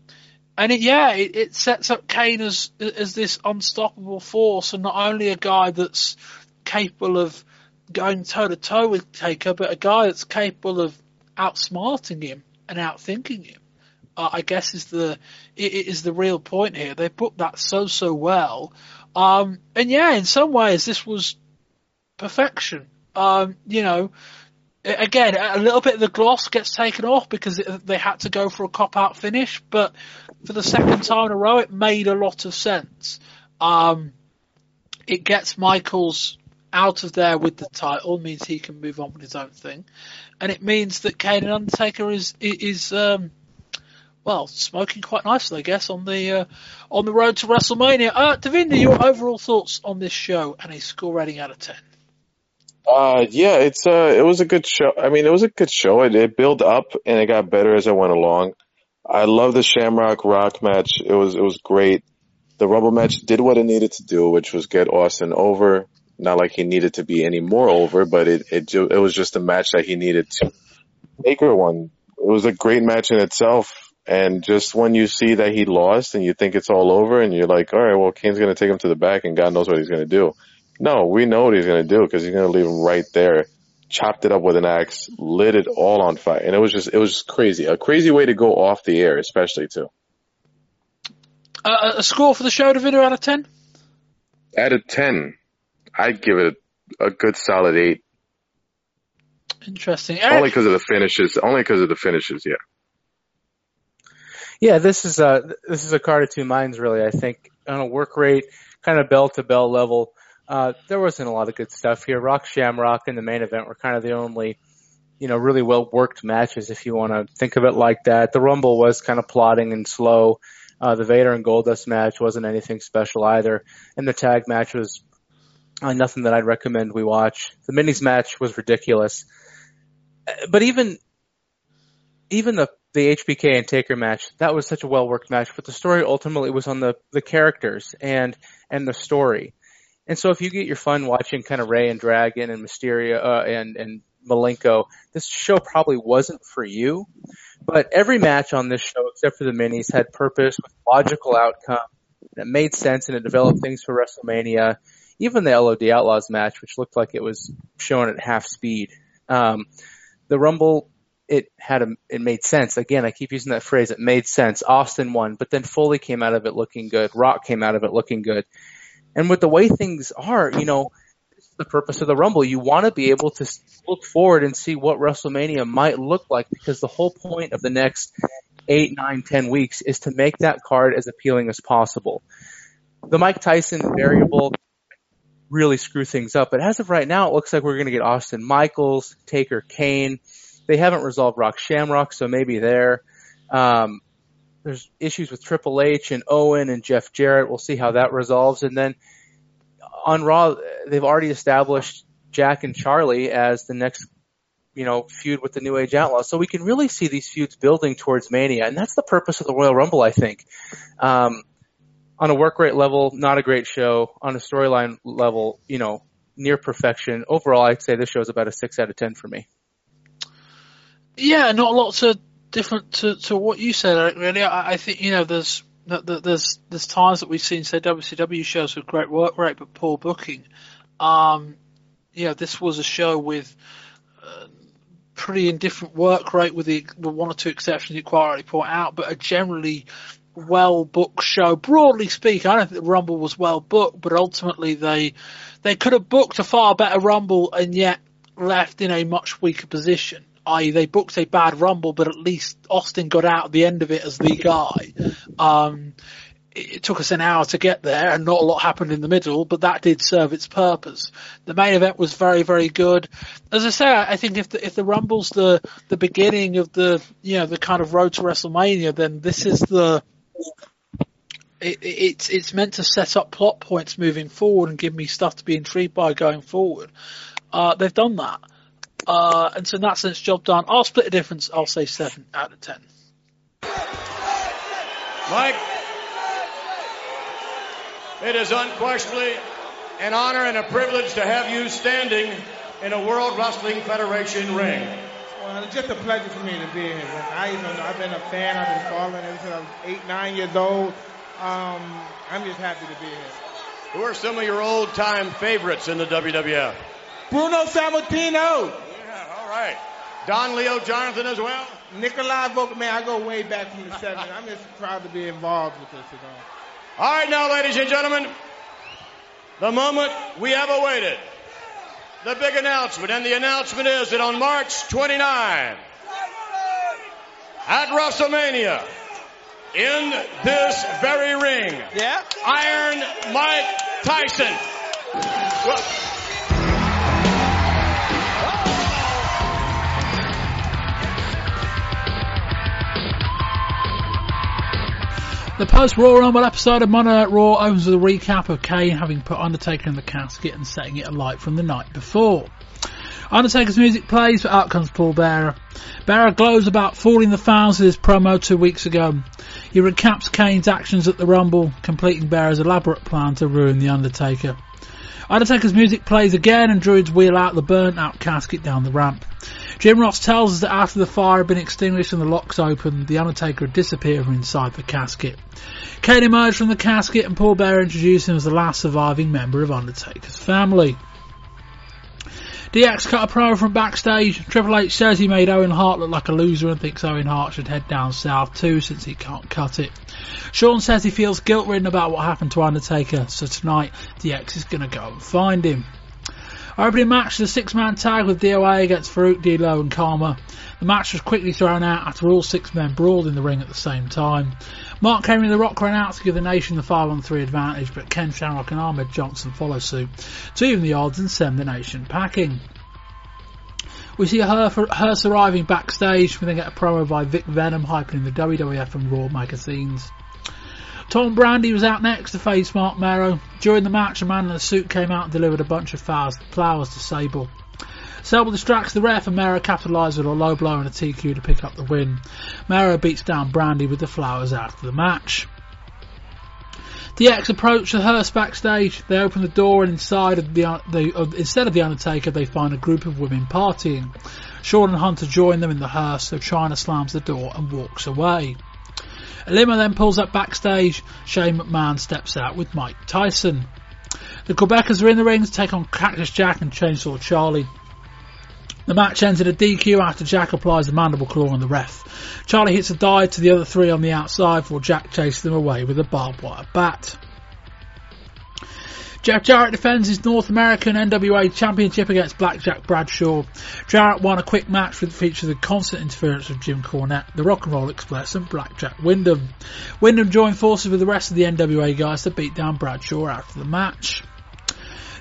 and it, yeah, it, it sets up Kane as as this unstoppable force, and not only a guy that's capable of going toe to toe with Taker, but a guy that's capable of outsmarting him and outthinking him. Uh, I guess is the it, it is the real point here. They put that so so well, um, and yeah, in some ways this was perfection. Um, you know, again, a little bit of the gloss gets taken off because it, they had to go for a cop out finish, but for the second time in a row, it made a lot of sense. Um, it gets Michaels out of there with the title, means he can move on with his own thing, and it means that Kane and Undertaker is is um, well smoking quite nicely, I guess, on the uh, on the road to WrestleMania. Uh, Devinder, your overall thoughts on this show and a score rating out of ten? Uh, yeah, it's uh, it was a good show. I mean, it was a good show. It, it built up and it got better as it went along. I love the Shamrock Rock match. It was it was great. the Rumble match did what it needed to do, which was get Austin over. Not like he needed to be any more over, but it it it was just a match that he needed to. Taker won. It was a great match in itself. And just when you see that he lost and you think it's all over and you're like, all right, well, Kane's going to take him to the back and God knows what he's going to do. No, we know what he's going to do because he's going to leave him right there. Chopped it up with an axe, lit it all on fire. And it was just, it was just crazy. A crazy way to go off the air, especially too. Uh, a score for the show, Davido, out of 10? Out of 10, I'd give it a, a good solid eight. Interesting. Only because of the finishes. Only because of the finishes, yeah. Yeah, this is a this is a card of two minds, really. I think on a work rate, kind of bell to bell level, uh, there wasn't a lot of good stuff here. Rock Shamrock in the main event were kind of the only, you know, really well worked matches, if you want to think of it like that. The Rumble was kind of plodding and slow. Uh, the Vader and Goldust match wasn't anything special either, and the tag match was uh, nothing that I'd recommend we watch. The minis match was ridiculous, Uh, but even even the the HBK and Taker match that was such a well worked match. But the story ultimately was on the the characters and and the story. And so if you get your fun watching kind of Ray and Dragon and Mysterio uh, and and Malenko, this show probably wasn't for you. But every match on this show, except for the minis, had purpose with logical outcome that made sense and it developed things for WrestleMania. Even the LOD Outlaws match, which looked like it was shown at half speed. Um, the Rumble, it had a, it made sense. Again, I keep using that phrase. It made sense. Austin won, but then Foley came out of it looking good. Rock came out of it looking good. And with the way things are, you know, this is the purpose of the Rumble. You want to be able to look forward and see what WrestleMania might look like because the whole point of the next eight, nine, ten weeks is to make that card as appealing as possible. The Mike Tyson variable really screw things up, but as of right now, it looks like we're going to get Austin Michaels, Taker Kane. They haven't resolved Rock Shamrock, so maybe there. Um, there's issues with Triple H and Owen and Jeff Jarrett. We'll see how that resolves. And then on Raw, they've already established Jack and Charlie as the next, you know, feud with the New Age Outlaws. So we can really see these feuds building towards Mania, and that's the purpose of the Royal Rumble, I think. Um, on a work rate level, not a great show. On a storyline level, you know, near perfection. Overall, I'd say this show is about a six out of ten for me. Yeah, not lots of different to, to what you said, Eric. Really, I, I think you know there's there's there's times that we've seen say WCW shows with great work rate but poor booking. Um, you know, this was a show with uh, pretty indifferent work rate, with the with one or two exceptions you quite rightly point out, but a generally well booked show. Broadly speaking, I don't think the Rumble was well booked, but ultimately they they could have booked a far better Rumble and yet left in a much weaker position. They booked a bad Rumble, but at least Austin got out at the end of it as the guy. Um, it took us an hour to get there and not a lot happened in the middle, but that did serve its purpose. The main event was very, very good. As I say, I think if the, if the Rumble's the, the beginning of the, you know, the kind of road to WrestleMania, then this is the, it- it's, it's meant to set up plot points moving forward and give me stuff to be intrigued by going forward. Uh, they've done that. Uh, and so in that sense, job done. I'll split the difference. I'll say seven out of ten. Mike, it is unquestionably an honor and a privilege to have you standing in a World Wrestling Federation ring. Well, it's just a pleasure for me to be here. Rick. I even I've been a fan. I've been following ever since I was eight, nine years old. Um, I'm just happy to be here. Who are some of your old time favorites in the WWF? Bruno Sammartino, Yeah, all right. Don Leo Jonathan as well? Nikolai Volkoff. Man, I go way back from the 70s. I'm just proud to be involved with this. You know. All right, now, ladies and gentlemen, the moment we have awaited. The big announcement, and the announcement is that on March 29, at WrestleMania, in this very ring, Yeah. Iron Mike Tyson. Well, The post Raw Rumble episode of Monday Night Raw opens with a recap of Kane having put Undertaker in the casket and setting it alight from the night before. Undertaker's music plays, but out comes Paul Bearer. Bearer glows about fooling the fans with his promo two weeks ago. He recaps Kane's actions at the Rumble, completing Bearer's elaborate plan to ruin The Undertaker. Undertaker's music plays again and Druids wheel out the burnt out casket down the ramp. Jim Ross tells us that after the fire had been extinguished and the locks opened, the Undertaker had disappeared from inside the casket. Kane emerged from the casket and Paul Bearer introduced him as the last surviving member of Undertaker's family. DX cut a promo from backstage. Triple H says he made Owen Hart look like a loser and thinks Owen Hart should head down south too since he can't cut it. Shawn says he feels guilt ridden about what happened to Undertaker, so tonight DX is going to go and find him. Opening match is a six man tag with DOA against Farouk D'Lo and Kama. The match was quickly thrown out after all six men brawled in the ring at the same time. Mark Henry and The Rock ran out to give the nation the 5 on 3 advantage, but Ken Shamrock and Ahmed Johnson follow suit to even the odds and send the nation packing. We see her Hearst arriving backstage. We then get a promo by Vic Venom hyping the WWF and Raw magazines. Tom Brandi was out next to face Marc Mero. During the match, a man in a suit came out and delivered a bunch of flowers to Sable. Sable distracts the ref and Mero capitalises with a low blow and a TQ to pick up the win. Mero beats down Brandi with the flowers after the match. DX approach the hearse backstage. They open the door and inside of the, the uh, instead of the Undertaker, they find a group of women partying. Shawn and Hunter join them in the hearse, so Chyna slams the door and walks away. A limo then pulls up backstage. Shane McMahon steps out with Mike Tyson. The Quebecers are in the ring to take on Cactus Jack and Chainsaw Charlie. The match ends in a DQ after Jack applies the mandible claw on the ref. Charlie hits a dive to the other three on the outside before Jack chases them away with a barbed wire bat. Jeff Jarrett defends his North American NWA Championship against Blackjack Bradshaw. Jarrett won a quick match that featured the constant interference of Jim Cornette, the Rock and Roll Express, and Blackjack Windham. Windham joined forces with the rest of the NWA guys to beat down Bradshaw after the match.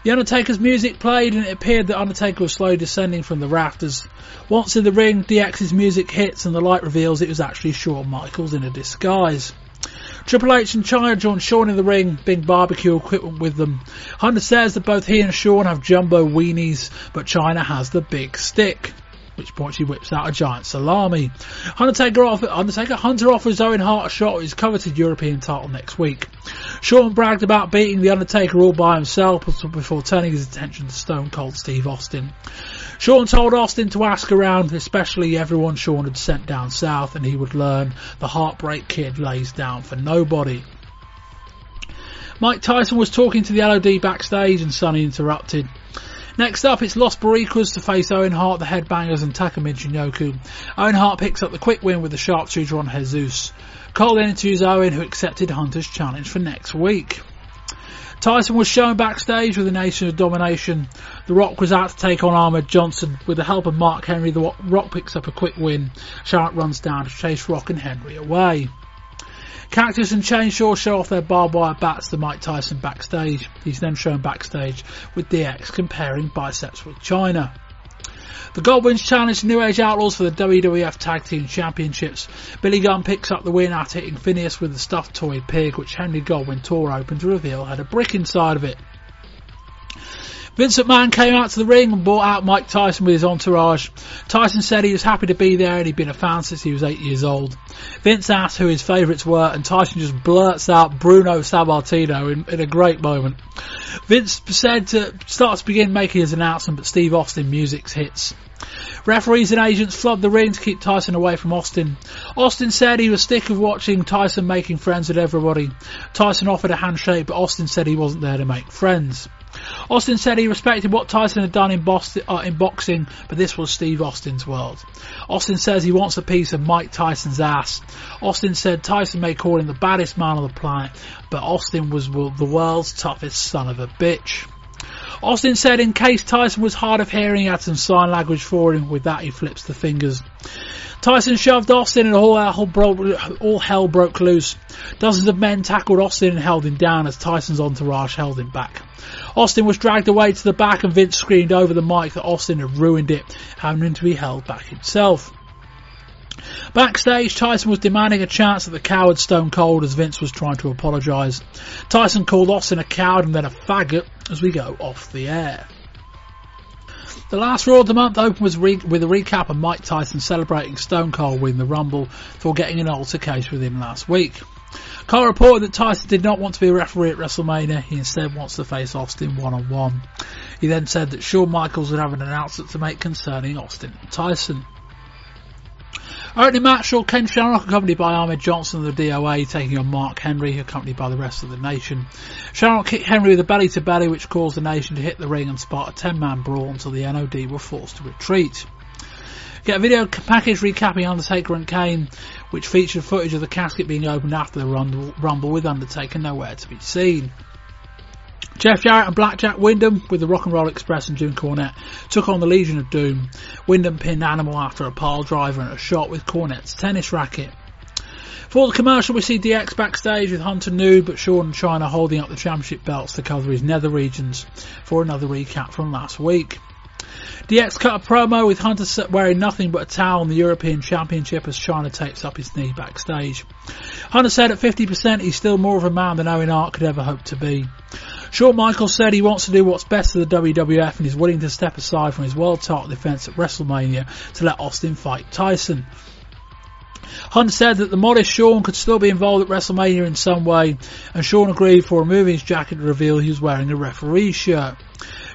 The Undertaker's music played and it appeared that Undertaker was slowly descending from the rafters. Once in the ring, DX's music hits and the light reveals it was actually Shawn Michaels in a disguise. Triple H and Chyna join Shawn in the ring, big barbecue equipment with them. Hunter says that both he and Shawn have jumbo weenies, but Chyna has the big stick which point she whips out a giant salami. Undertaker, offer, Undertaker Hunter offers Owen Hart a shot at his coveted European title next week. Shawn bragged about beating The Undertaker all by himself before turning his attention to Stone Cold Steve Austin. Shawn told Austin to ask around, especially everyone Shawn had sent down south, and he would learn the Heartbreak Kid lays down for nobody. Mike Tyson was talking to the LOD backstage and Sunny interrupted. Next up, it's Los Boricuas to face Owen Hart, the Headbangers, and Taka Michinoku. Owen Hart picks up the quick win with the sharpshooter on Jesus. Cole then interviews Owen, who accepted Hunter's challenge for next week. Tyson was shown backstage with the Nation of Domination. The Rock was out to take on Ahmed Johnson. With the help of Mark Henry, the Rock picks up a quick win. Charlotte runs down to chase Rock and Henry away. Cactus and Chainsaw show off their barbed wire bats to Mike Tyson backstage. He's then shown backstage with DX comparing biceps with Chyna. The Godwinns challenge New Age Outlaws for the WWF Tag Team Championships. Billy Gunn picks up the win after hitting Phineas with the stuffed toy pig, which Henry Godwinn tore open to reveal had a brick inside of it. Vince McMahon came out to the ring and brought out Mike Tyson with his entourage. Tyson said he was happy to be there and he'd been a fan since he was eight years old. Vince asked who his favourites were and Tyson just blurts out Bruno Sammartino in, in a great moment. Vince said to start to begin making his announcement but Steve Austin music hits. Referees and agents flood the ring to keep Tyson away from Austin. Austin said he was sick of watching Tyson making friends with everybody. Tyson offered a handshake, but Austin said he wasn't there to make friends. Austin said he respected what Tyson had done in, Boston, uh, in boxing, but this was Steve Austin's world. Austin says he wants a piece of Mike Tyson's ass. Austin said Tyson may call him the baddest man on the planet, but Austin was the world's toughest son of a bitch. Austin said in case Tyson was hard of hearing, he had some sign language for him. With that, he flips the fingers. Tyson shoved Austin and all, all hell broke loose. Dozens of men tackled Austin and held him down as Tyson's entourage held him back. Austin was dragged away to the back and Vince screamed over the mic that Austin had ruined it, having to be held back himself. Backstage, Tyson was demanding a chance at the coward Stone Cold as Vince was trying to apologise. Tyson called Austin a coward and then a faggot as we go off the air. The last Raw of the month opened was re- with a recap of Mike Tyson celebrating Stone Cold winning the Rumble for getting an altercation with him last week. Cole reported that Tyson did not want to be a referee at WrestleMania. He instead wants to face Austin one on one. He then said that Shawn Michaels would have an announcement to make concerning Austin and Tyson. Opening match saw Ken Shamrock accompanied by Ahmed Johnson of the DOA taking on Mark Henry accompanied by the rest of the nation. Shamrock kicked Henry with a belly to belly which caused the nation to hit the ring and spark a 10 man brawl until the NOD were forced to retreat. Get a video package recapping Undertaker and Kane, which featured footage of the casket being opened after the rumble, with Undertaker nowhere to be seen. Jeff Jarrett and Blackjack Windham with the Rock and Roll Express and Jim Cornette took on the Legion of Doom. Windham pinned Animal after a pile driver and a shot with Cornette's tennis racket. For the commercial, we see DX backstage with Hunter nude, but Shawn and Chyna holding up the championship belts to cover his nether regions for another recap from last week. DX cut a promo with Hunter wearing nothing but a towel on the European Championship as Chyna tapes up his knee backstage. Hunter said at 50% he's still more of a man than Owen Hart could ever hope to be. Shawn Michaels said he wants to do what's best for the WWF and is willing to step aside from his world title defense at WrestleMania to let Austin fight Tyson. Hunt said that the modest Shawn could still be involved at WrestleMania in some way, and Shawn agreed for removing his jacket to reveal he was wearing a referee shirt.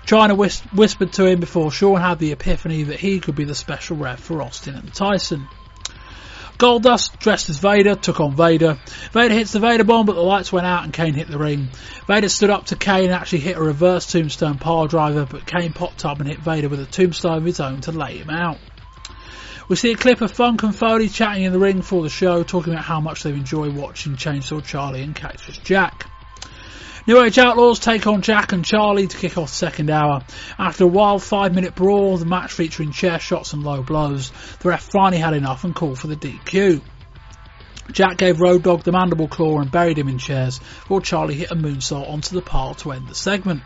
Chyna whis- whispered to him before Shawn had the epiphany that he could be the special ref for Austin and Tyson. Goldust, dressed as Vader, took on Vader. Vader hits the Vader bomb, but the lights went out and Kane hit the ring. Vader stood up to Kane and actually hit a reverse tombstone pile driver, but Kane popped up and hit Vader with a tombstone of his own to lay him out. We see a clip of Funk and Foley chatting in the ring for the show, talking about how much they enjoy watching Chainsaw Charlie and Cactus Jack. New Age Outlaws take on Jack and Charlie to kick off the second hour. After a wild five minute brawl, the match featuring chair shots and low blows, the ref finally had enough and called for the DQ. Jack gave Road Dogg the mandible claw and buried him in chairs, while Charlie hit a moonsault onto the pile to end the segment.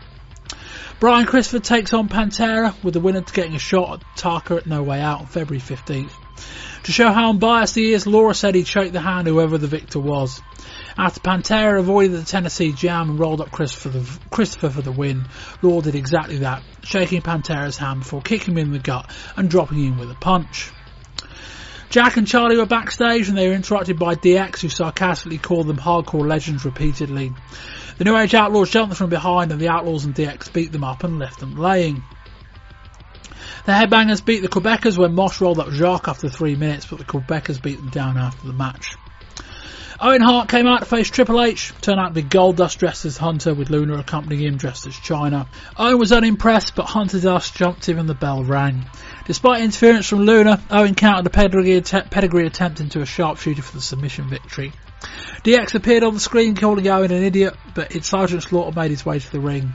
Brian Christopher takes on Pantera, with the winner getting a shot at Taka at No Way Out on February 15th. To show how unbiased he is, Lawler said he'd shake the hand whoever the victor was. After Pantera avoided the Tennessee Jam and rolled up Christopher, the, Christopher for the win, Law did exactly that, shaking Pantera's hand before kicking him in the gut and dropping him with a punch. Jack and Charlie were backstage and they were interrupted by DX who sarcastically called them hardcore legends repeatedly. The New Age Outlaws jumped them from behind and the Outlaws and DX beat them up and left them laying. The Headbangers beat the Quebecers when Mosh rolled up Jacques after three minutes, but the Quebecers beat them down after the match. Owen Hart came out to face Triple H. Turned out to be Goldust dressed as Hunter, with Luna accompanying him dressed as Chyna. Owen was unimpressed, but Hunter Dust jumped him and the bell rang. Despite interference from Luna, Owen countered a pedigree, att- pedigree attempt into a sharpshooter for the submission victory. DX appeared on the screen calling Owen an idiot, but Sergeant Slaughter made his way to the ring.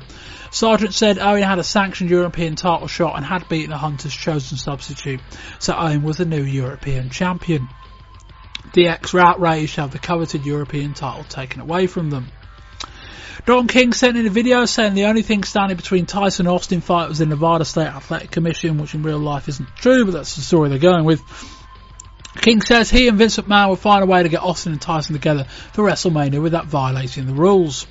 Sergeant said Owen had a sanctioned European title shot and had beaten the Hunter's chosen substitute, so Owen was the new European champion. DX were outraged to have the coveted European title taken away from them. Don King sent in a video saying the only thing standing between Tyson and Austin fight was the Nevada State Athletic Commission, which in real life isn't true, but that's the story they're going with. King says he and Vince McMahon will find a way to get Austin and Tyson together for WrestleMania without violating the rules.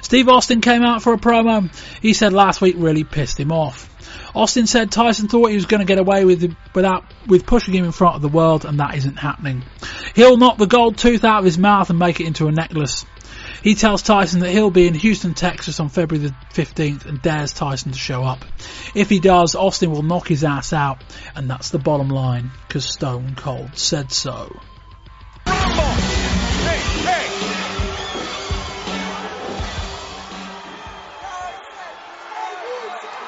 Steve Austin came out for a promo. He said last week really pissed him off. Austin said Tyson thought he was going to get away with without with pushing him in front of the world, and that isn't happening. He'll knock the gold tooth out of his mouth and make it into a necklace. He tells Tyson that he'll be in Houston, Texas on February the 15th and dares Tyson to show up. If he does, Austin will knock his ass out, and that's the bottom line, because Stone Cold said so.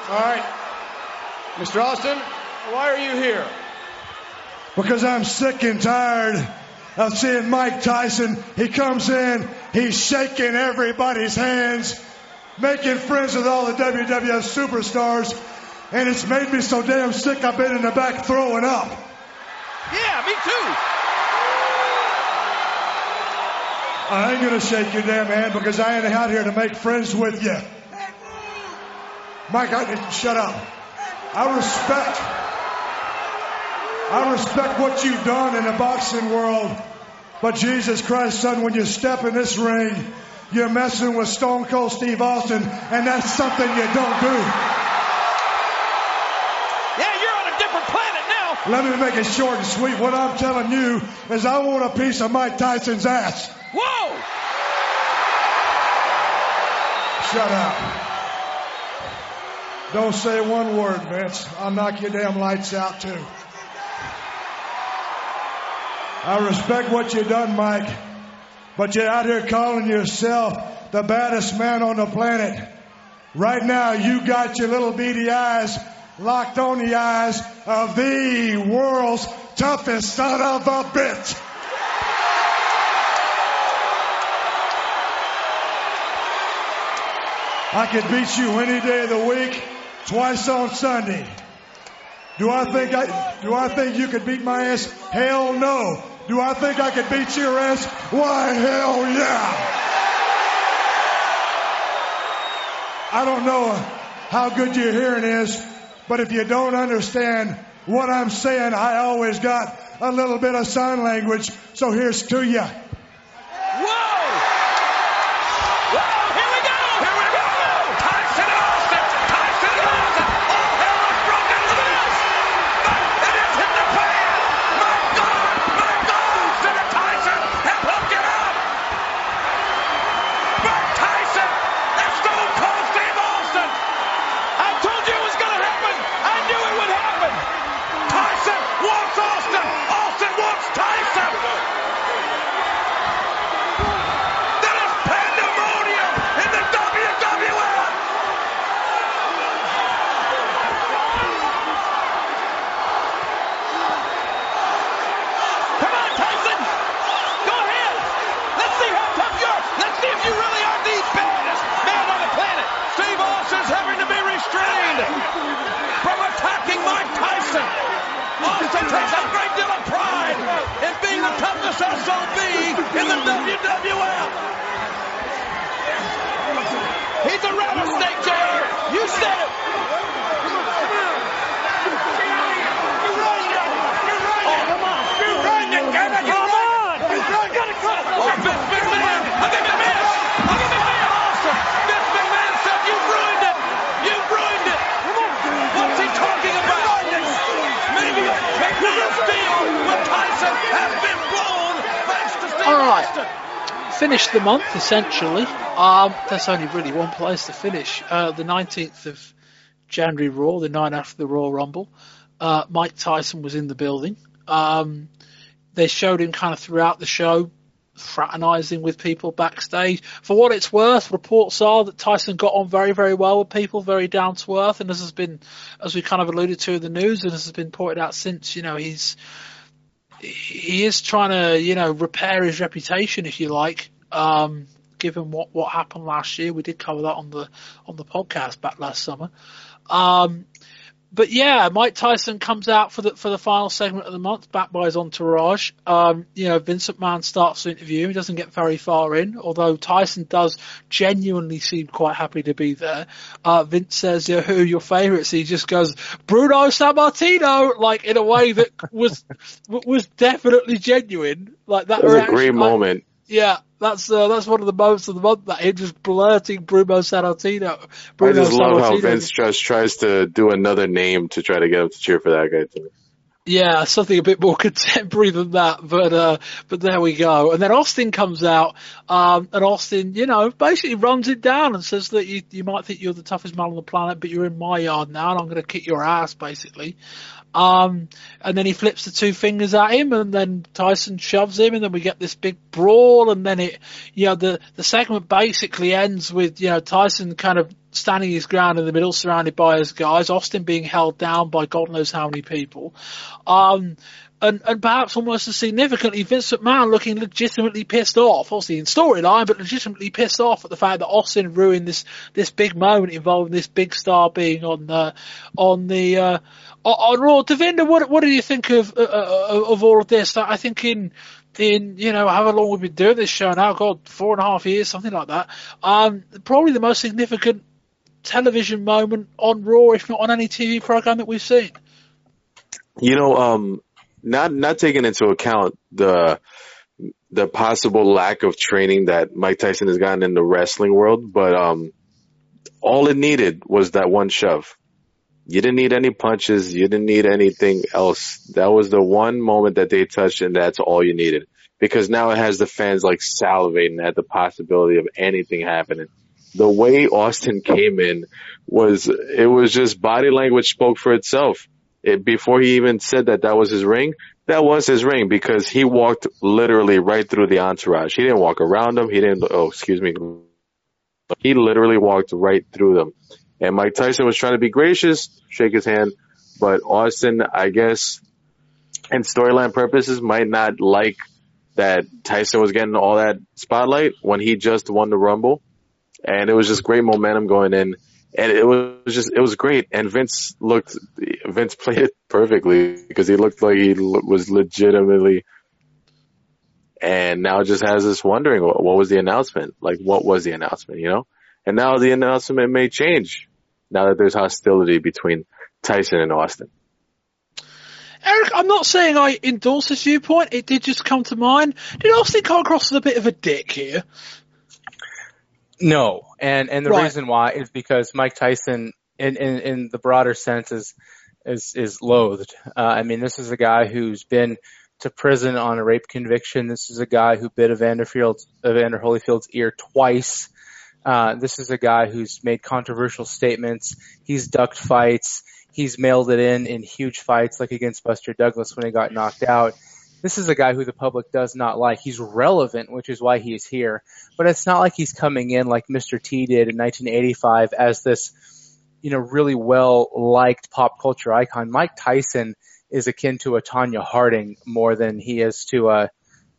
All right. Mr. Austin, why are you here? Because I'm sick and tired of seeing Mike Tyson. He comes in, he's shaking everybody's hands, making friends with all the WWF superstars, and it's made me so damn sick I've been in the back throwing up. Yeah, me too. I ain't gonna shake your damn hand because I ain't out here to make friends with you. Mike, I, shut up. I respect, I respect what you've done in the boxing world. But Jesus Christ, son, when you step in this ring, you're messing with Stone Cold Steve Austin, and that's something you don't do. Yeah, you're on a different planet now. Let me make it short and sweet. What I'm telling you is I want a piece of Mike Tyson's ass. Whoa! Shut up. Don't say one word, Vince. I'll knock your damn lights out too. I respect what you've done, Mike, but you're out here calling yourself the baddest man on the planet. Right now, you got your little beady eyes locked on the eyes of the world's toughest son of a bitch. I could beat you any day of the week, twice on Sunday. Do I think I do I think you could beat my ass? Hell no. Do I think I could beat your ass? Why hell yeah. I don't know uh, how good your hearing is, but if you don't understand what I'm saying, I always got a little bit of sign language, so here's to you. Whoa! Whoa! Here we go! Here we go! Tyson and Austin! Tyson and Austin! All hell has broken loose! But it is in the pan! My God! My God! Austin and Tyson have hooked it up! Mike Tyson and Stone Cold Steve Austin! I told you it was going to happen. I knew it would happen. Tyson wants Austin! Austin wants Tyson! That is pandemonium in the WWF! Come on, Tyson. Go ahead. Let's see how tough you are. Let's see if you really are the baddest man on the planet. Steve Austin's having to be restrained from attacking Mike Tyson. Austin takes a great deal of pride in being the toughest SOB in the WWF. He's a rattlesnake, JR. You said it. Oh, Vince McMahon! Look at McMahon! Look at McMahon! Austin! Vince McMahon said you've ruined it! You've ruined it! What's he talking about? Maybe McMahon's deal with Tyson has been blown thanks to Steve All right. Austin. Finished the month essentially. Um, there's only really one place to finish. Uh, the 19th of January Raw, the night after the Royal Rumble. Uh, Mike Tyson was in the building. Um, they showed him kind of throughout the show fraternizing with people backstage. For what it's worth, reports are that Tyson got on very, very well with people, very down to earth, and this has been, as we kind of alluded to in the news, and this has been pointed out since, you know, he's, he is trying to, you know, repair his reputation, if you like, um, given what, what happened last year. We did cover that on the, on the podcast back last summer. Um, but yeah, Mike Tyson comes out for the for the final segment of the month, backed by his entourage. Um, you know, Vince McMahon starts to interview him. He doesn't get very far in, although Tyson does genuinely seem quite happy to be there. Uh, Vince says, yeah, "Who are your favourites?" He just goes, "Bruno Sammartino," like in a way that was was definitely genuine. Like that That was a great moment. Yeah, that's uh, that's one of the moments of the month. That him just blurting Bruno Sammartino. I Bruno just love how Vince just tries to do another name to try to get him to cheer for that guy too. Yeah, something a bit more contemporary than that, but uh, but there we go. And then Austin comes out, um, and Austin, you know, basically runs it down and says that you you might think you're the toughest man on the planet, but you're in my yard now, and I'm going to kick your ass, basically. Um, and then he flips the two fingers at him, and then Tyson shoves him, and then we get this big brawl, and then it, you know, the the segment basically ends with you know Tyson kind of standing his ground in the middle, surrounded by his guys, Austin being held down by God knows how many people. Um, and, and perhaps almost as significantly, Vince McMahon looking legitimately pissed off, obviously in storyline, but legitimately pissed off at the fact that Austin ruined this, this big moment involving this big star being on, the on the, uh, on Raw. Devinder, what, what do you think of, uh, uh, of all of this? I think in, in, you know, however long we've been doing this show now, God, four and a half years, something like that, um, probably the most significant television moment on Raw, if not on any TV program that we've seen. You know, um, not not taking into account the the possible lack of training that Mike Tyson has gotten in the wrestling world, but um, all it needed was that one shove. You didn't need any punches. You didn't need anything else. That was the one moment that they touched and that's all you needed. Because now it has the fans like salivating at the possibility of anything happening. The way Austin came in was, it was just body language spoke for itself. It, before he even said that that was his ring, that was his ring because he walked literally right through the entourage. He didn't walk around them. He didn't, oh, excuse me. He literally walked right through them. And Mike Tyson was trying to be gracious, shake his hand, but Austin, I guess, and storyline purposes might not like that Tyson was getting all that spotlight when he just won the Rumble. And it was just great momentum going in. And it was just, it was great. And Vince looked, Vince played it perfectly because he looked like he was legitimately, and now just has us wondering what, what was the announcement? Like, what was the announcement, you know? And now the announcement may change now that there's hostility between Tyson and Austin. Eric, I'm not saying I endorse this viewpoint. It did just come to mind. Did Austin come across as a bit of a dick here? No, and and the Right. reason why is because Mike Tyson, in in, in the broader sense, is is is loathed. Uh, I mean, this is a guy who's been to prison on a rape conviction. This is a guy who bit Evander Fields, Evander Holyfield's ear twice. Uh, this is a guy who's made controversial statements. He's ducked fights. He's mailed it in in huge fights, like against Buster Douglas when he got knocked out. This is a guy who the public does not like. He's relevant, which is why he is here. But it's not like he's coming in like Mr. T did in 1985 as this, you know, really well liked pop culture icon. Mike Tyson is akin to a Tonya Harding more than he is to a,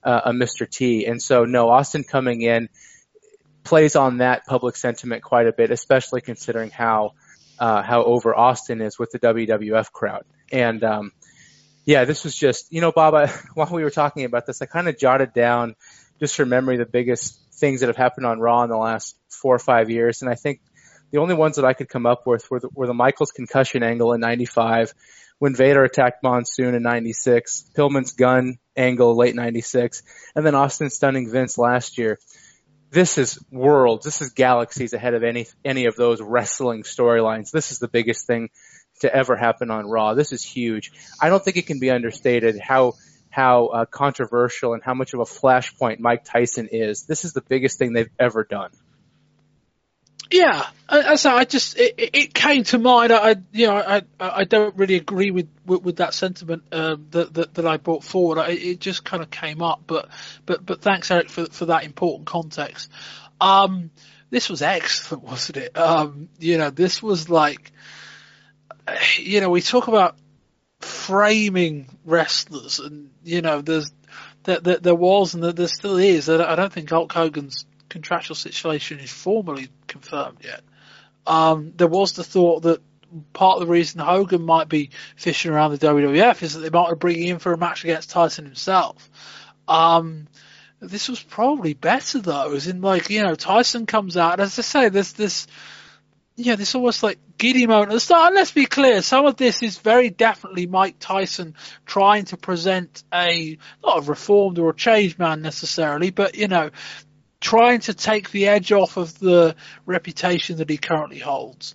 a, a Mr. T. And so, no, Austin coming in plays on that public sentiment quite a bit, especially considering how uh, how over Austin is with the WWF crowd. And um, yeah, this was just you know, Bob. I, while we were talking about this, I kind of jotted down just for memory the biggest things that have happened on Raw in the last four or five years, and I think the only ones that I could come up with were the, were the Michaels concussion angle in '95, when Vader attacked Monsoon in '96, Pillman's gun angle late '96, and then Austin stunning Vince last year this is worlds, this is galaxies ahead of any any of those wrestling storylines. This is the biggest thing to ever happen on Raw. This is huge. I don't think it can be understated how how uh, controversial and how much of a flashpoint Mike Tyson is. This is the biggest thing they've ever done. Yeah, I, I, just it, it came to mind. I, you know I I don't really agree with with, with that sentiment um, that, that that I brought forward. I, it just kind of came up, but but but thanks Eric for for that important context. Um, this was excellent, wasn't it? Um, you know, this was like, you know, we talk about framing wrestlers, and you know, there's there, there, there was and there, still is. I don't think Hulk Hogan's contractual situation is formally confirmed yet. Um, there was the thought that part of the reason Hogan might be fishing around the WWF is that they might bring him in for a match against Tyson himself. Um, this was probably better though, as in like, you know, Tyson comes out, as I say, there's this, yeah, this almost like giddy moment at the start. And let's be clear, some of this is very definitely Mike Tyson trying to present a, not a reformed or a changed man necessarily, but you know, trying to take the edge off of the reputation that he currently holds.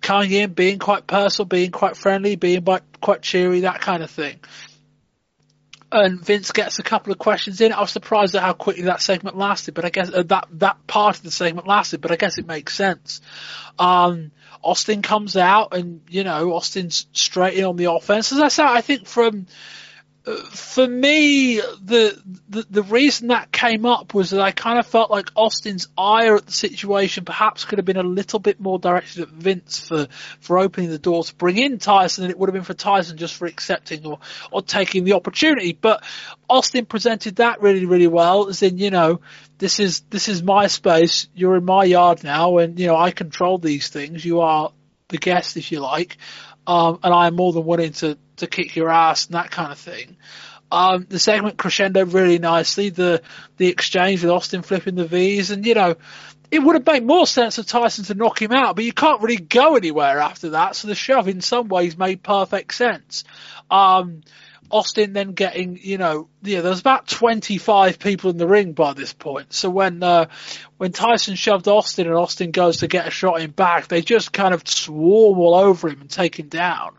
Coming in, being quite personal, being quite friendly, being quite, cheery, that kind of thing. And Vince gets a couple of questions in. I was surprised at how quickly that segment lasted, but I guess uh, that that part of the segment lasted. But I guess it makes sense. Um, Austin comes out, and you know Austin's straight in on the offense. As I said, I think from for me, the, the the reason that came up was that I kind of felt like Austin's ire at the situation perhaps could have been a little bit more directed at Vince for for opening the door to bring in Tyson, and it would have been for Tyson just for accepting or or taking the opportunity. But Austin presented that really really well, as in you know this is this is my space, you're in my yard now, and you know I control these things. You are the guest, if you like, um, and I am more than willing to to kick your ass and that kind of thing. Um, the segment crescendo really nicely. The the exchange with Austin flipping the V's, and you know, it would have made more sense for Tyson to knock him out, but you can't really go anywhere after that. So the shove, in some ways, made perfect sense. Um, Austin then getting, you know, yeah, there was about 25 people in the ring by this point. So when, uh, when Tyson shoved Austin and Austin goes to get a shot in back, they just kind of swarm all over him and take him down.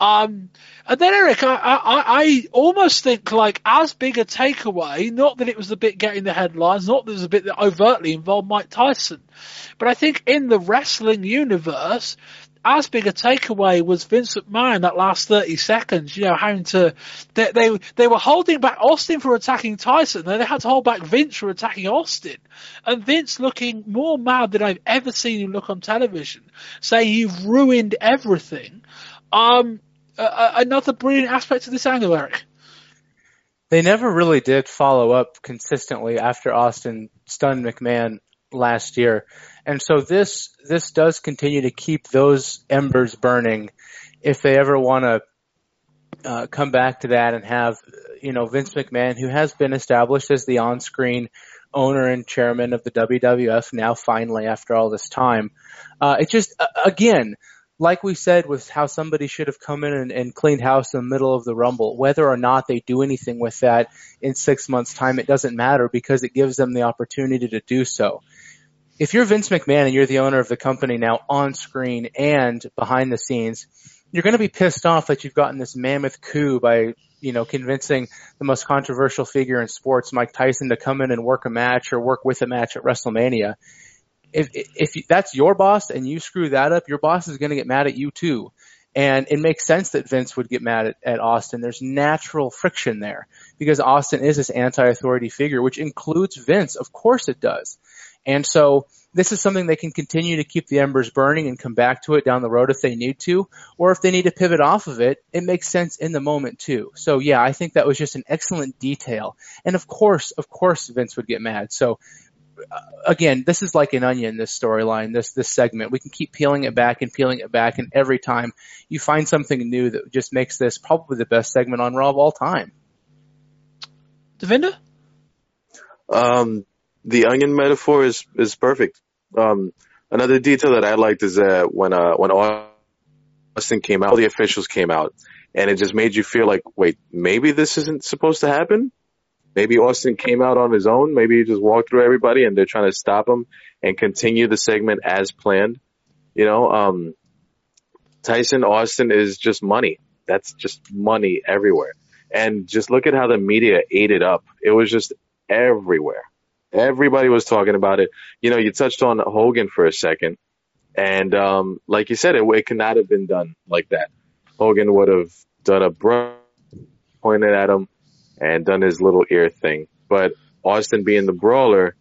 Um, and then Eric, I, I, I almost think like as big a takeaway, not that it was the bit getting the headlines, not that it was a bit that overtly involved Mike Tyson, but I think in the wrestling universe, as big a takeaway was Vince McMahon that last 30 seconds, you know, having to, they, they, they were holding back Austin for attacking Tyson, they had to hold back Vince for attacking Austin. And Vince looking more mad than I've ever seen him look on television, saying you've ruined everything. Um, uh, another brilliant aspect of this angle, Eric. They never really did follow up consistently after Austin stunned McMahon last year. And so this this does continue to keep those embers burning if they ever want to uh, come back to that and have you know Vince McMahon, who has been established as the on-screen owner and chairman of the WWF now finally after all this time. Uh, it just uh, again like we said with how somebody should have come in and, and, cleaned house in the middle of the rumble, whether or not they do anything with that in six months time, it doesn't matter because it gives them the opportunity to do so. If you're Vince McMahon and you're the owner of the company now on screen and behind the scenes, you're going to be pissed off that you've gotten this mammoth coup by, you know, convincing the most controversial figure in sports, Mike Tyson, to come in and work a match or work with a match at WrestleMania if if that's your boss and you screw that up, your boss is going to get mad at you too. And it makes sense that Vince would get mad at, at Austin. There's natural friction there because Austin is this anti-authority figure, which includes Vince. Of course it does. And so this is something they can continue to keep the embers burning and come back to it down the road if they need to, or if they need to pivot off of it, it makes sense in the moment too. So yeah, I think that was just an excellent detail. And of course, of course Vince would get mad. So again, this is like an onion, this storyline, this, this segment. We can keep peeling it back and peeling it back, and every time you find something new that just makes this probably the best segment on Raw of all time. Devinder? Um, the onion metaphor is, is perfect. Um, another detail that I liked is that when, uh, when Austin came out, all the officials came out, and it just made you feel like, wait, maybe this isn't supposed to happen? Maybe Austin came out on his own. Maybe he just walked through everybody and they're trying to stop him and continue the segment as planned. You know, um, Tyson Austin is just money. That's just money everywhere. And just look at how the media ate it up. It was just everywhere. Everybody was talking about it. You know, you touched on Hogan for a second. And, um, like you said, it, it could not have been done like that. Hogan would have done a brush pointed at him and done his little ear thing. But Austin being the brawler,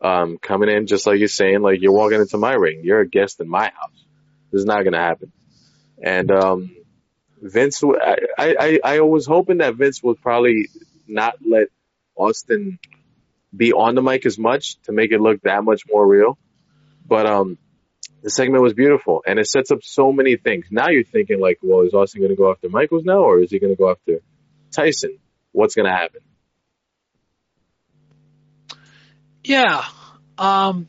um, coming in just like you're saying, like you're walking into my ring, you're a guest in my house. This is not going to happen. And, um, Vince, I, I, I was hoping that Vince would probably not let Austin be on the mic as much to make it look that much more real. But, um, the segment was beautiful and it sets up so many things. Now you're thinking like, well, is Austin going to go after Michaels now or is he going to go after Tyson? what's going to happen? Yeah. Um,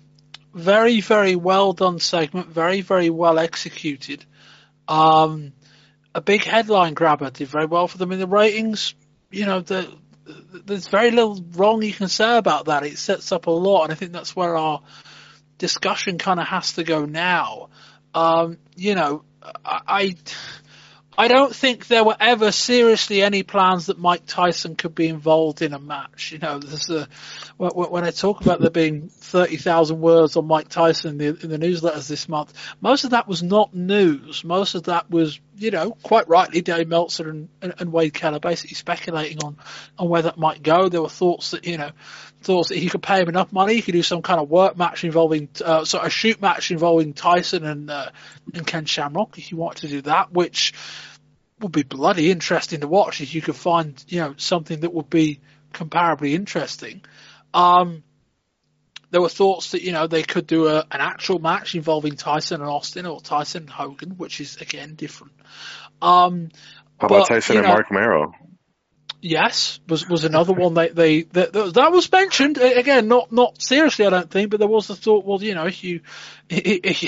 very, very well done segment. Very, very well executed. Um, a big headline grabber did very well for them in the ratings. You know, the, there's very little wrong you can say about that. It sets up a lot, and I think that's where our discussion kind of has to go now. Um, you know, I, I I don't think there were ever seriously any plans that Mike Tyson could be involved in a match. You know, there's a, when I talk about there being 30,000 words on Mike Tyson in the, in the newsletters this month, most of that was not news. Most of that was, you know, quite rightly Dave Meltzer and, and, and Wade Keller basically speculating on, on where that might go. There were thoughts that, you know, thoughts that he could pay him enough money. He could do some kind of work match involving, uh, sort of shoot match involving Tyson and, uh, and Ken Shamrock if you wanted to do that, which, would be bloody interesting to watch if you could find, you know, something that would be comparably interesting. Um, there were thoughts that, you know, they could do a, an actual match involving Tyson and Austin or Tyson and Hogan, which is again different. Um, How about but, Tyson and know, Marc Mero? Yes, was was another one they they that, that was mentioned again, not not seriously, I don't think, but there was the thought, well, you know, if you if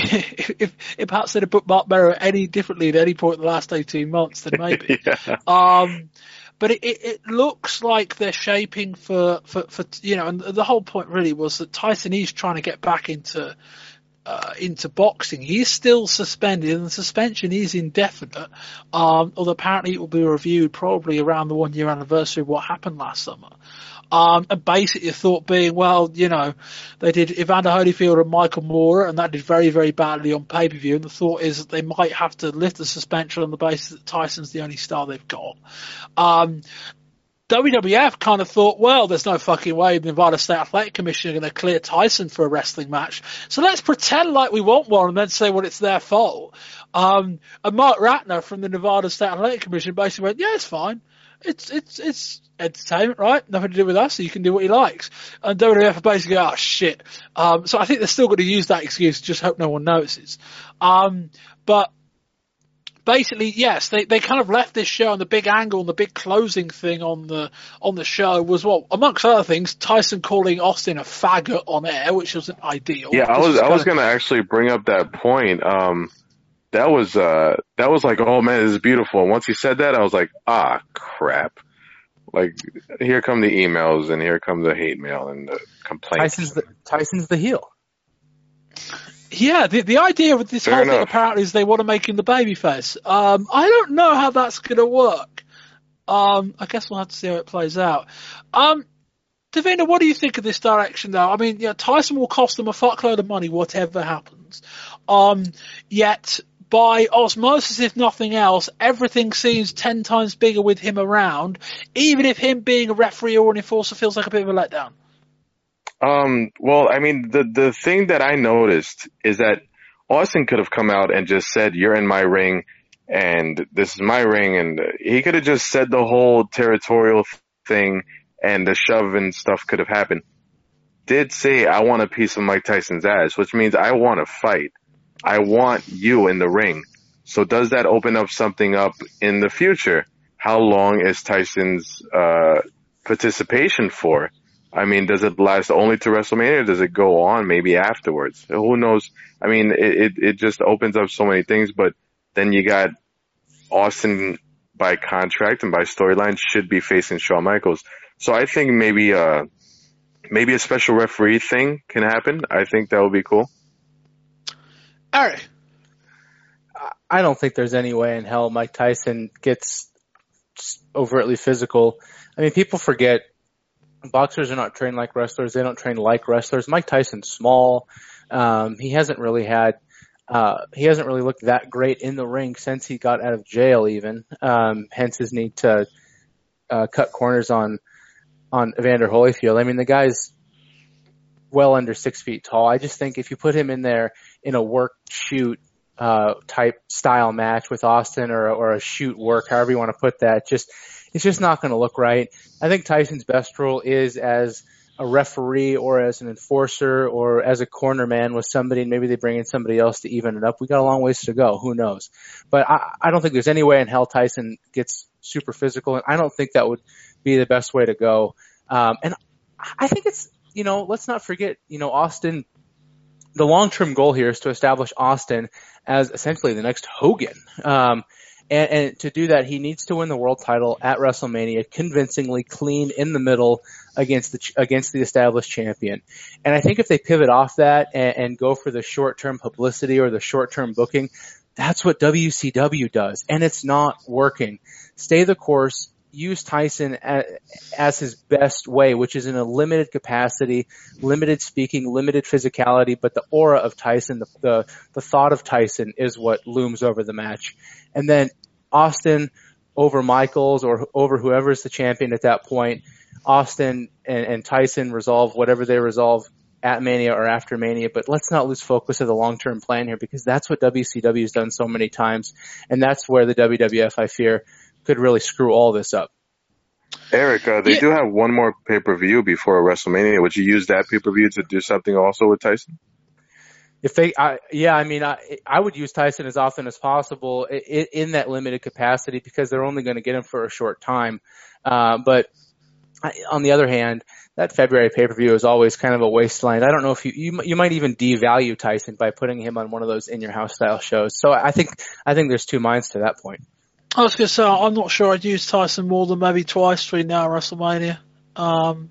if, if perhaps they'd have put Marc Mero any differently at any point in the last eighteen months, then maybe. yeah. Um, but it, it, it looks like they're shaping for, for, for, you know, and the whole point really was that Tyson is trying to get back into, uh, into boxing. He's still suspended, and the suspension is indefinite. Um, although apparently it will be reviewed probably around the one year anniversary of what happened last summer. Um, and basically the thought being, well, you know, they did Evander Holyfield and Michael Moorer, and that did very, very badly on pay per view. And the thought is that they might have to lift the suspension on the basis that Tyson's the only star they've got. Um, WWF kind of thought, well, there's no fucking way the Nevada State Athletic Commission are going to clear Tyson for a wrestling match. So let's pretend like we want one and then say, well, it's their fault. Um, and Marc Ratner from the Nevada State Athletic Commission basically went, yeah, it's fine. It's, it's, it's entertainment, right? Nothing to do with us. So you can do what he likes. And WWF basically, oh shit. Um, so I think they're still going to use that excuse. Just hope no one notices. Um, but basically, yes, they, they kind of left this show and the big angle and the big closing thing on the on the show was what, amongst other things, Tyson calling Austin a faggot on air, which wasn't ideal. Yeah, I This was I was kinda- gonna actually bring up that point. Um, that was uh that was like, oh man, this is beautiful. And once he said that, I was like, ah, crap. Like here come the emails and here come the hate mail and the complaints. Tyson's the, Tyson's the heel. Yeah, the the idea with this Fair whole thing apparently is they want to make him the babyface. Um, I don't know how that's going to work. Um, I guess we'll have to see how it plays out. Um, Devinder, what do you think of this direction though? I mean, yeah, Tyson will cost them a fuckload of money, whatever happens. Um, yet by osmosis, if nothing else, everything seems ten times bigger with him around, even if him being a referee or an enforcer feels like a bit of a letdown. Um, well, I mean, the the thing that I noticed is that Austin could have come out and just said, "You're in my ring, and this is my ring," and he could have just said the whole territorial thing, and the shove and stuff could have happened. Did say, "I want a piece of Mike Tyson's ass," which means I want to fight. I want you in the ring. So does that open up something up in the future? How long is Tyson's uh, participation for? I mean, does it last only to WrestleMania or does it go on maybe afterwards? Who knows? I mean, it, it, it just opens up so many things, but then you got Austin by contract and by storyline should be facing Shawn Michaels. So I think maybe, uh, maybe a special referee thing can happen. I think that would be cool. All right. I don't think there's any way in hell Mike Tyson gets overtly physical. I mean, people forget boxers are not trained like wrestlers. They don't train like wrestlers. Mike Tyson's small. Um, he hasn't really had, uh, he hasn't really looked that great in the ring since he got out of jail even. Um, hence his need to, uh, cut corners on, on Evander Holyfield. I mean, the guy's well under six feet tall. I just think if you put him in there in a work shoot, uh, type style match with Austin or, or a shoot work, however you want to put that, just, it's just not going to look right. I think Tyson's best role is as a referee or as an enforcer or as a corner man with somebody and maybe they bring in somebody else to even it up. We got a long ways to go. Who knows? But I, I don't think there's any way in hell Tyson gets super physical and I don't think that would be the best way to go. Um, and I think it's, you know, let's not forget, you know, Austin, the long-term goal here is to establish Austin as essentially the next Hogan. Um, and, and to do that, he needs to win the world title at WrestleMania convincingly, clean in the middle against the against the established champion. And I think if they pivot off that and, and go for the short term publicity or the short term booking, that's what WCW does, and it's not working. Stay the course. Use Tyson as, his best way, which is in a limited capacity, limited speaking, limited physicality, but the aura of Tyson, the, the, the thought of Tyson is what looms over the match. And then Austin over Michaels or over whoever's the champion at that point. Austin and, and Tyson resolve whatever they resolve at Mania or after Mania, but let's not lose focus of the long-term plan here because that's what WCW has done so many times, and that's where the WWF, I fear, could really screw all this up. Eric, uh, they Yeah. do have one more pay per view before WrestleMania. Would you use that pay per view to do something also with Tyson? If they, I, yeah, I mean, I, I would use Tyson as often as possible in, in that limited capacity because they're only going to get him for a short time. Uh, but I, on the other hand, that February pay per view is always kind of a wasteland. I don't know if you, you you might even devalue Tyson by putting him on one of those in your house style shows. So I think I think there's two minds to that point. I was to say, I'm not sure I'd use Tyson more than maybe twice between now and WrestleMania. Um,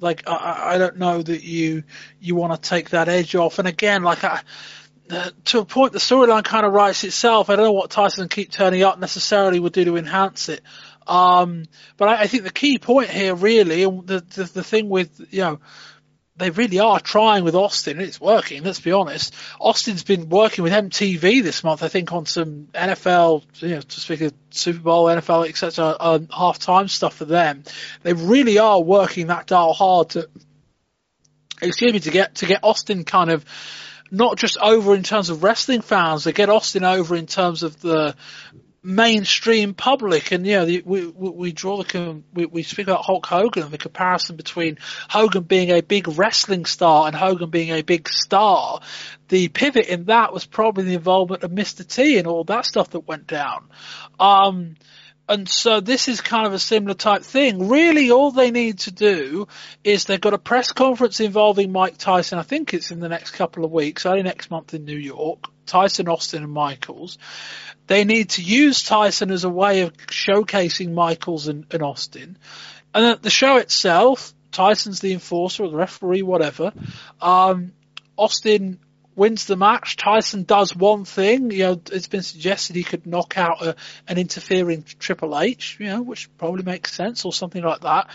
like, I, I don't know that you, you want to take that edge off. And again, like, I, uh, to a point, the storyline kind of writes itself. I don't know what Tyson keep turning up necessarily would do to enhance it. Um, but I, I think the key point here really, and the, the, the thing with, you know, they really are trying with Austin. And it's working. Let's be honest. Austin's been working with MTV this month, I think, on some NFL, you know, to speak of Super Bowl, NFL, etc., um, halftime stuff for them. They really are working that dial hard to, excuse me, to get to get Austin kind of not just over in terms of wrestling fans, they get Austin over in terms of the mainstream public. And yeah, we, we, we draw the we, we speak about Hulk Hogan and the comparison between Hogan being a big wrestling star and Hogan being a big star. The pivot in that was probably the involvement of Mr. T and all that stuff that went down. Um, and so this is kind of a similar type thing. Really, all they need to do is they've got a press conference involving Mike Tyson. I think it's in the next couple of weeks, early next month in New York. Tyson, Austin, and Michaels. They need to use Tyson as a way of showcasing Michaels and, and Austin. And at the show itself, Tyson's the enforcer or the referee, whatever. Um, Austin wins the match. Tyson does one thing. You know, it's been suggested he could knock out a, an interfering Triple H, you know, which probably makes sense or something like that.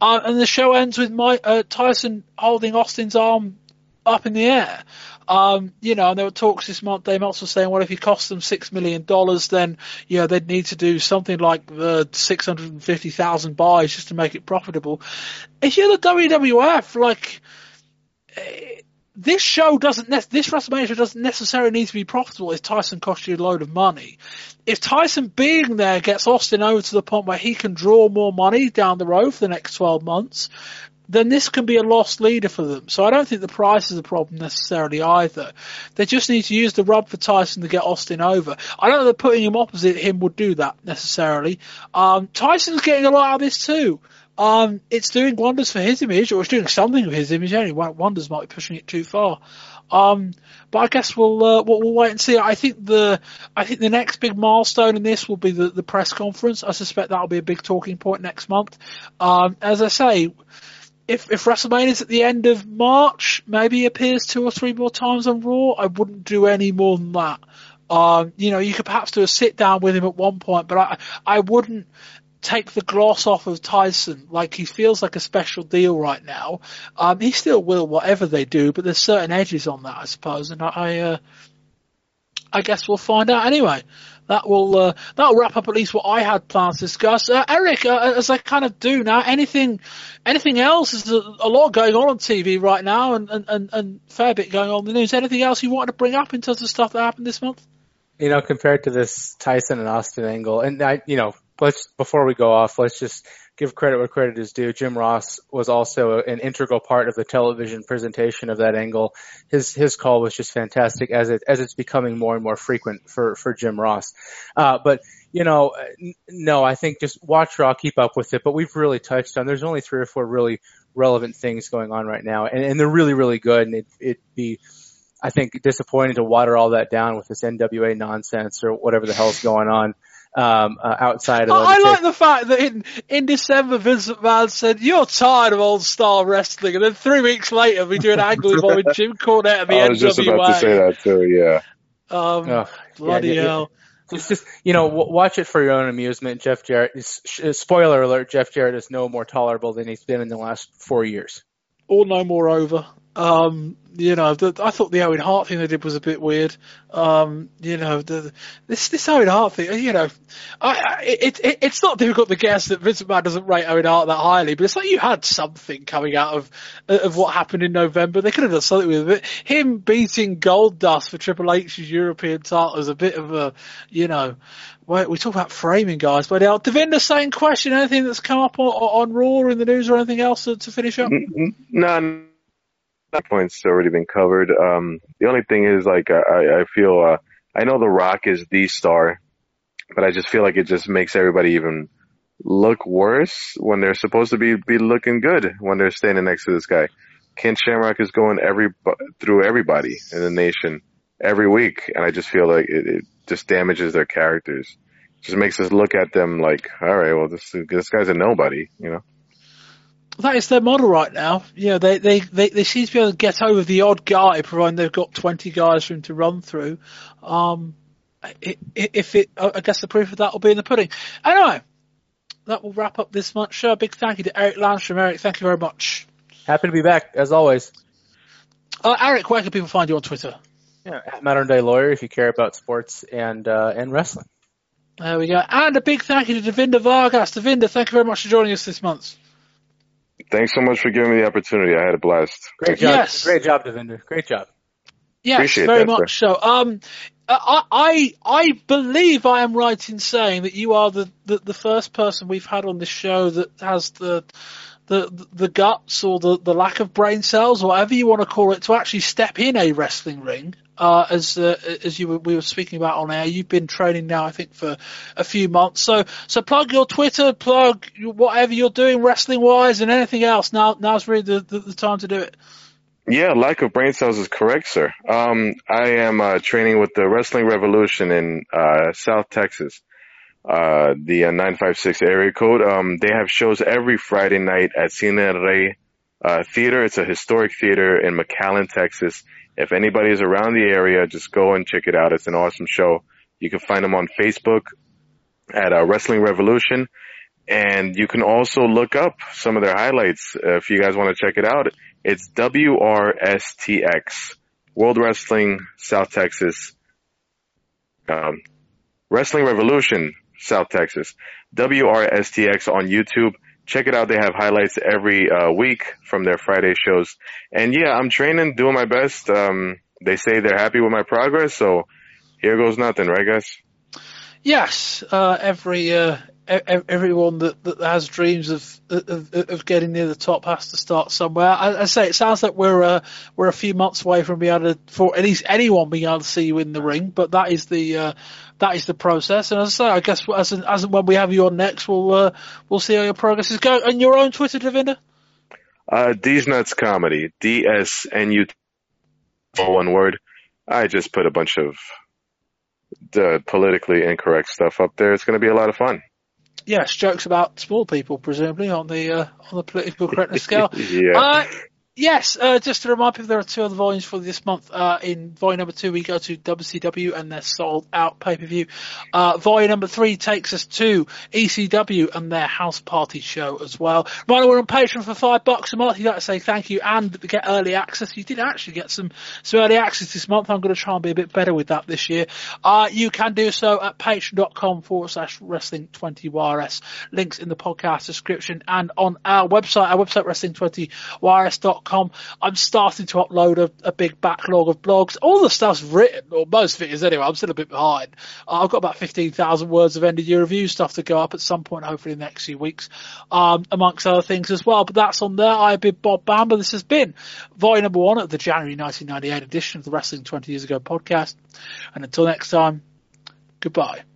Uh, and the show ends with my, uh, Tyson holding Austin's arm up in the air. Um, you know, and there were talks this month, Dave Meltzer saying, well, if he costs them six million dollars, then, you know, they'd need to do something like the 650,000 buys just to make it profitable. If you're the WWF, like, eh, this show doesn't, ne- this WrestleMania doesn't necessarily need to be profitable if Tyson costs you a load of money. If Tyson being there gets Austin over to the point where he can draw more money down the road for the next 12 months, then this can be a lost leader for them. So I don't think the price is a problem necessarily either. They just need to use the rub for Tyson to get Austin over. I don't know that putting him opposite him would do that necessarily. Um, Tyson's getting a lot out of this too. Um, it's doing wonders for his image, or it's doing something for his image. Only wonders might be pushing it too far. Um, but I guess we'll, uh, we'll, we'll wait and see. I think the I think the next big milestone in this will be the, the press conference. I suspect that'll be a big talking point next month. Um, as I say, if if WrestleMania's at the end of March, maybe he appears two or three more times on Raw. I wouldn't do any more than that. Um, you know, you could perhaps do a sit down with him at one point, but I I wouldn't take the gloss off of Tyson. Like he feels like a special deal right now. Um, he still will whatever they do, but there's certain edges on that, I suppose, and I. I uh, I guess we'll find out anyway that will uh, that'll wrap up at least what I had plans to discuss. Uh, Eric, uh, as I kind of do now, anything anything else? There's a, a lot going on on TV right now, and, and, and, and fair bit going on in the news. Anything else you wanted to bring up in terms of stuff that happened this month? You know, compared to this Tyson and Austin angle, and I, you know, let's before we go off, let's just give credit where credit is due. Jim Ross was also an integral part of the television presentation of that angle. His his call was just fantastic as it as it's becoming more and more frequent for for Jim Ross. Uh, but you know, no, I think just watch Raw, keep up with it. But we've really touched on. There's only three or four really relevant things going on right now, and, and they're really really good. And it it be I think disappointing to water all that down with this NWA nonsense or whatever the hell's going on um, uh, outside of. I, I like the fact that in in December Vincent McMahon said you're tired of old style wrestling, and then three weeks later we do an angle involving Jim Cornette and the I NWA. was just about to say that too. Yeah. Um, Oh, bloody yeah, yeah, hell. It's just you know watch it for your own amusement. Jeff Jarrett. is- Spoiler alert: Jeff Jarrett is no more tolerable than he's been in the last four years. Or no more over. Um, you know, the, I thought the Owen Hart thing they did was a bit weird. Um, you know, the, this this Owen Hart thing, you know, I, I, it, it it's not difficult to guess that Vince McMahon doesn't rate Owen Hart that highly, but it's like you had something coming out of of what happened in November. They could have done something with it. Him beating Goldust for Triple H's European title is a bit of a, you know, we talk about framing guys, but uh, Devinder, same question. Anything that's come up on, on Raw or in the news or anything else to, to finish up? No, that point's already been covered. Um, the only thing is, like, I, I feel, uh, I know The Rock is the star, but I just feel like it just makes everybody even look worse when they're supposed to be, be looking good when they're standing next to this guy. Ken Shamrock is going every, through everybody in the nation every week, and I just feel like it, it just damages their characters. just makes us look at them like, all right, well, this this guy's a nobody, you know. That is their model right now. Yeah, they, they, they, they seem to be able to get over the odd guy, providing they've got 20 guys for him to run through. Um, i- i- if it, I guess the proof of that will be in the pudding. Anyway, that will wrap up this month's show. Big thank you to Eric Landstrom. Eric, thank you very much. Happy to be back as always. Uh, Eric, where can people find you on Twitter? Yeah, at Modern Day Lawyer if you care about sports and uh, and wrestling. There we go. And a big thank you to Devinder Vargas. Devinder, thank you very much for joining us this month. Thanks so much for giving me the opportunity. I had a blast. Great job, Yes. great job, Devinder. Great job. Yes, Appreciate very that, much so. Um, I, I I believe I am right in saying that you are the, the, the first person we've had on this show that has the the the guts or the, the lack of brain cells, or whatever you want to call it, to actually step in a wrestling ring. Uh, as uh, as you were, we were speaking about on air, you've been training now, I think, for a few months. So so plug your Twitter, plug whatever you're doing wrestling wise, and anything else. Now now's really the, the, the time to do it. Yeah, lack of brain cells is correct, sir. Um, I am uh, training with the Wrestling Revolution in uh, South Texas, uh, the uh, 956 area code. Um, they have shows every Friday night at Cine Rey uh, Theater. It's a historic theater in McAllen, Texas. If anybody is around the area, just go and check it out. It's an awesome show. You can find them on Facebook at uh, Wrestling Revolution. And you can also look up some of their highlights uh, if you guys want to check it out. It's WRSTX, World Wrestling South Texas, um, Wrestling Revolution South Texas, WRSTX on YouTube. Check it out. They have highlights every uh, week from their Friday shows. And yeah, I'm training, doing my best. Um, they say they're happy with my progress, so here goes nothing, right, guys? Yes, uh, every uh, everyone that, that has dreams of, of of getting near the top has to start somewhere. I, I say it sounds like we're uh, we're a few months away from being able to, for at least anyone being able to see you in the ring, but that is the uh, that is the process. And as I say, I guess as and, as and when we have you on next, we'll uh, we'll see how your progress is going. And your own Twitter, Devinder. Uh, D's Nuts Comedy, D-S-N-U, all one word. I just put a bunch of the politically incorrect stuff up there. It's going to be a lot of fun. Yes, jokes about small people, presumably on the uh, on the political correctness scale. Yeah. Uh, yes, uh, just to remind people, there are two other volumes for this month. Uh, in volume number two, we go to WCW and their sold out pay per view. Uh, volume number three takes us to ECW and their house party show as well. Reminder, we're on Patreon for five bucks a month. You'd like to say thank you and get early access. You did actually get some, some early access this month. I'm going to try and be a bit better with that this year. Uh, you can do so at patreon.com forward slash wrestling 20YRS. Links in the podcast description and on our website, our website wrestling20YRS.com. I'm starting to upload a, a big backlog of blogs. All the stuff's written, or most of it is anyway. I'm still a bit behind. Uh, I've got about 15,000 words of end of year review stuff to go up at some point, hopefully in the next few weeks, um, amongst other things as well. But that's on there. I've been Bob Bamber. This has been volume number one of the January 1998 edition of the Wrestling 20 Years Ago podcast. And until next time, goodbye.